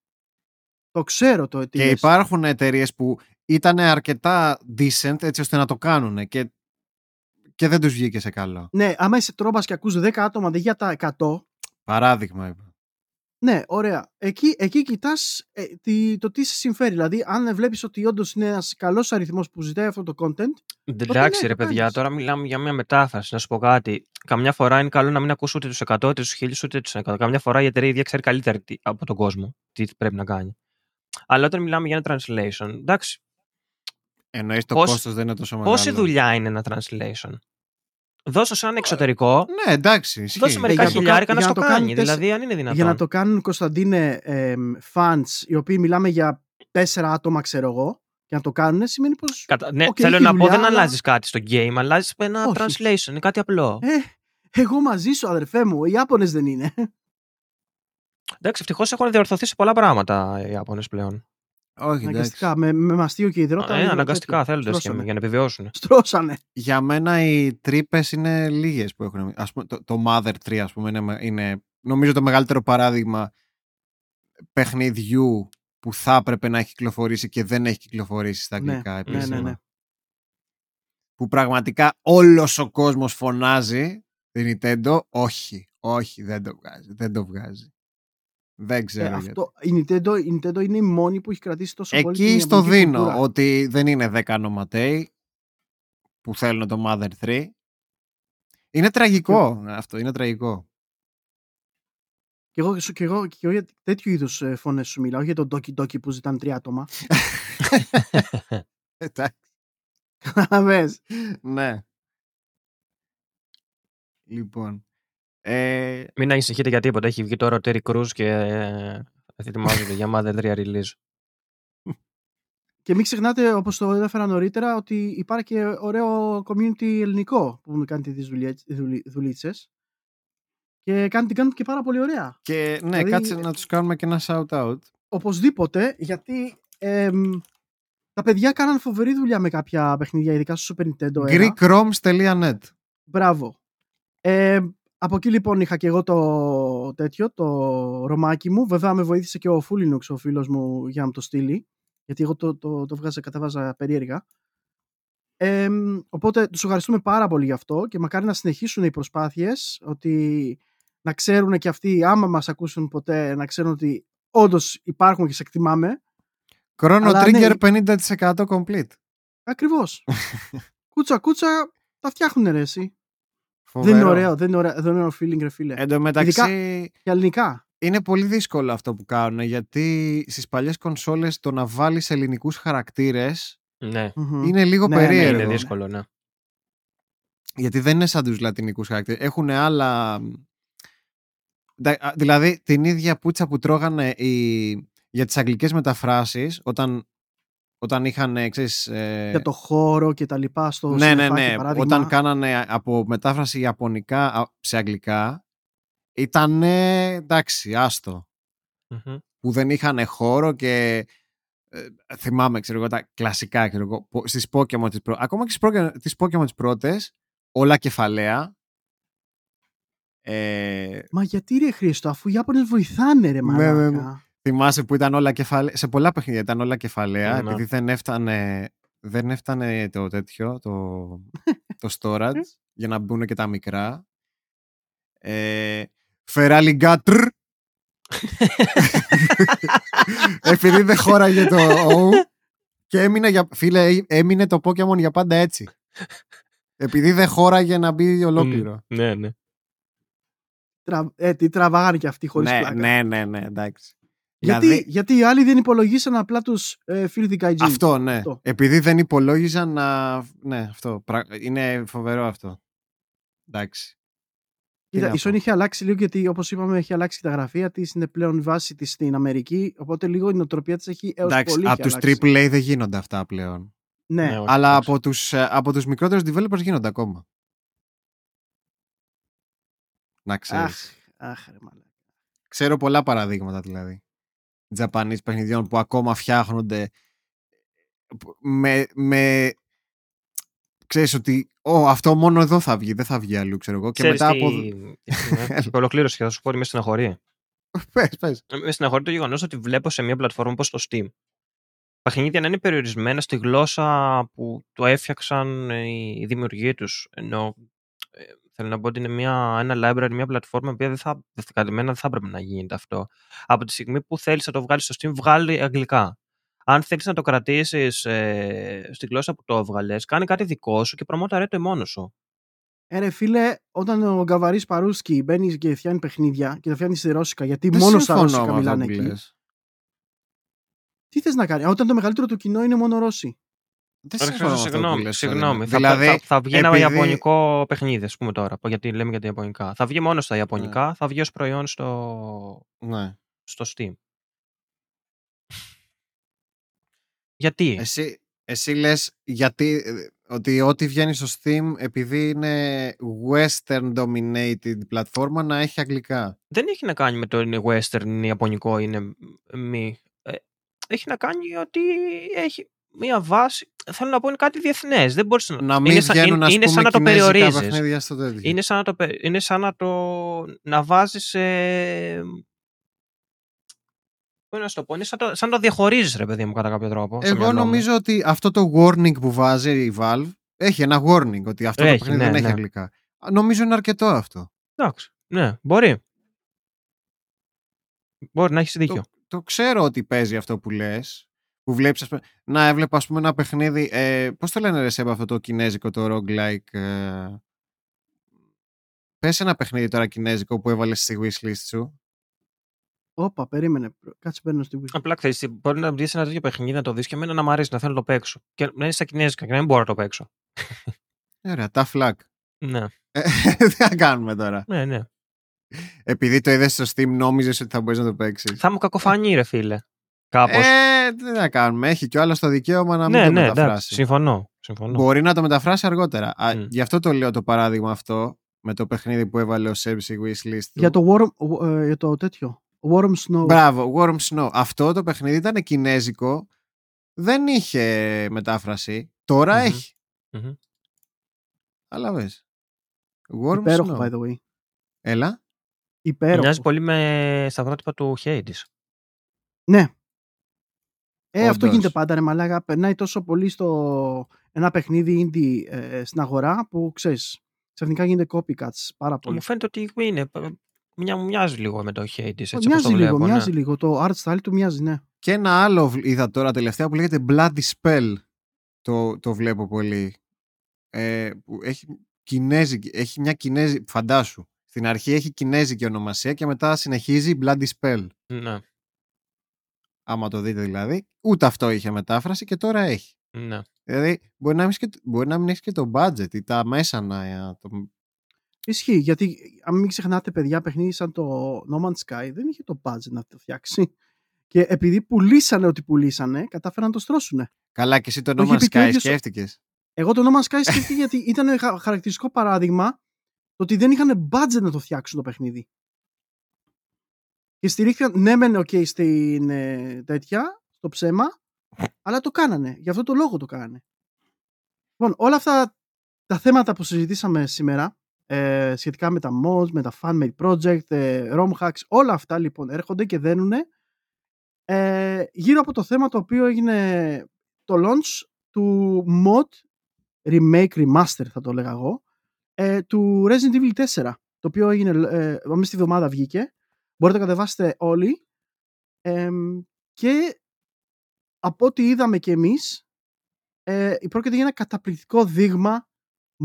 Το ξέρω το τι Και λες. υπάρχουν εταιρείες που ήταν αρκετά decent έτσι ώστε να το κάνουν και, και δεν τους βγήκε σε καλό. Ναι, άμα είσαι τρόμπας και ακούς 10 άτομα αντί για τα 100, Παράδειγμα είπα. Ναι, ωραία. Εκεί, εκεί κοιτάς ε, τι, το τι σε συμφέρει. Δηλαδή, αν βλέπεις ότι όντως είναι ένας καλός αριθμός που ζητάει αυτό το content, Εντάξει, ναι, ρε το παιδιά, κάνεις. τώρα μιλάμε για μια μετάφραση. Να σου πω κάτι. Καμιά φορά είναι καλό να μην ακούσω ούτε τους 100, ούτε τους 1000, ούτε τους 100. Καμιά φορά η εταιρεία ίδια ξέρει καλύτερα τι- από τον κόσμο τι πρέπει να κάνει. Αλλά όταν μιλάμε για ένα translation, εντάξει, Εννοείς το Πώς- κόστος δεν είναι τόσο μεγάλο. πόση δουλειά είναι ένα translation; Δώσω σαν εξωτερικό, Ναι, εντάξει. ισχύει. δώσε μερικά για να το χιλιάρικα κα- να για στο να το κάνει. κάνουν τέσσε- Δηλαδή, αν είναι δυνατόν. για να το κάνουν Κωνσταντίνε εμ, fans, οι οποίοι μιλάμε για 4 άτομα, ξέρω εγώ, και να το κάνουν, σημαίνει πως Κατα... Ναι, Οκ, θέλω έχει να πω, δουλειά, δεν αλλά- αλλάζεις κάτι στο game, αλλάζεις ένα Όχι. translation. Είναι κάτι απλό. Ε, εγώ μαζί σου, αδερφέ μου. Οι Ιάπωνες δεν είναι. Εντάξει, ευτυχώς έχουν διορθωθεί σε πολλά πράγματα οι Ιάπωνες πλέον. Όχι, εντάξει. Αναγκαστικά. Με, με μαστείο και υδρότα. Ε, λίγο αναγκαστικά τέτοιο. θέλοντα Στρώσανε. για να επιβιώσουν. Στρώσανε. Για μένα οι τρύπες είναι λίγες που έχουν. Ας πούμε, το, το Mother 3, ας πούμε, είναι, είναι νομίζω το μεγαλύτερο παράδειγμα παιχνιδιού που θα έπρεπε να έχει κυκλοφορήσει και δεν έχει κυκλοφορήσει στα Ναι, αγγλικά ναι, επίσημα. ναι, ναι. Που πραγματικά όλος ο κόσμος φωνάζει την Nintendo. Όχι, όχι, δεν το βγάζει. Δεν το βγάζει. Δεν Ε, ξέρω γιατί. αυτό, η, Nintendo, η Nintendo είναι η μόνη που έχει κρατήσει τόσο πολύ Εκεί την στο ιαπωνική δίνω κουλτούρα. ότι δεν είναι 10 νοματέοι που θέλουν το Mother 3. Είναι τραγικό αυτό, είναι τραγικό. Και εγώ, και εγώ, και εγώ για τέτοιου είδους ε, φωνές σου μιλάω, για τον Doki Doki που ζητάνε τρία άτομα. [laughs] Εντάξει, Καταλαβες. ναι. Λοιπόν. Ε, Μην ανησυχείτε για τίποτα. Έχει βγει τώρα ο Terry Crews και ε, ετοιμάζονται για Mother 3 release. Και μην ξεχνάτε, όπως το έφερα νωρίτερα, ότι υπάρχει και ωραίο community ελληνικό που κάνει τις δουλειές- δουλει- δουλίτσες. Και κάνουν, την κάνουν και πάρα πολύ ωραία. και ναι, Δηλαδή, κάτσε να τους κάνουμε και ένα shout-out. Οπωσδήποτε, γιατί εμ, τα παιδιά κάναν φοβερή δουλειά με κάποια παιχνίδια, ειδικά στο Super Nintendo. era. GreekRoms.net Μπράβο. Ε, από εκεί λοιπόν είχα και εγώ το τέτοιο, το ρομάκι μου. Βέβαια με βοήθησε και ο Φούλινουξ, ο φίλος μου, για να μου το στείλει. Γιατί εγώ το, το, το βγάζα, κατέβαζα περίεργα. Ε, οπότε τους ευχαριστούμε πάρα πολύ γι' αυτό και μακάρι να συνεχίσουν οι προσπάθειες ότι να ξέρουν και αυτοί άμα μας ακούσουν ποτέ να ξέρουν ότι όντως υπάρχουν και σε εκτιμάμε. Chrono Αλλά Trigger ναι, 50% complete. Ακριβώς. [laughs] κούτσα κούτσα τα φτιάχνουν ρε εσύ. Δεν Φοβερό. είναι ωραίο, δεν είναι ωραίο, δεν είναι ωραίο feeling ρε φίλε. Εν τω μεταξύ Για ελληνικά. είναι πολύ δύσκολο αυτό που κάνουν γιατί στις παλιές κονσόλες το να βάλεις ελληνικούς χαρακτήρες Ναι, Μμμ. είναι λίγο Ναι, ναι, περίεργο. είναι ναι. δύσκολο, ναι. Γιατί δεν είναι σαν τους λατινικούς χαρακτήρες. Έχουν άλλα... Ντα- α, Δηλαδή την ίδια πουτσα που τρώγανε οι... για τις αγγλικές μεταφράσεις όταν, όταν είχαν, ε, ξέρεις... ε, Για το χώρο και τα λοιπά στο ναι, ναι, συννεφάκι, ναι. παράδειγμα. Όταν κάνανε από μετάφραση ιαπωνικά α, σε αγγλικά ήταν εντάξει, άστο. Μμμ. Που δεν είχαν χώρο και ε, θυμάμαι, ξέρω εγώ, τα κλασικά, ξέρω εγώ, πο- στις Pokemon τις πρω... Ακόμα και στις, Pokemon- τις Pokemon τις πρώτες, όλα κεφαλαία. Ε, Μα γιατί ρε Χρήστο, αφού οι Ιάπωνες βοηθάνε ρε Ναι, μαλάκα. ναι, ναι. Θυμάσαι που ήταν όλα κεφαλαία, σε πολλά παιχνίδια ήταν όλα κεφαλαία, Ναι. επειδή δεν έφτανε, δεν έφτανε το τέτοιο, το, το [laughs] storage, για να μπουν και τα μικρά. Ε, Ferrari Gatr. [laughs] επειδή δεν χώραγε το O και έμεινε, για, φίλε, έ- έμεινε το Pokemon για πάντα έτσι. Επειδή δεν χώραγε να μπει ολόκληρο. Ναι, ναι. Τρα... Ε, τι τραβάγανε και αυτοί χωρίς ναι, πλάκα. ναι, ναι, ναι, εντάξει. Γιατί, Δηλαδή- γιατί οι άλλοι δεν υπολογίσαν απλά τους ε, Filthy Gaijin. Αυτό, ναι. Αυτό. Επειδή δεν υπολόγιζαν να. Ναι, αυτό. Πρα- Είναι φοβερό αυτό. Εντάξει. Τι Κοίτα, να η πω. Sony έχει αλλάξει λίγο γιατί όπως είπαμε έχει αλλάξει και τα γραφεία της, είναι πλέον η βάση της στην Αμερική, οπότε λίγο η νοοτροπία της έχει έως Εντάξει, πολύ από έχει τους αλλάξει. AAA δεν γίνονται αυτά πλέον. Ναι, Ναι, όχι, Αλλά εντάξει. από τους, ε, από τους μικρότερους developers γίνονται ακόμα. Να αχ, ξέρεις. αχ ρε μαλάκα. Ξέρω πολλά παραδείγματα δηλαδή. Japanese παιχνιδιών που ακόμα φτιάχνονται με, με ξέρεις ότι «Ω, αυτό μόνο εδώ θα βγει, δεν θα βγει αλλού, ξέρω εγώ. Και Ξέρεις μετά τι... από... τι σημαίνει; [laughs] Ολοκλήρωση και θα σου πω ότι με στεναχωρεί. πες, πες. Με στεναχωρεί το γεγονός ότι βλέπω σε μια πλατφόρμα όπως το Steam παιχνίδια να είναι περιορισμένα στη γλώσσα που το έφτιαξαν ε, οι δημιουργοί τους. Ενώ ε, θέλω να πω ότι είναι μια, ένα library, μια πλατφόρμα που δεν θα, δεν θα- κατά μένα δεν θα έπρεπε να γίνεται αυτό. Από τη στιγμή που θέλεις να το βγάλεις στο Steam, βγάλει αγγλικά. Αν θέλεις να το κρατήσεις ε, στη γλώσσα που το έβγαλες, κάνει κάτι δικό σου και προμόταρε το μόνο σου. Ε, ρε φίλε, όταν ο Γκαβαρής Παρούσκι μπαίνει και φτιάχνει παιχνίδια και τα φτιάχνεις στη Ρώσικα, γιατί Δεν μόνος στα συμφωνώ Ρώσικα με αυτό μιλάνε που εκεί. λες. Τι θες να κάνει, όταν το μεγαλύτερο του κοινό είναι μόνο Ρώσοι. Δεν Ρε, συμφωνώ με αυτό που συγγνώμη, λες, συγγνώμη. Σαρίνα. Θα, Δηλαδή, θα, θα βγει ένα επειδή- ιαπωνικό παιχνίδι, ας πούμε τώρα, γιατί λέμε για τα ιαπωνικά. Θα βγει μόνος στα ιαπωνικά, θα βγει ως προϊόν στο, Ναι. στο Steam. Γιατί; Εσύ, εσύ λες γιατί, ε, ότι ό,τι βγαίνει στο Steam επειδή είναι western dominated πλατφόρμα να έχει αγγλικά. Δεν έχει να κάνει με το είναι western, είναι ιαπωνικό, είναι μη. Ε, έχει να κάνει ότι έχει μία βάση. Θέλω να πω είναι κάτι διεθνές. Δεν μπορείς να. Να μην είναι σαν- βγαίνουν είναι, ας είναι πούμε σαν να το κινέζικα περιορίζεις. παιχνίδια στο τέτοιο. Είναι σαν να το, πε- είναι σαν να, το, να βάζεις... Ε, πώς να σου το πω, είναι σαν, το, σαν να το διαχωρίζεις ρε παιδί μου κατά κάποιο τρόπο. στο Εγώ μυαλό μου. νομίζω ότι αυτό το warning που βάζει η Valve έχει ένα warning ότι αυτό Έχει, το παιχνίδι ναι, δεν έχει ναι. αγγλικά. Α, Νομίζω είναι αρκετό αυτό. Εντάξει, ναι, μπορεί. Μπορεί να έχεις δίκιο. Το ξέρω ότι παίζει αυτό που λες. Που βλέπεις, ας πούμε, να έβλεπα ας πούμε ένα παιχνίδι, ε, πώς το λένε ρε Σέμπα αυτό το κινέζικο, το roguelike. Ε, πες ένα παιχνίδι τώρα κινέζικο που έβαλες στη wishlist σου. Όπα, περίμενε. Κάτσε παίρνω στη Wii. Απλά ξέρεις, τι, μπορεί να δεις ένα τέτοιο παιχνίδι να το δεις και εμένα να μ' αρέσει, να θέλω να το παίξω. Και να είναι στα κινέζικα και να μην μπορώ να το παίξω. Ωραία, τα flag. Ναι, Ε, [laughs] Τι θα κάνουμε τώρα. ναι, ναι. Επειδή το είδες στο Steam νόμιζες ότι θα μπορείς να το παίξεις. Θα μου κακοφανεί ρε φίλε. Κάπως. Ε, τι να κάνουμε. Έχει κι ο άλλος το δικαίωμα να μην ναι, το ναι, εντάξει, μεταφράσει. συμφωνώ. συμφωνώ. Μπορεί να το μεταφράσει αργότερα. Α, Μμ. Γι' αυτό το λέω το παράδειγμα αυτό με το παιχνίδι που έβαλε ο Σέμ στη wishlist του. Για το, Worm, ε, για το τέτοιο. Worm Snow. Μπράβο, Worm Snow. Αυτό το παιχνίδι ήταν κινέζικο. Δεν είχε μετάφραση. Τώρα Μμμ. έχει. Μμμ. Αλλά βες. Worm Υπέροχο, Snow. by the way. Έλα. Υπέροχο. Μοιάζει πολύ με στα πρότυπα του Hades. Ναι. Ε, αυτό Όντως. γίνεται πάντα, ρε Μαλάκα. Περνάει τόσο πολύ στο ένα παιχνίδι indie ε, στην αγορά που ξέρεις, ξαφνικά γίνεται copycats πάρα πολύ. Μου φαίνεται ότι είναι. ε, Μια, μου μοιάζει λίγο με το Hades. Έτσι, όπως μοιάζει το λίγο, βλέπω, ναι. μοιάζει λίγο. Το art style του μοιάζει, ναι. Και ένα άλλο β- είδα τώρα τελευταία που λέγεται Bloody Spell. Το, το βλέπω πολύ. Ε, που έχει, κινέζικη, έχει μια κινέζικη, φαντάσου. Στην αρχή έχει κινέζικη ονομασία και μετά συνεχίζει Bloody Spell. Ναι, Άμα το δείτε δηλαδή. Ούτε αυτό είχε μετάφραση και τώρα έχει. ναι. Δηλαδή μπορεί να μην, έχεις και, μπορεί να μην έχεις και το budget ή τα μέσα να ε, το... Ισχύει, γιατί αν μην ξεχνάτε παιδιά παιχνίδι σαν το No Man's Sky δεν είχε το budget να το φτιάξει. Και επειδή πουλήσανε ό,τι πουλήσανε, κατάφεραν να το στρώσουνε. Καλά και εσύ το Το No είχε Man's πει και ο Sky ίδιος ο- σκέφτηκες; Εγώ το No Man's Sky σκέφτηκα γιατί ήταν χα- χαρακτηριστικό παράδειγμα το ότι δεν είχαν budget να το φτιάξουν το παιχνίδι. Και στηρίχθηκαν, ναι μεν οκ στην ε, τέτοια, στο ψέμα, αλλά το κάνανε. Γι' αυτό το λόγο το κάνανε. Λοιπόν, όλα αυτά τα θέματα που συζητήσαμε σήμερα, ε, σχετικά με τα mods, με τα fan-made project, ε, ROM hacks, όλα αυτά λοιπόν έρχονται και δένουν ε, γύρω από το θέμα το οποίο έγινε το launch του mod remake, remaster θα το λέγα εγώ, ε, του Resident Evil 4, το οποίο έγινε ε, μέσα στη βδομάδα βγήκε. Μπορείτε να κατεβάσετε όλοι. εμ, και από ό,τι είδαμε και εμείς, ε, πρόκειται για ένα καταπληκτικό δείγμα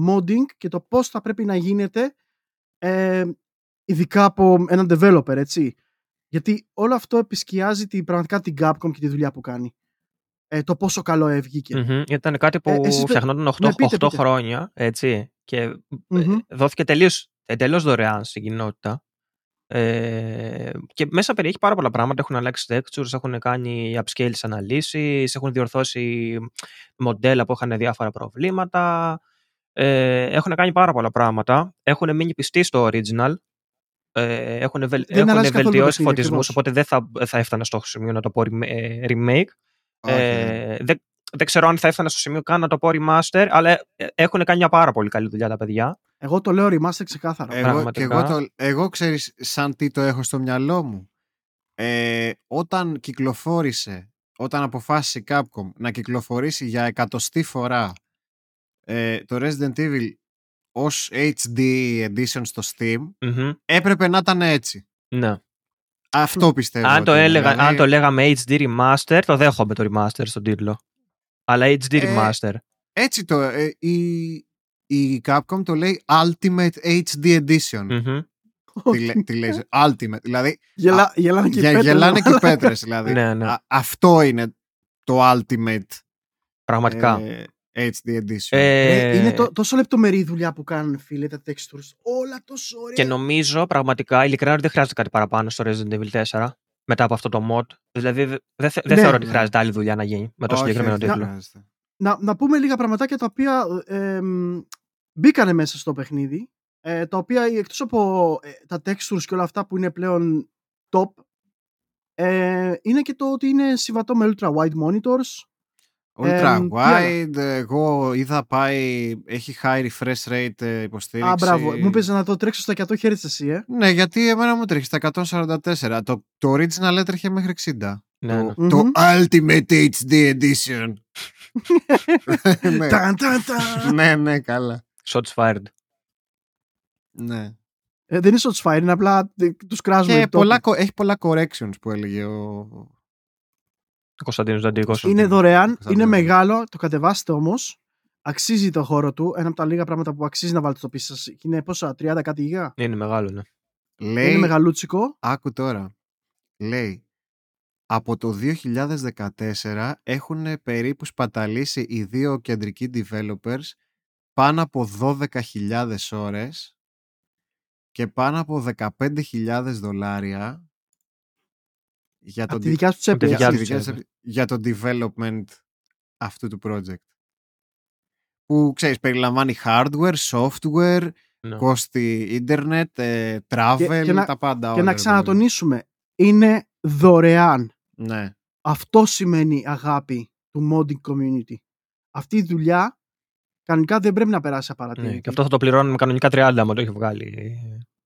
modding και το πώς θα πρέπει να γίνεται ε, ειδικά από έναν developer, έτσι. Γιατί όλο αυτό επισκιάζει τη, πραγματικά την Capcom και τη δουλειά που κάνει. Ε, το πόσο καλό έβγηκε. Μμμ. Ήταν κάτι που Ε, εσείς πε- φτιαχνόταν 8, Ναι, πείτε, 8 πείτε. χρόνια, έτσι, και ε, Μμμ. δόθηκε τελείως, εντελώς δωρεάν στην κοινότητα. Ε, και μέσα περιέχει πάρα πολλά πράγματα. Έχουν αλλάξει textures, έχουν κάνει upscaleς στις αναλύσεις, έχουν διορθώσει μοντέλα που είχαν διάφορα προβλήματα. Ε, έχουν κάνει πάρα πολλά πράγματα. Έχουν μείνει πιστοί στο original. Ε, έχουν βελ, Δεν έχουν αλλάζει καθόλου το βελτιώσει παιχνίδι, φωτισμούς, ακριβώς. οπότε δεν θα, θα έφτανα στο σημείο να το πω rem- ε, remake. Όχι, Ε, δεν, δεν ξέρω αν θα έφτανα στο σημείο καν να το πω remaster, αλλά ε, έχουν κάνει μια πάρα πολύ καλή δουλειά τα παιδιά. Εγώ το λέω remaster ξεκάθαρα. Εγώ, και πραγματικά. εγώ, το, εγώ ξέρεις σαν τι το έχω στο μυαλό μου. Ε, όταν κυκλοφόρησε, όταν αποφάσισε η Capcom να κυκλοφορήσει για εκατοστή φορά ε, το Resident Evil ως HD edition στο Steam, Μμμ. έπρεπε να ήταν έτσι. Ναι. Αυτό πιστεύω. αν, το ότι είναι, έλεγα, δηλαδή, αν το λέγαμε HD remaster, το δέχομαι το remaster στον τίτλο. Αλλά HD Ε, remaster. Έτσι το, ε, η, η Capcom το λέει Ultimate HD Edition. Μμμ. Τι, λέ- τι λέει, Ultimate. Δηλαδή, Γελά, γελάνε και οι για, πέτρες, γελάνε και οι μαλάκα. πέτρες. Δηλαδή. Ναι, ναι. Α- αυτό είναι το Ultimate Πραγματικά. ε, HD Edition. Ε, Ε, είναι το, τόσο λεπτομερή η δουλειά που κάνουν, φίλε, τα textures. Όλα τόσο ωραία. Και νομίζω πραγματικά, ειλικρινά, ότι δεν χρειάζεται κάτι παραπάνω στο Resident Evil 4 μετά από αυτό το mod. Δηλαδή, δε- δεν θε- δεν Ναι, θεωρώ ότι ναι. χρειάζεται άλλη δουλειά να γίνει με το Όχι, συγκεκριμένο όχι, δεν τίτλο. χρειάζεται. Να, να πούμε λίγα πραγματάκια τα οποία ε, μ, μπήκανε μέσα στο παιχνίδι. Ε, τα οποία εκτός από ε, τα textures και όλα αυτά που είναι πλέον top ε, είναι και το ότι είναι συμβατό με ultra wide monitors Ultra Εμ, τι άλλα; wide, εγώ είδα πάει, έχει high refresh rate ε, υποστήριξη. Α, μπράβο. Μου είπες να το τρέξω στα 100 Hz εσύ, ε. Ναι, γιατί εμένα μου τρέχει στα 144. Το, το original έτρεχε μέχρι 60. Ναι, ναι. το, το Μμμ. Ultimate HD Edition. [laughs] ναι. Ταν, ταν, ταν. ναι, ναι, καλά. Shots fired. Ναι. Ε, δεν είναι shots fire, είναι απλά ε, τους κράζουμε. Και οι τόποι. πολλά, κο- έχει πολλά corrections που έλεγε ο... Κωνσταντίνος Δαντίκος. Είναι Είναι δωρεάν, Κωνσταντίνο. είναι μεγάλο, το κατεβάστε όμως. Αξίζει το χώρο του. Ένα από τα λίγα πράγματα που αξίζει να βάλετε στο πίσω σας. Είναι πόσα, 30 κάτι γίγα. Είναι μεγάλο, ναι. Λέει, Είναι μεγαλούτσικο. άκου τώρα, λέει, από το 2014 έχουν περίπου σπαταλήσει οι δύο κεντρικοί developers πάνω από 12.000 ώρες και πάνω από 15.000 δολάρια για το, Από τη δικιά σου τσέπη. τη για, δικιά στη τους δικιά τσέπη. σας- για το development αυτού του project. Που ξέρεις, περιλαμβάνει hardware, software, ναι. κόστη ίντερνετ, ε, travel, και να- τα πάντα. Και όλα, να ρε ξανατονίσουμε, είναι δωρεάν. Παιδί. Ναι. Αυτό σημαίνει αγάπη του modding community. Αυτή η δουλειά κανονικά δεν πρέπει να περάσει απαρατήρητη. Ναι, Και αυτό θα το πληρώνουμε κανονικά 30 άμα το έχει βγάλει.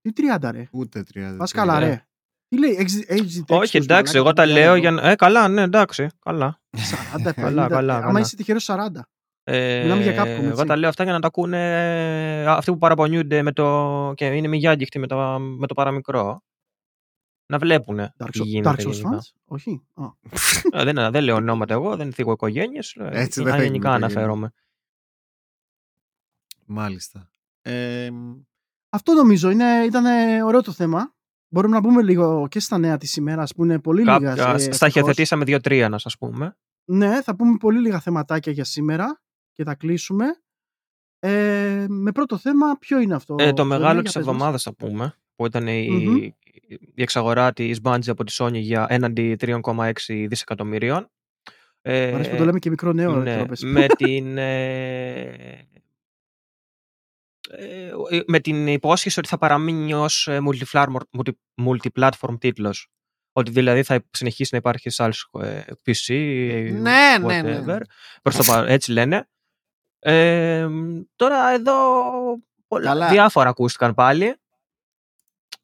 Τι 30 ρε. Ούτε 30. Πας καλά ναι. ρε. Τι λέει, HD textures, Όχι, εντάξει, μαλάκα, εγώ τα 30 λέω ευρώ. για να. Ε, καλά, ναι, εντάξει, καλά. 40, [laughs] Καλά, 50, καλά, Άμα καλά. είσαι τυχερός 40. Ε, Μιλάμε για Capcom, εγώ έτσι. τα λέω αυτά για να τα ακούνε ε, αυτοί που παραπονιούνται με το, και είναι μη άγγιχτοι με το, με το παραμικρό. Να βλέπουν Dark, τι Souls- γίνεται. Dark Souls γενικά. fans; Όχι. Α. [laughs] Ε, δεν, δεν λέω ονόματα εγώ, δεν θίγω οικογένειες. Έτσι δεν θα γενικά γίνουμε αναφέρομαι. Μάλιστα. Ε, Αυτό νομίζω είναι, ήταν ε, ωραίο το θέμα. Μπορούμε να πούμε λίγο και στα νέα της ημέρας που είναι πολύ λίγα. Κάποια, ε, στα ευτυχώς. χειοθετήσαμε δύο-τρία, να σας πούμε. Ναι, θα πούμε πολύ λίγα θεματάκια για σήμερα και θα κλείσουμε. Ε, με πρώτο θέμα, ποιο είναι αυτό. Ε, το Τζόνι, μεγάλο για της πες μας. εβδομάδας, θα πούμε, που ήταν η, Μμμ. Η εξαγορά της Bungie από τη Sony για έναντι 3,6 δισεκατομμυρίων. Ε, Μ' αρέσει που το λέμε και μικρό νέο. ρε, ναι, τρόπες. με [laughs] την ε, ε, με την υπόσχεση ότι θα παραμείνει ως ε, multi-platform, multi- multi-platform τίτλος. Ότι δηλαδή θα συνεχίσει να υπάρχει σε άλλους ε, PC, ε, Ναι, ναι, ναι. whatever. Προς το παρόν, έτσι λένε. Ε, τώρα εδώ πολλά, Καλά. διάφορα ακούστηκαν πάλι.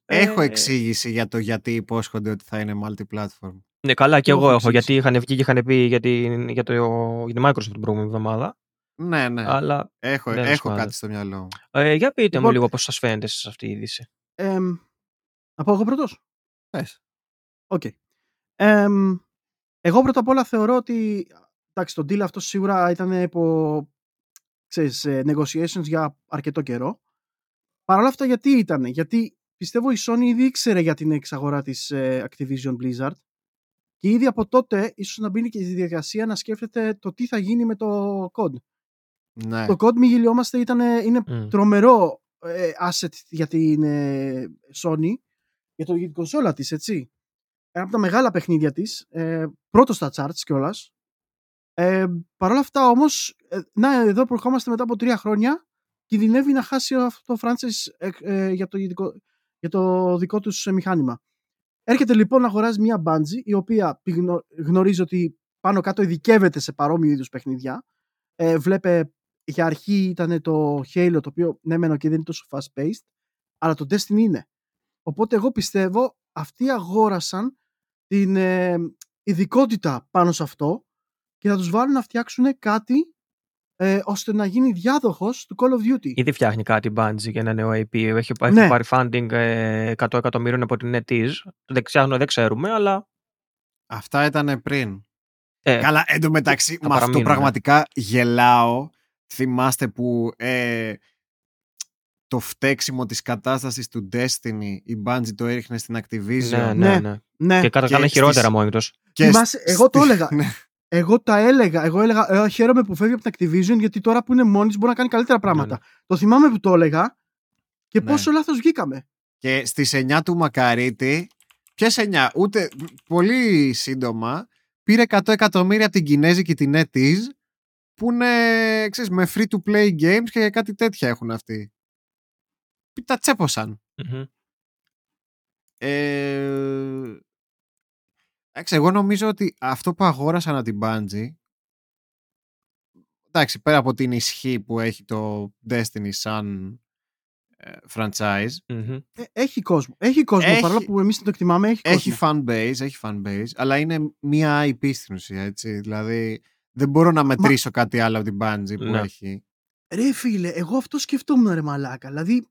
Έχω Ε, εξήγηση για το γιατί υπόσχονται ότι θα είναι multi-platform. Ναι, καλά, και Εγώ εγώ έχω έχω, εξήγηση. γιατί είχαν βγει και είχαν πει για την, για το, για τη Microsoft την προηγούμενη εβδομάδα. Ναι, ναι. Αλλά έχω δεν έχω σημαίνει. κάτι στο μυαλό μου. ε, για πείτε μου Λοιπόν, λίγο πώς σας φαίνεται σε αυτή η είδηση. Ε, να πω εγώ πρώτος; Πες. Οκ. Εμ, εγώ πρώτα απ' όλα θεωρώ ότι εντάξει, το deal αυτό σίγουρα ήταν υπό ξέρεις, ε, negotiations για αρκετό καιρό. Παρ' όλα αυτά γιατί ήταν, γιατί πιστεύω η Sony ήδη ήξερε για την εξαγορά της ε, Activision Blizzard και ήδη από τότε ίσως να μπει και στη διαδικασία να σκέφτεται το τι θα γίνει με το COD. Ναι. Το COD, μη γελιόμαστε, ήταν, είναι Μμ. τρομερό ε, asset για την ε, Sony, για, το, για την κονσόλα της, έτσι. Ένα από τα μεγάλα παιχνίδια της, ε, πρώτος στα charts κιόλας. Ε, Παρ' όλα αυτά όμως, ε, να εδώ προχώμαστε μετά από τρία χρόνια, κινδυνεύει να χάσει αυτό το franchise ε, ε, για, το, δικό, για το δικό τους ε, μηχάνημα. Έρχεται λοιπόν να αγοράζει μια Bungie, η οποία πυγνω- γνωρίζει ότι πάνω κάτω ειδικεύεται σε παρόμοιου είδους παιχνίδια. Ε, βλέπε για αρχή ήταν το Halo, το οποίο ναι μεν και δεν είναι τόσο fast paced, αλλά το Destiny είναι. Οπότε εγώ πιστεύω αυτοί αγόρασαν την ε, ειδικότητα πάνω σε αυτό και θα τους βάλουν να φτιάξουν κάτι ε, ώστε να γίνει διάδοχος του Call of Duty. Ήδη φτιάχνει κάτι η Bungie για ένα νέο IP. Έχει, έχει Ναι. πάρει funding ε, 100 εκατομμύριων από την NetEase. Δεν, ξέρω, δεν ξέρουμε, αλλά. Αυτά ήταν πριν. Ε, Καλά, εντωμεταξύ, θα με αυτό παραμείνουν, πραγματικά γελάω. Θυμάστε που ε, το φταίξιμο της κατάστασης του Destiny η Bungie το έριχνε στην Activision. ναι, ναι, Ναι. ναι. ναι, Και κατά Και κάνα χειρότερα στις- μόνο τους. Και Θυμάσαι, σ- εγώ το στη- έλεγα. [laughs] Ναι. εγώ τα έλεγα. Εγώ έλεγα, ε, χαίρομαι που φεύγει από την Activision γιατί τώρα που είναι μόνη της μπορεί να κάνει καλύτερα πράγματα. Ναι, Το θυμάμαι που το έλεγα και Ναι. πόσο λάθος βγήκαμε. Και στις 9 του Μακαρίτη, ποιες 9, ούτε πολύ σύντομα, πήρε 100 εκατομμύρια από την Κινέζικη την NetEase, που είναι, ξέρεις, με free to play games και κάτι τέτοια έχουν αυτοί. Τα τσέπωσαν. Μμμ. Ε, εντάξει, εγώ νομίζω ότι αυτό που αγόρασαν από την Bungie εντάξει, πέρα από την ισχύ που έχει το Destiny σαν ε, franchise Μμμ. Ε, έχει κόσμο. Έχει κόσμο. Έχει- Παρόλο που εμείς δεν το εκτιμάμε, έχει, έχει κόσμο. fan base, έχει fan base αλλά είναι μία IP στην ουσία, έτσι δηλαδή δεν μπορώ να μετρήσω κάτι άλλο από την Bungie που Ναι. έχει Ρε φίλε, εγώ αυτό σκεφτόμουν ρε μαλάκα. Δηλαδή,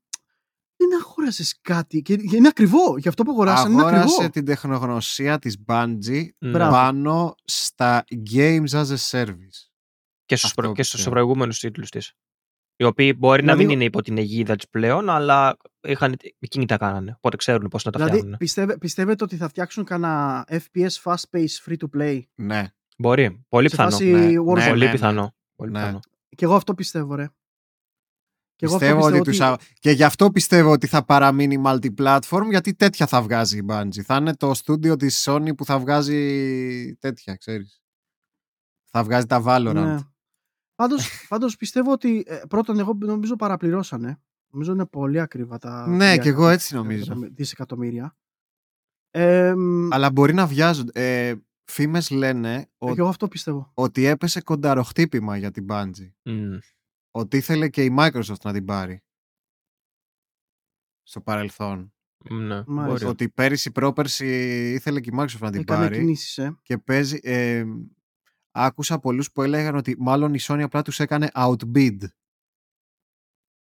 δεν αγόρασες κάτι. Και και είναι ακριβό. Γι' αυτό που αγοράσαν είναι αγόρασε ακριβό. την τεχνογνωσία της Bungie Ναι. Μπράβο. πάνω στα games as a service Και στους, Αυτό προ, και στους πιστεύω. προηγούμενους τίτλους της. Οι οποίοι μπορεί Δηλαδή- να μην είναι υπό την αιγίδα της πλέον, αλλά είχαν, εκείνοι τα κάνανε. Οπότε ξέρουν πώς να τα Δηλαδή, φτιάχνουν. πιστεύε, πιστεύετε ότι θα φτιάξουν κανένα FPS fast pace free to play; ναι, Μπορεί. Πολύ σε πιθανό. φάση Ναι, Warzone. ναι, Πολύ ναι. πιθανό. Πολύ Ναι. πιθανό. Και εγώ αυτό πιστεύω, ρε. Και εγώ αυτό πιστεύω ότι, πιστεύω τους α- και γι' αυτό πιστεύω ότι θα παραμείνει multi-platform γιατί τέτοια θα βγάζει η Bungie. Θα είναι το στούντιο της Sony που θα βγάζει τέτοια, ξέρεις. Θα βγάζει τα Valorant. Ναι. Πάντως, [laughs] πάντως πιστεύω ότι ε, πρώτον εγώ νομίζω παραπληρώσανε. Νομίζω είναι πολύ ακριβά τα Ναι, 3 και εγώ έτσι νομίζω. εκατομμύρια- δισεκατομμύρια. Ε, μ, Αλλά μπορεί να βιάζονται. Ε, φήμες λένε ο- και εγώ αυτό πιστεύω. ότι έπεσε κονταροχτύπημα για την Bungie. Μμ. Ότι ήθελε και η Microsoft να την πάρει. Στο παρελθόν. Ναι, Μάλιστα. μπορεί. Ότι πέρυσι πρόπερσι ήθελε και η Microsoft να την Έκανε πάρει. κινήσεις, ε. και παίζει. Ε, άκουσα πολλούς που έλεγαν ότι μάλλον η Sony απλά τους έκανε outbid.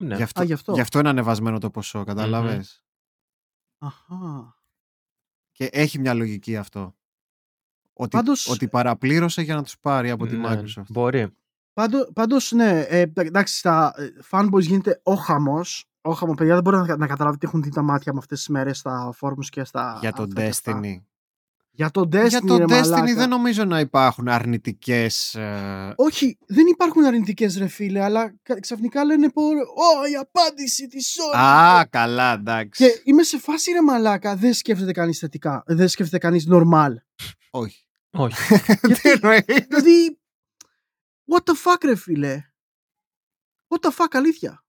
Ναι. Γι, αυτό, Α, γι' αυτό. γι' αυτό είναι ανεβασμένο το ποσό, καταλαβες. Αχα. Και έχει μια λογική αυτό. Ότι, Πάντως- ότι παραπλήρωσε για να τους πάρει από τη Ναι, Microsoft. Μπορεί. Πάντω, πάντως, ναι, ε, εντάξει, στα ε, fanboys γίνεται ο χαμός. Ο χαμός, παιδιά, δεν μπορώ να, να καταλάβω τι έχουν δει τα μάτια μου αυτές τις μέρες στα forums και στα για το άρθρα και αυτά. Destiny. Για το Destiny, για το ρε Destiny μαλάκα. δεν νομίζω να υπάρχουν αρνητικές... ε, Όχι, δεν υπάρχουν αρνητικές ρε φίλε, αλλά κα- ξαφνικά λένε πω, Ω, η απάντηση της Sony. Α, καλά, εντάξει. Και είμαι σε φάση ρε μαλάκα, δεν σκέφτεται κανείς θετικά, δεν σκέφτεται κανείς normal. Όχι. Όχι. [laughs] Τι εννοείς; δηλαδή, what the fuck ρε φίλε; What the fuck, αλήθεια;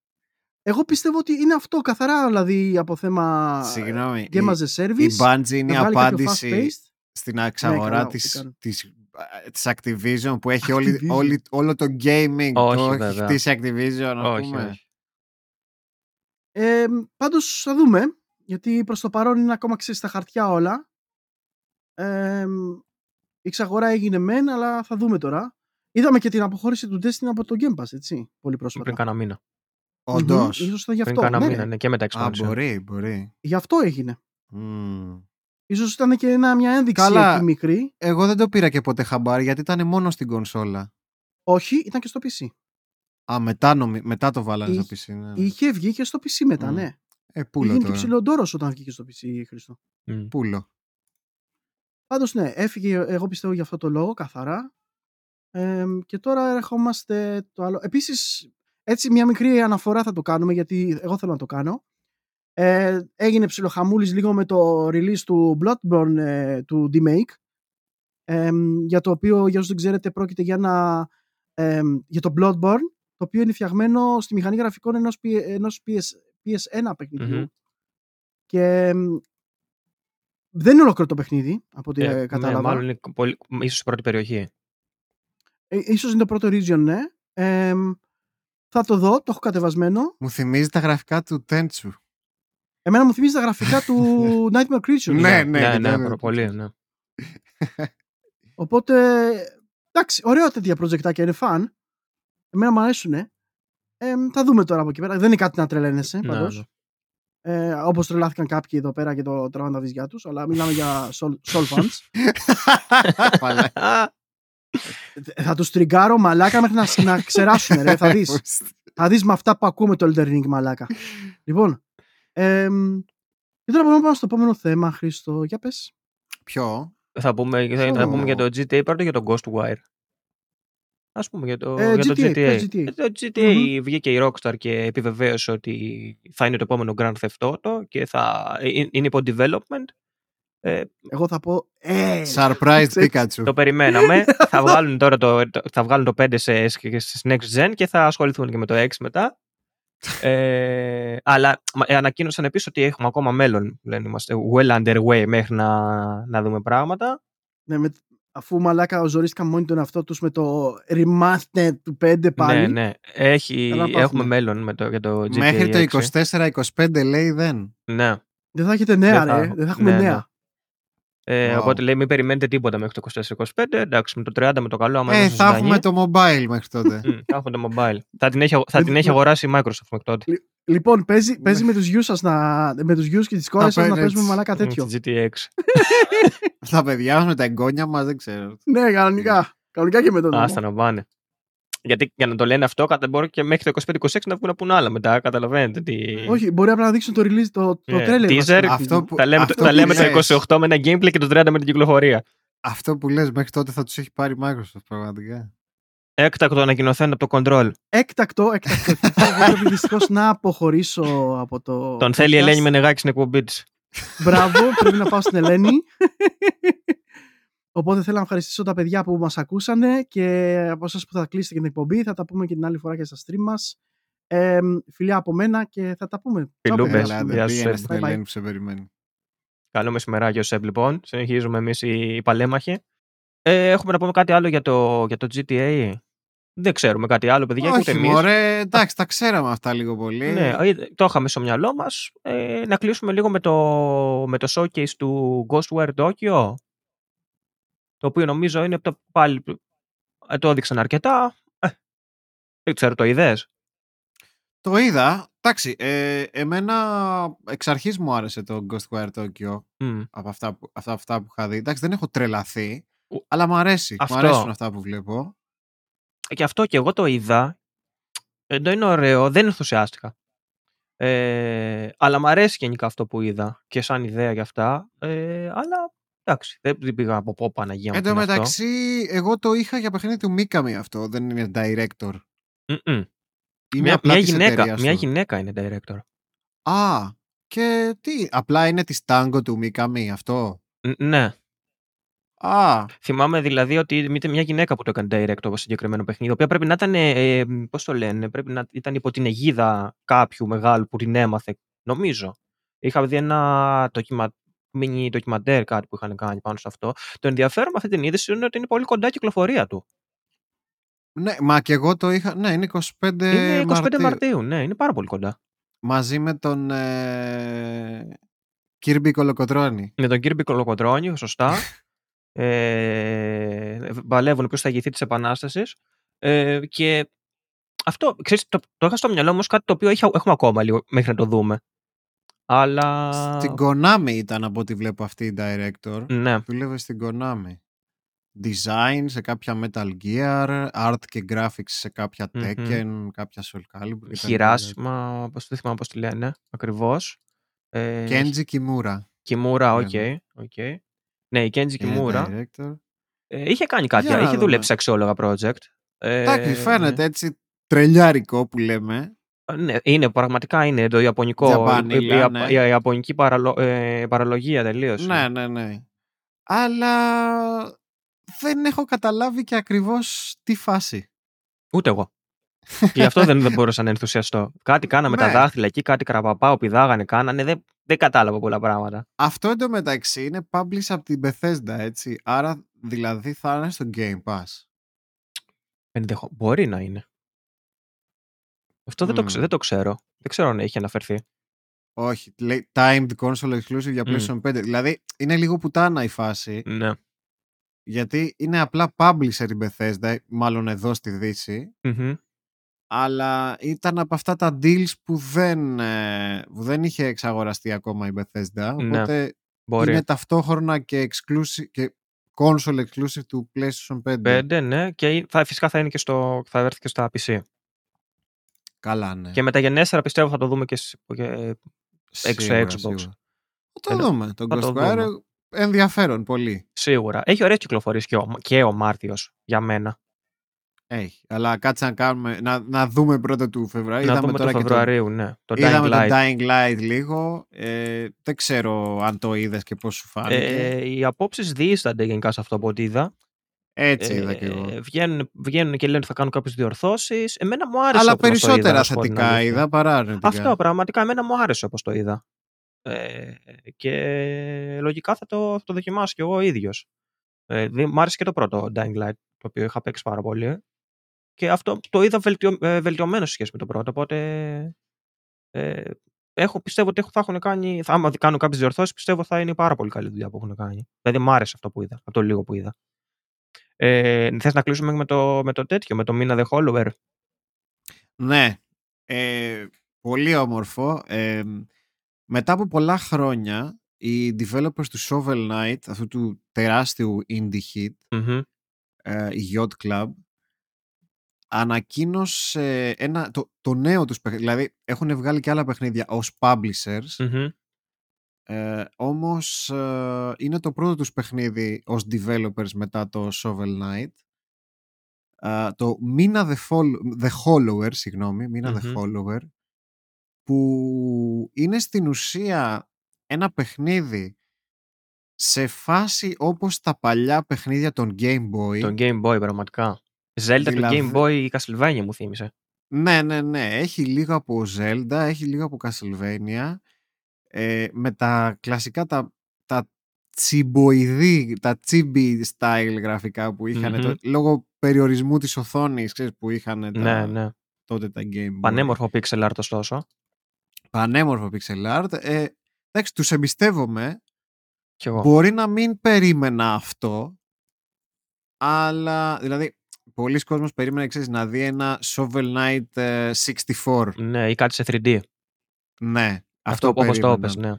Εγώ πιστεύω ότι είναι αυτό καθαρά δηλαδή από θέμα Συγγνώμη. Game η- as a service. Η Bungie είναι η να βγάλει κάποιο απάντηση fast-paced. στην εξαγορά καλά, της, τι κάνεις. της, ε, της Activision που έχει όλη, Activision. όλη, όλο το gaming Όχι, το έχει βέβαια. χτίσει Activision ας όχι, πούμε. όχι. Ε, πάντως θα δούμε, γιατί προς το παρόν είναι ακόμα ξέρεις στα χαρτιά όλα. Ε, η εξαγορά έγινε μεν, αλλά θα δούμε τώρα. Είδαμε και την αποχώρηση του Destiny από το Game Pass, έτσι, πολύ πρόσφατα. Πριν κάνα μήνα. Όντως. Μμμ, Ίσως ήταν γι' Πριν αυτό. κάνα ναι, μήνα, ναι, και με τα Α, expansion. μπορεί, μπορεί. Γι' αυτό έγινε. Μμμ. Ίσως ήταν και ένα, μια ένδειξη Καλά. εκεί μικρή. Εγώ δεν το πήρα και ποτέ χαμπάρι γιατί ήταν μόνο στην κονσόλα. Όχι, ήταν και στο PC. Α, μετά, νομι... μετά το βάλανε Είχε- στο PC. Ναι. Είχε βγει και στο PC μετά, Μμ. ναι. Ε, πούλο Πήγαινε και τώρα. ψηλό ντόρος όταν βγήκε στο PC, Χρήστο. Μμ. Πούλο. Πάντως, ναι, έφυγε, εγώ πιστεύω για αυτό το λόγο, καθαρά. Ε, και τώρα ερχόμαστε το άλλο. Επίσης, έτσι μια μικρή αναφορά θα το κάνουμε, γιατί εγώ θέλω να το κάνω. Ε, έγινε ψιλοχαμούλης λίγο με το release του Bloodborne ε, του D-Make ε, για το οποίο για όσους δεν ξέρετε πρόκειται για, ένα, ε, για το Bloodborne το οποίο είναι φτιαγμένο στη μηχανή γραφικών ενός, P- ενός PS, PS1 παιχνιδιού Μμμ. και ε, δεν είναι ολόκληρο το παιχνίδι από ό,τι Ε, ε, ναι, κατάλαβα μάλλον είναι πολύ, ίσως η πρώτη περιοχή. Ε, ίσως είναι το πρώτο region, ναι. Ε, θα το δω, το έχω κατεβασμένο. Μου θυμίζει τα γραφικά του Τέντσου. Εμένα μου θυμίζει τα γραφικά του [laughs] Nightmare Creatures. Ναι, ναι, ναι, και ναι, το- προ- πολύ, ναι. Οπότε, εντάξει, ωραία τέτοια προτζεκτάκια είναι φαν. Εμένα μου αρέσουν. Ε, θα δούμε τώρα από εκεί πέρα. Δεν είναι κάτι να τρελαίνεσαι, Ναι, πάντως. ναι. Ε, όπως τρελάθηκαν κάποιοι εδώ πέρα και το τραβάνε τα βυζιά τους, αλλά μιλάμε για soul, soul fans. [laughs] [laughs] Παλά. Α, Ε, θα τους τριγκάρω μαλάκα μέχρι να, να ξεράσουν, ρε. θα δεις. Θα δεις με αυτά που ακούμε το Elden Ring, μαλάκα. λοιπόν, ε, και τώρα μπορούμε να πάμε στο επόμενο θέμα, Χρήστο. Για πες. Ποιο; θα, πούμε, θα, θα Ποιο; πούμε για το GTA πρώτα για το Ghostwire. Ας πούμε για το, Ε, για το GTA, GTA. πες GTA. Ε, Το GTA βγήκε η Rockstar και επιβεβαίωσε ότι θα είναι το επόμενο Grand Theft Auto και θα ε, ε, είναι υπό development. Ε, Εγώ θα πω. Ε, Surprise ξέρεις, Pikachu. το περιμέναμε. [laughs] θα βγάλουν τώρα το, το- θα βγάλουν το 5 σε, σε- στις next gen και θα ασχοληθούν και με το 6 μετά. ε, αλλά μα- ε, ανακοίνωσαν επίσης ότι έχουμε ακόμα μέλλον. Λένε είμαστε well underway μέχρι να, να δούμε πράγματα. ναι, με, αφού μαλάκα ζορίστηκαν μόνοι τον εαυτό τους με το remaster του 5 πάλι. Ναι, ναι. Έχει, Καλά πάθουμε. έχουμε μέλλον με το, για το GTA Μέχρι το 6. 24-25 λέει δεν. Ναι. Δεν θα έχετε νέα, Δεν θα ρε. έχω. Δεν θα έχουμε Ναι, ναι. νέα. Ε, Wow. Οπότε λέει μην περιμένετε τίποτα μέχρι το 24-25. Εντάξει, με το 30 με το καλό. Άμα Ε, είμαστε θα έχουμε ζωντανοί. το mobile μέχρι τότε. Μμ, θα έχουμε το mobile. θα την έχει, θα Δεν- την έχει αγοράσει η Microsoft μέχρι τότε. Λοιπόν, παίζει, παίζει με τους γιους σας να, με τους γιους και τις κόρες σας να παίρνει παίζουμε έτσι. μαλάκα τέτοιο. Μ, στη GTX. Τα παιδιά μας με τα εγγόνια μας δεν ξέρω. ναι, κανονικά. Κανονικά και με το Άστα δρόμο. να πάνε. Γιατί για να το λένε αυτό, κατά μπορεί και μέχρι το 25-26 να βγουν να πούν άλλα μετά. Καταλαβαίνετε τι. Όχι, μπορεί απλά να δείξουν το release, το, το Ε, trailer. teaser, βασικά, αυτό που- Τα λέμε, Αυτό τα που λέμε το λες. 28 με ένα gameplay και το 30 με την κυκλοφορία. Αυτό που λες μέχρι τότε θα τους έχει πάρει η Microsoft πραγματικά. Έκτακτο ανακοινωθέν από το control. Έκτακτο, έκτακτο. Και εγώ πρέπει δυστυχώς να αποχωρήσω από το. Τον θέλει η podcast. Ελένη Μενεγάκη στην εκπομπή της. Μπράβο, πρέπει να πάω στην Ελένη. Οπότε θέλω να ευχαριστήσω τα παιδιά που μας ακούσανε και από εσάς που θα κλείσετε και την εκπομπή. Θα τα πούμε και την άλλη φορά και στα stream μας. Ε, φιλιά από μένα και θα τα πούμε. Τσάου, Φιλούμπες. παιδιά. Έλα, Γεια δεν σου, πήγαινε Σεμ. στην Bye bye. Ελένη που σε περιμένει. Καλό μεσημεράκι ο Σεμ λοιπόν. Συνεχίζουμε εμείς οι, οι παλέμαχοι. Ε, έχουμε να πούμε κάτι άλλο για το, για το GTA. Δεν ξέρουμε κάτι άλλο, παιδιά, και ούτε Όχι, εμείς. μωρέ, εντάξει, τα ξέραμε αυτά λίγο πολύ. Ναι, ε, το είχαμε στο μυαλό μας. Ε, να κλείσουμε λίγο με το, με το showcase του Ghostwire Tokyo. Το οποίο νομίζω είναι από το πάλι. ε, το έδειξαν αρκετά. Ε, δεν ξέρω, το είδες; Το είδα. Εντάξει, ε, εμένα εξ αρχής μου άρεσε το Ghostwire Tokyo από αυτά που, αυτά, αυτά που είχα δει. Εντάξει, δεν έχω τρελαθεί, Ο- αλλά μου αρέσει. Αυτό. Μου αρέσουν αυτά που βλέπω. Και αυτό και εγώ το είδα. Ενώ είναι ωραίο, δεν ενθουσιάστηκα. Ε, αλλά μου αρέσει γενικά αυτό που είδα και σαν ιδέα για αυτά. Ε, αλλά εντάξει, δεν, δεν πήγα από πω Παναγία μου. Εν τι τω είναι αυτό. μεταξύ, εγώ το είχα για παιχνίδι του Mikami αυτό. Δεν είναι director. Μμμ. Είναι Μια, απλά μια, της γυναίκα, εταιρείας μια του. γυναίκα είναι director. Α, και τι, απλά είναι της Tango του Mikami αυτό; Ν- ναι. Α, Θυμάμαι δηλαδή ότι ήταν μια γυναίκα που το έκανε director από συγκεκριμένο παιχνίδι, η οποία πρέπει να ήταν, ε, πώς το λένε, πρέπει να ήταν υπό την αιγίδα κάποιου μεγάλου που την έμαθε, νομίζω. Είχα δει ένα ντοκιμα, mini ντοκιμαντέρ κάτι που είχαν κάνει πάνω σε αυτό. Το ενδιαφέρον με αυτή την είδηση είναι ότι είναι πολύ κοντά η κυκλοφορία του. ναι, μα και εγώ το είχα. Ναι, είναι 25, είναι 25 Μαρτίου. Μαρτίου. ναι, είναι πάρα πολύ κοντά. Μαζί με τον ε, Kirby Κολοκοτρώνη. Με τον Kirby Κολοκοντρόνιο, σωστά. [laughs] ε, παλεύουν ποιος θα ηγηθεί της Επανάστασης. Ε, και αυτό, ξέρεις, το, το είχα στο μυαλό μου ως κάτι το οποίο έχει- έχουμε ακόμα λίγο μέχρι να το δούμε. Αλλά. Στην Konami ήταν από ό,τι βλέπω αυτή η director. Ναι. Δούλευε στην Konami. design σε κάποια Metal Gear, art και graphics σε κάποια Μμμ. Tekken, κάποια Soul Calibur. κτλ. Χειράσιμα, πώς δεν θυμάμαι πώς τη λένε ακριβώς. Ε, Kenji Kimura. Kimura, οκ. λένε. οκ. Ναι, η Kenji είναι Kimura. director. Ε, είχε κάνει κάποια, Για να είχε δούμε. δουλέψει σε αξιόλογα project. Ε, Εντάξει, φαίνεται έτσι τρελιάρικο που λέμε. Ναι, είναι, πραγματικά είναι το ιαπωνικό. Τζαμπάνιλα, η, η- ναι. η- η ιαπωνική παραλο, ε, παραλογία τελείως. Ναι, ναι, ναι. Αλλά δεν έχω καταλάβει και ακριβώς τι φάση. Ούτε εγώ. Γι' αυτό δεν, δεν μπορούσα να ενθουσιαστώ. Κάτι κάναμε τα Ναι. δάχτυλα εκεί, κάτι καραπαπάω, πηδάγανε, κάνανε. Δεν, δεν κατάλαβα πολλά πράγματα. Αυτό εντωμεταξύ είναι publish από την Bethesda, έτσι. Άρα δηλαδή θα είναι στο Game Pass. Ενδεχο... Μπορεί να είναι. Αυτό δεν, το, ξε- Μμμ. δεν το ξέρω. Δεν ξέρω αν έχει αναφερθεί. Όχι, λέει timed console exclusive για Μμ. PlayStation 5. Δηλαδή είναι λίγο πουτάνα η φάση, Ναι. γιατί είναι απλά publisher η Bethesda, μάλλον εδώ στη Δύση, Μμμ. αλλά ήταν από αυτά τα deals που δεν, ε, που δεν είχε εξαγοραστεί ακόμα η Bethesda, Ναι, οπότε Μπορεί. είναι ταυτόχρονα και, exclusive, και console exclusive του PlayStation 5. Πέντε, ναι. Και θα, φυσικά θα, είναι και στο, θα έρθει και στα PC. Καλά, ναι. Και μεταγενέστερα πιστεύω θα το δούμε και, σ- και έξω Σίγουρα, Xbox. σίγουρα. Θα το Εννο- δούμε. Το θα το Ghostwire δούμε. ενδιαφέρον πολύ. σίγουρα. Έχει ωραίες κυκλοφορίες και ο, και ο Μάρτιος για μένα. Έχει. Αλλά κάτσε να, κάνουμε, να, να δούμε πρώτα του Φεβρουαρίου. να Είδαμε δούμε το τώρα και Φεβρουαρίου, ναι. Το το, είδαμε Dying Light. το Dying Light λίγο. Ε, δεν ξέρω αν το είδες και πώς σου φάνηκε. Ε, οι απόψεις διήστανται γενικά σε αυτό από ό,τι είδα. Έτσι είδα και εγώ. Ε, βγαίνουν, βγαίνουν και λένε ότι θα κάνουν κάποιες διορθώσεις. Εμένα μου άρεσε Αλλά όπως το είδα, περισσότερα να σου πω την θετικά αλήθεια. είδα παρά αρνητικά. Αυτό πραγματικά εμένα μου άρεσε όπως το είδα. Ε, και λογικά θα το, θα το δοκιμάσω κι εγώ ίδιος. Ε, δι- μ' άρεσε και το πρώτο Dying Light, το οποίο είχα παίξει πάρα πολύ. Και αυτό το είδα βελτιω, ε, βελτιωμένο σε σχέση με το πρώτο. Οπότε ε, έχω, πιστεύω ότι έχω, θα έχουν κάνει. Θα, άμα κάνουν κάποιες διορθώσεις, πιστεύω θα είναι πάρα πολύ καλή δουλειά που έχουν κάνει. Δηλαδή, μ' άρεσε αυτό που είδα, από το λίγο που είδα. Ε, Θες να κλείσουμε με το, με το τέτοιο, με το Mina the Hollower. Ναι. Ε, πολύ όμορφο. Ε, μετά από πολλά χρόνια, οι developers του Shovel Knight, αυτού του τεράστιου indie hit, Μμμ. ε, η Yacht Club, ανακοίνωσε ένα, το, το νέο τους παιχνίδι. Δηλαδή, έχουν βγάλει και άλλα παιχνίδια ως publishers, Μμμ. Ε, όμως ε, είναι το πρώτο τους παιχνίδι ως developers μετά το Shovel Knight. Ε, το Mina the, Fol- the Hollower, συγγνώμη, Mina the Μμμ. Hollower, που είναι στην ουσία ένα παιχνίδι σε φάση όπως τα παλιά παιχνίδια των Game Boy. Το Game Boy, πραγματικά. Zelda Δηλαδή- το Game Boy η Castlevania μου θύμισε. Ναι, ναι, ναι. Έχει λίγο από Zelda, έχει λίγο από Castlevania. Ε, με τα κλασικά τα, τα τσιμποειδή, τα chibi style γραφικά που είχαν Μμμ. το- λόγω περιορισμού της οθόνης ξέρεις, που είχαν τα, Ναι, ναι. τότε τα Game Boy. Πανέμορφο pixel art ωστόσο. Πανέμορφο pixel art. Ε, εντάξει, τους εμπιστεύομαι. Κι εγώ. Μπορεί να μην περίμενα αυτό, αλλά δηλαδή πολλοί κόσμος περίμενε ξέρεις, να δει ένα Shovel Knight ε, 64. Ναι, ή κάτι σε 3D. Ναι, Αυτό, αυτό, όπως το περίμενα. έπες, ναι.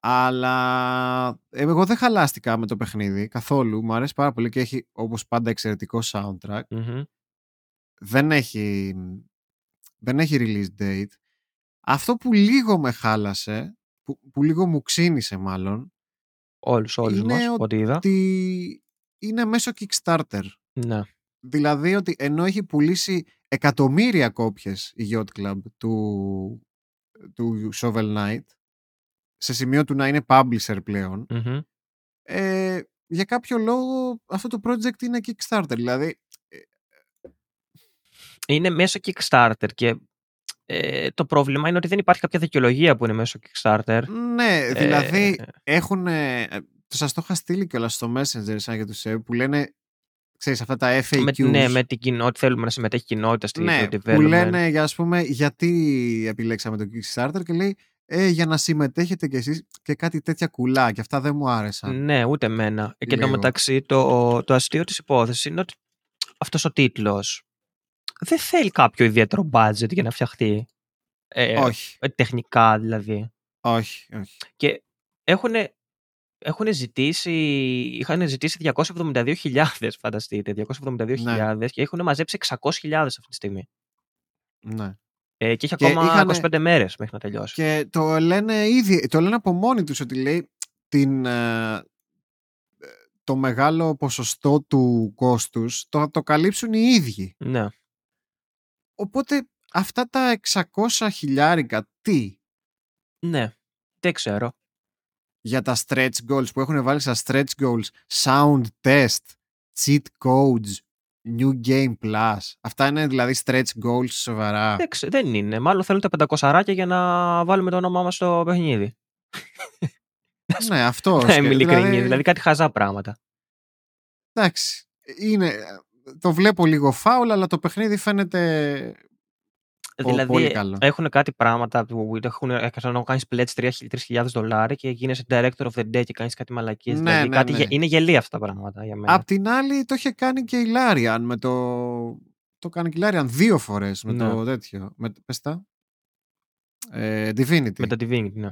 Αλλά ε, εγώ δεν χαλάστηκα με το παιχνίδι καθόλου. Μου αρέσει πάρα πολύ και έχει όπως πάντα εξαιρετικό soundtrack. Μμμ. Δεν έχει, δεν έχει release date. Αυτό που λίγο με χάλασε, που, που λίγο μου ξύνησε μάλλον, Όλους, όλους Είναι μας, ότι- ό,τι είδα. ότι είναι μέσω Kickstarter. Ναι. Δηλαδή ότι ενώ έχει πουλήσει εκατομμύρια κόπιες η Yacht Club του, του Shovel Knight, σε σημείο του να είναι publisher πλέον, Μμμ. ε, για κάποιο λόγο αυτό το project είναι Kickstarter. Δηλαδή, Είναι μέσω Kickstarter και ε, το πρόβλημα είναι ότι δεν υπάρχει κάποια δικαιολογία που είναι μέσω Kickstarter. ναι, δηλαδή Ε, έχουν. Το σας το είχα στείλει κιόλας στο Messenger σαν για τους ΕΕ, που λένε, ξέρεις, αυτά τα FAQs. με, ναι, με την κοινότητα, θέλουμε να συμμετέχει η κοινότητα στη ναι, στο που development. λένε, για, ας πούμε, γιατί επιλέξαμε το Kickstarter και λέει ε, για να συμμετέχετε κι εσείς και κάτι τέτοια κουλά και αυτά δεν μου άρεσαν. Ναι, ούτε εμένα. Και Λίγο. το μεταξύ, το, το αστείο της υπόθεσης είναι ότι αυτός ο τίτλος δεν θέλει κάποιο ιδιαίτερο budget για να φτιαχτεί. Ε, όχι, ε, τεχνικά δηλαδή. όχι, όχι. Και έχουν έχουν ζητήσει, είχαν ζητήσει 272.000, φανταστείτε, 272.000 και έχουν μαζέψει 600.000 αυτή τη στιγμή. Ναι. Ε, και έχει Και ακόμα είχανε- 25 μέρες μέχρι να τελειώσει. Και το λένε ήδη, το λένε από μόνοι τους ότι λέει την, ε, το μεγάλο ποσοστό του κόστους το θα το καλύψουν οι ίδιοι. Ναι. Οπότε αυτά τα 600 χιλιάρικα τι; Ναι. Δεν ξέρω. Για τα stretch goals που έχουν βάλει στα stretch goals sound test, cheat codes, new game plus. Αυτά είναι δηλαδή stretch goals σοβαρά. Δεν, ξε- δεν είναι. Μάλλον θέλουν τα 500 ράκια για να βάλουμε το όνομά μας στο παιχνίδι. [laughs] ναι, αυτό. Να είμαι σκε- ειλικρινής. Δηλαδή κάτι χαζά πράγματα. Εντάξει. Είναι, το βλέπω λίγο φάουλ, αλλά το παιχνίδι φαίνεται Πο- δηλαδή πολύ καλό. έχουν κάτι πράγματα που έχουν, σαν να κάνεις pledge 3.000 δολάρια και γίνεσαι director of the day και κάνεις κάτι μαλακίες. Ναι, δηλαδή ναι, κάτι, ναι. γε- είναι γελία αυτά τα πράγματα για μένα. Απ' την άλλη το είχε κάνει και η Λάριαν με το... Το κάνει και η Λάριαν δύο φορές με Ναι. το τέτοιο. Με, πες τα. Ε, Divinity. Με το Divinity, ναι.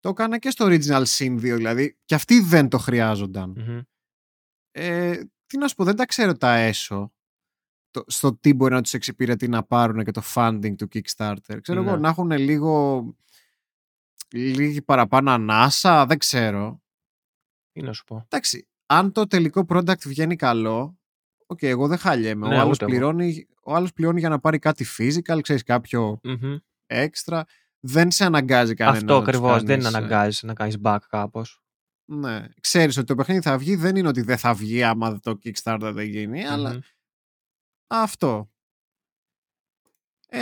Το έκανε και στο Original Sin 2 δηλαδή. Και αυτοί δεν το χρειάζονταν. Μμμ. Ε, τι να σου πω, δεν τα ξέρω τα έσω. Το, στο τι μπορεί να τους εξυπηρετεί να πάρουν και το funding του Kickstarter. Ξέρω Ναι. εγώ να έχουν λίγο λίγη παραπάνω ανάσα, δεν ξέρω. Τι να σου πω. Εντάξει, αν το τελικό product βγαίνει καλό, οκ, εγώ δεν χαλιέμαι. Ναι, ο, άλλος ούτε εγώ. πληρώνει, ο άλλος πληρώνει για να πάρει κάτι physical, ξέρεις, κάποιο Μμμ. extra. Δεν σε αναγκάζει κανένα Αυτό να τους ακριβώς. Δεν κάνεις, ε, αναγκάζεις να κάνεις back κάπως. Ναι. Ξέρεις ότι το παιχνίδι θα βγει, δεν είναι ότι δεν θα βγει άμα το Kickstarter δεν γίνει, αλλά αυτό. Ε,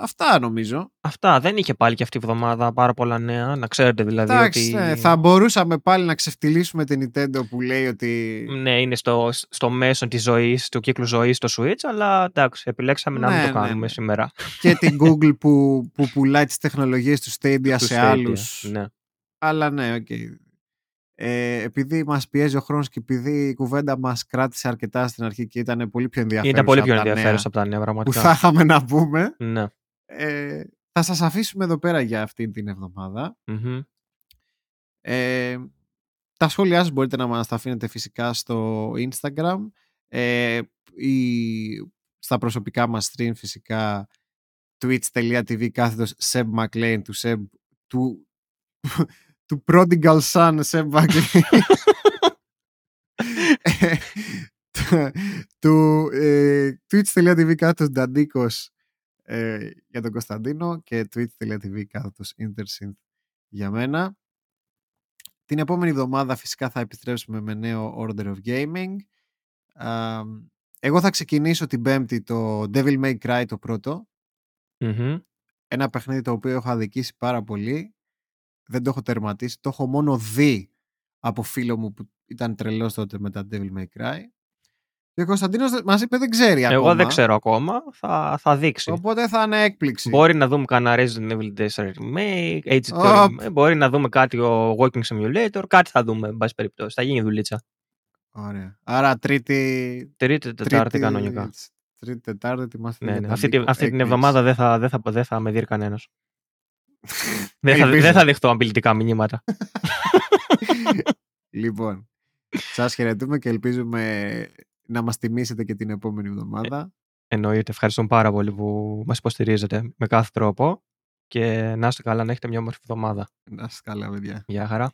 αυτά νομίζω. Αυτά. Δεν είχε πάλι και αυτή η εβδομάδα πάρα πολλά νέα. Να ξέρετε δηλαδή Εντάξει, ότι. ναι, θα μπορούσαμε πάλι να ξεφτιλίσουμε την Nintendo που λέει ότι Ναι, είναι στο, στο μέσο της ζωής, του κύκλου ζωής στο Switch, αλλά εντάξει, επιλέξαμε να μην Ναι, το ναι, κάνουμε ναι. σήμερα. και την [laughs] Google που, που πουλάει τις τεχνολογίες του Stadia Του σε Stadia. άλλους. Ναι. Αλλά ναι, οκ. Ε, επειδή μας πιέζει ο χρόνος και επειδή η κουβέντα μας κράτησε αρκετά στην αρχή και ήταν πολύ πιο ενδιαφέρουσα Ήταν πολύ πιο από τα νέα ενδιαφέρουσα από τα νέα, που πραγματικά. θα είχαμε να πούμε Ναι. ε, θα σας αφήσουμε εδώ πέρα για αυτή την εβδομάδα Μμμ. ε, τα σχόλιά σας μπορείτε να μας τα αφήνετε φυσικά στο Instagram ε, ή στα προσωπικά μας stream φυσικά twitch.tv κάθετος Seb McLean του Seb του, του Prodigal Son Seb McLean Ε, του- του ε, twitch.tv κάθετος Νταντίκος ε, για τον Κωνσταντίνο και twitch.tv κάθετος Intersynth για μένα. Την επόμενη εβδομάδα φυσικά θα επιστρέψουμε με νέο Order of Gaming. Α, εγώ θα ξεκινήσω την πέμπτη το Devil May Cry το πρώτο. Μμμ. Ένα παιχνίδι το οποίο έχω αδικήσει πάρα πολύ. Δεν το έχω τερματίσει. Το έχω μόνο δει από φίλο μου που ήταν τρελός τότε με τα Devil May Cry. Και ο Κωνσταντίνος δεν- μας είπε δεν ξέρει ακόμα. Εγώ δεν ξέρω ακόμα. Θα, θα δείξει. Οπότε θα είναι έκπληξη. Μπορεί να δούμε κανένα Resident Evil 4 Remake, Age of Οπ. Remake, μπορεί να δούμε κάτι ο Walking Simulator, κάτι θα δούμε, εν πάση περιπτώσει. Θα γίνει δουλίτσα. Ωραία. Άρα τρίτη... Τρίτη, Τετάρτη κανονικά. Τρίτη, Τετάρτη ετοιμάστε Ναι, για ναι. τα Αυτή, τη- Νίκο. αυτή την Έκπληξη. εβδομάδα δεν θα, δεν θα, δεν θα με δει κανένας. Δεν, θα, Ελπίζω. δεν θα δεχτώ απειλητικά μηνύματα. [laughs] Λοιπόν, σας χαιρετούμε και ελπίζουμε να μας τιμήσετε και την επόμενη εβδομάδα. Εννοείται. Ευχαριστούμε πάρα πολύ που μας υποστηρίζετε με κάθε τρόπο και να είστε καλά, να έχετε μια όμορφη εβδομάδα. Να σας καλά, παιδιά. Γεια χαρά.